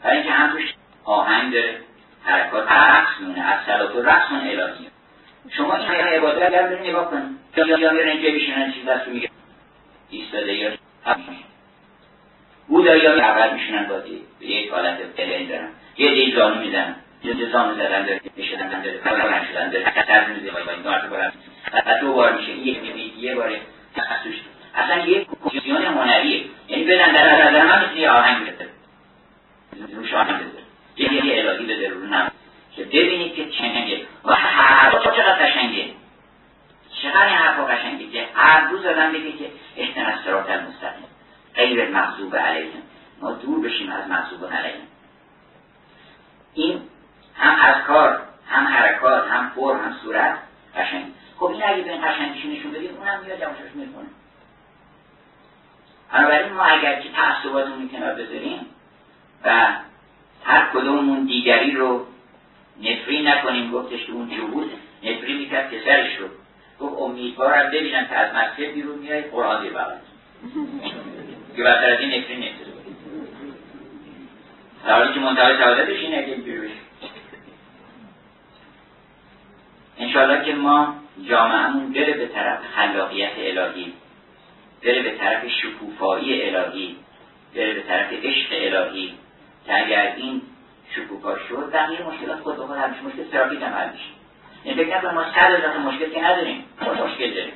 برای اینکه هم توش آهنگ داره حرکات رقص مونه از صلات و رقص الهی. شما این عبادت اگر برید نگاه کنید. یا یا میرن اینجا بشینن چیز دست میگه. ایستاده یا بودایی ها عقل میشونن بازی به یک حالت پلین دارن. یه دی زانو می‌زنن. یه زانو زدن داره می‌شدن داره کار شدن داره کتر میزه با این دارت بارن و دو بار میشه. یک می‌بینید یه بار اصلا یه پوزیشن هنریه. یعنی بدن در نظر من مثل یه آهنگ بده آهنگ بده یه الهی بده رو نم که ببینید که چنگه و حرفا چقدر قشنگه. چقدر این حرفا قشنگه که هر روز آدم بگه که احتن از سرات المستقیم. غیر مغضوب علیهم. ما دور بشیم از مغضوب علیهم. این هم کار هم حرکات هم فرم هم صورت قشنگ. خب این اگه به این قشنگیش نشون بدیم اونم میاد یواشاش می‌کنه بنابراین ما اگر که تعصباتمون کنار بذاریم و هر کدوممون دیگری رو نفری نکنیم گفتش که اون جهود. نفری می‌کرد که سرش رو. گفت امیدوارم ببینم که از مسجد بیرون میای قرآن دیر بغل که بدتر از این نفری نفری در حالی که منتهای سعادتش اینه که اینجوری انشاءالله که ما جامعهمون بره به طرف خلاقیت الهی بره به طرف شکوفایی الهی بره به طرف عشق الهی. که اگر این شکوفا شد بقیه مشکلات خود به خود همیشه مشکل ترافیک هم حل میشه. یعنی فکر ما صد هزار مشکل که نداریم مشکل داریم.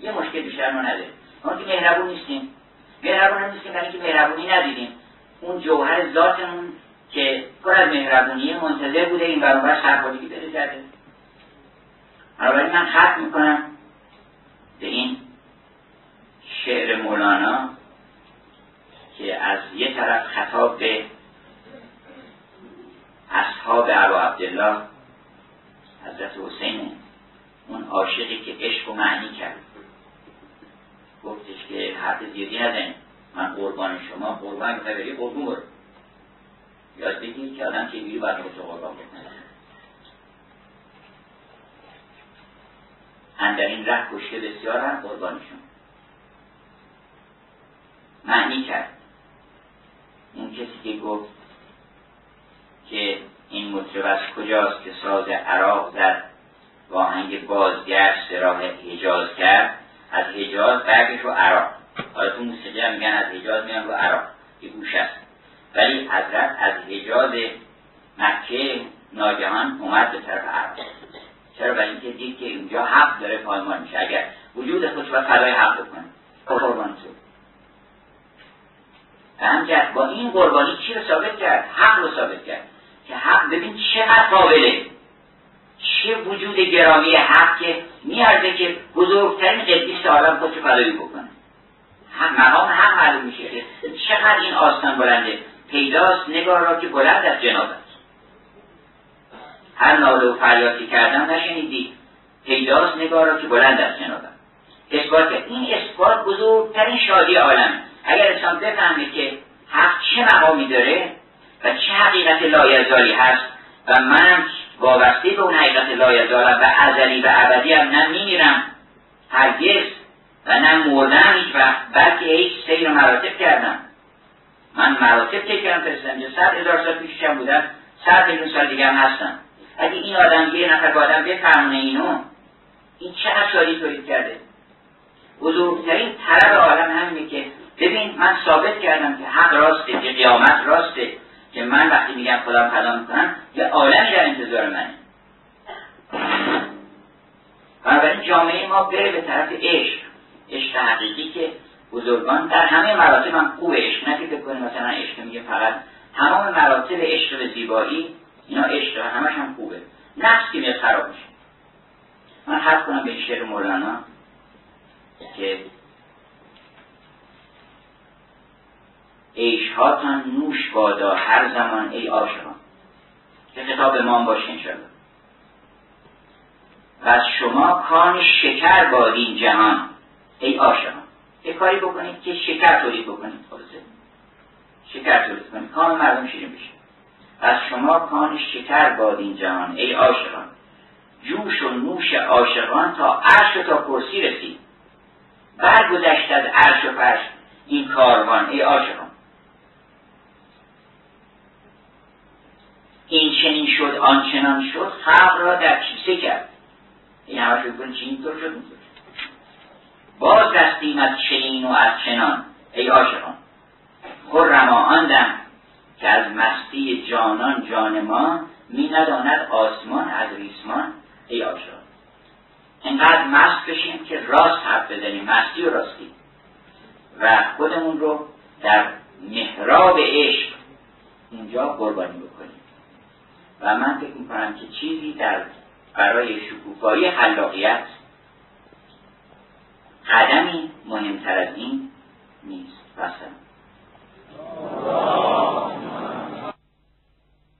یه مشکل بیشتر ما نداریم. ما که مهربون نیستیم. مهربون نیستیم برای اینکه مهربونی ندیدیم اون جوهر ذاتمون که پر از مهربونی منتظر بوده این برابر سرخوردگی بده زده بنابراین من ختم می‌کنم به این شعر مولانا که از یه طرف خطاب به اصحاب ابو عبدالله حضرت حسین اون عاشقی که عشق و معنی کرد. گفتش که حرف زیادی نزنید من قربان شما قربان می‌خوای بری قربون برو. یاد بگیر که آدم که اینجوری باید تو قربان بکنه اندر این ره کشته بسیار هم قربانشون. معنی کرد. اون کسی که گفت که این مطرب از کجاست که ساز عراق زد با آهنگ بازگشت راه حجاز کرد؟ از حجاز برگش رو عراق. حالا تو موسیقی هم میگن از حجاز میگن رو عراق. که گوش است ولی حضرت از حجاز مکه ناگهان اومد به طرف عراق. چرا؟ برای اینکه دید که اینجا حق داره پایمان میشه. اگر وجود خودش باید فدای حق بکنه. قربان شد. همجد با این قربانی چی رو ثابت کرد؟ حق رو ثابت کرد. که حق ببین چقدر قابله. چه وجود گرامی حق که میارزه که بزرگترین قدیس عالم خودشو فدایی بکنه. هم مقام حق معلوم میشه. چقدر این آستان بلنده؟ پیداست نگاه را که بلند از جناب است. هر ناله و فریاتی کردم نشنیدی. پیداست نگاه را که بلند از جناب است. اثبات این اثبات بزرگترین شادی عالم اگر انسان بفهمه که حق چه مقامی داره و چه حقیقت لایزالی هست و من وابسته به اون حقیقت لایزالم و ازلی و ابدی هم نه میمیرم هرگز و نه مردم هیچ وقت بلکه هیچ سیر مراتب کردم. من مراتب که کردم فرستم یه صد هزار سال پیششم بودم صد میلیون سال دیگه هم هستم. اگه این آدم یه نفر آدم بفهمونه اینو این چه اشاری تولید کرده؟ بزرگترین طلب عالم همینه که ببین من ثابت کردم که حق راسته که قیامت راسته که من وقتی میگم خدا فدا می‌کنم یه عالمی در انتظار منه. بنابراین جامعه ما بره به طرف عشق. عشق حقیقی که بزرگان در همه مراتب هم خوب عشق. نه که مثلا عشق میگه فقط تمام مراتب عشق به زیبایی اینا عشق همش هم خوبه. نفس که میاد خراب میشه. من حرف کنم به شعر مولانا که عیشهاتان نوش بادا هر زمان ای عاشقان. که خطاب ما باشه انشاءالله. و از شما کان شکر باد این جهان ای عاشقان. یه کاری بکنید که شکر تولید بکنید خلاصه. شکر تولید کنید. کام مردم شیرین بشه از شما کان شکر باد این جهان ای عاشقان. جوش و نوش عاشقان تا عرش تا کرسی رسید. برگذشت از عرش و فرش این کاروان ای عاشقان. این چنین شد آنچنان شد خلق را در کیسه کرد. این همه شد کنید چنین طور شد؟ باز رستیم از چنین و از چنان ای عاشقان. خرما آن که از مستی جانان جان ما می نداند آسمان از ریسمان ای عاشقان. اینقدر مست بشیم که راست حرف بزنیم مستی و راستی. و خودمون رو در محراب عشق اونجا قربانی بکنیم. و من فکر می‌کنم که چیزی در برای شکوفایی خلاقیت قدمی مهمتر از این نیست. بسن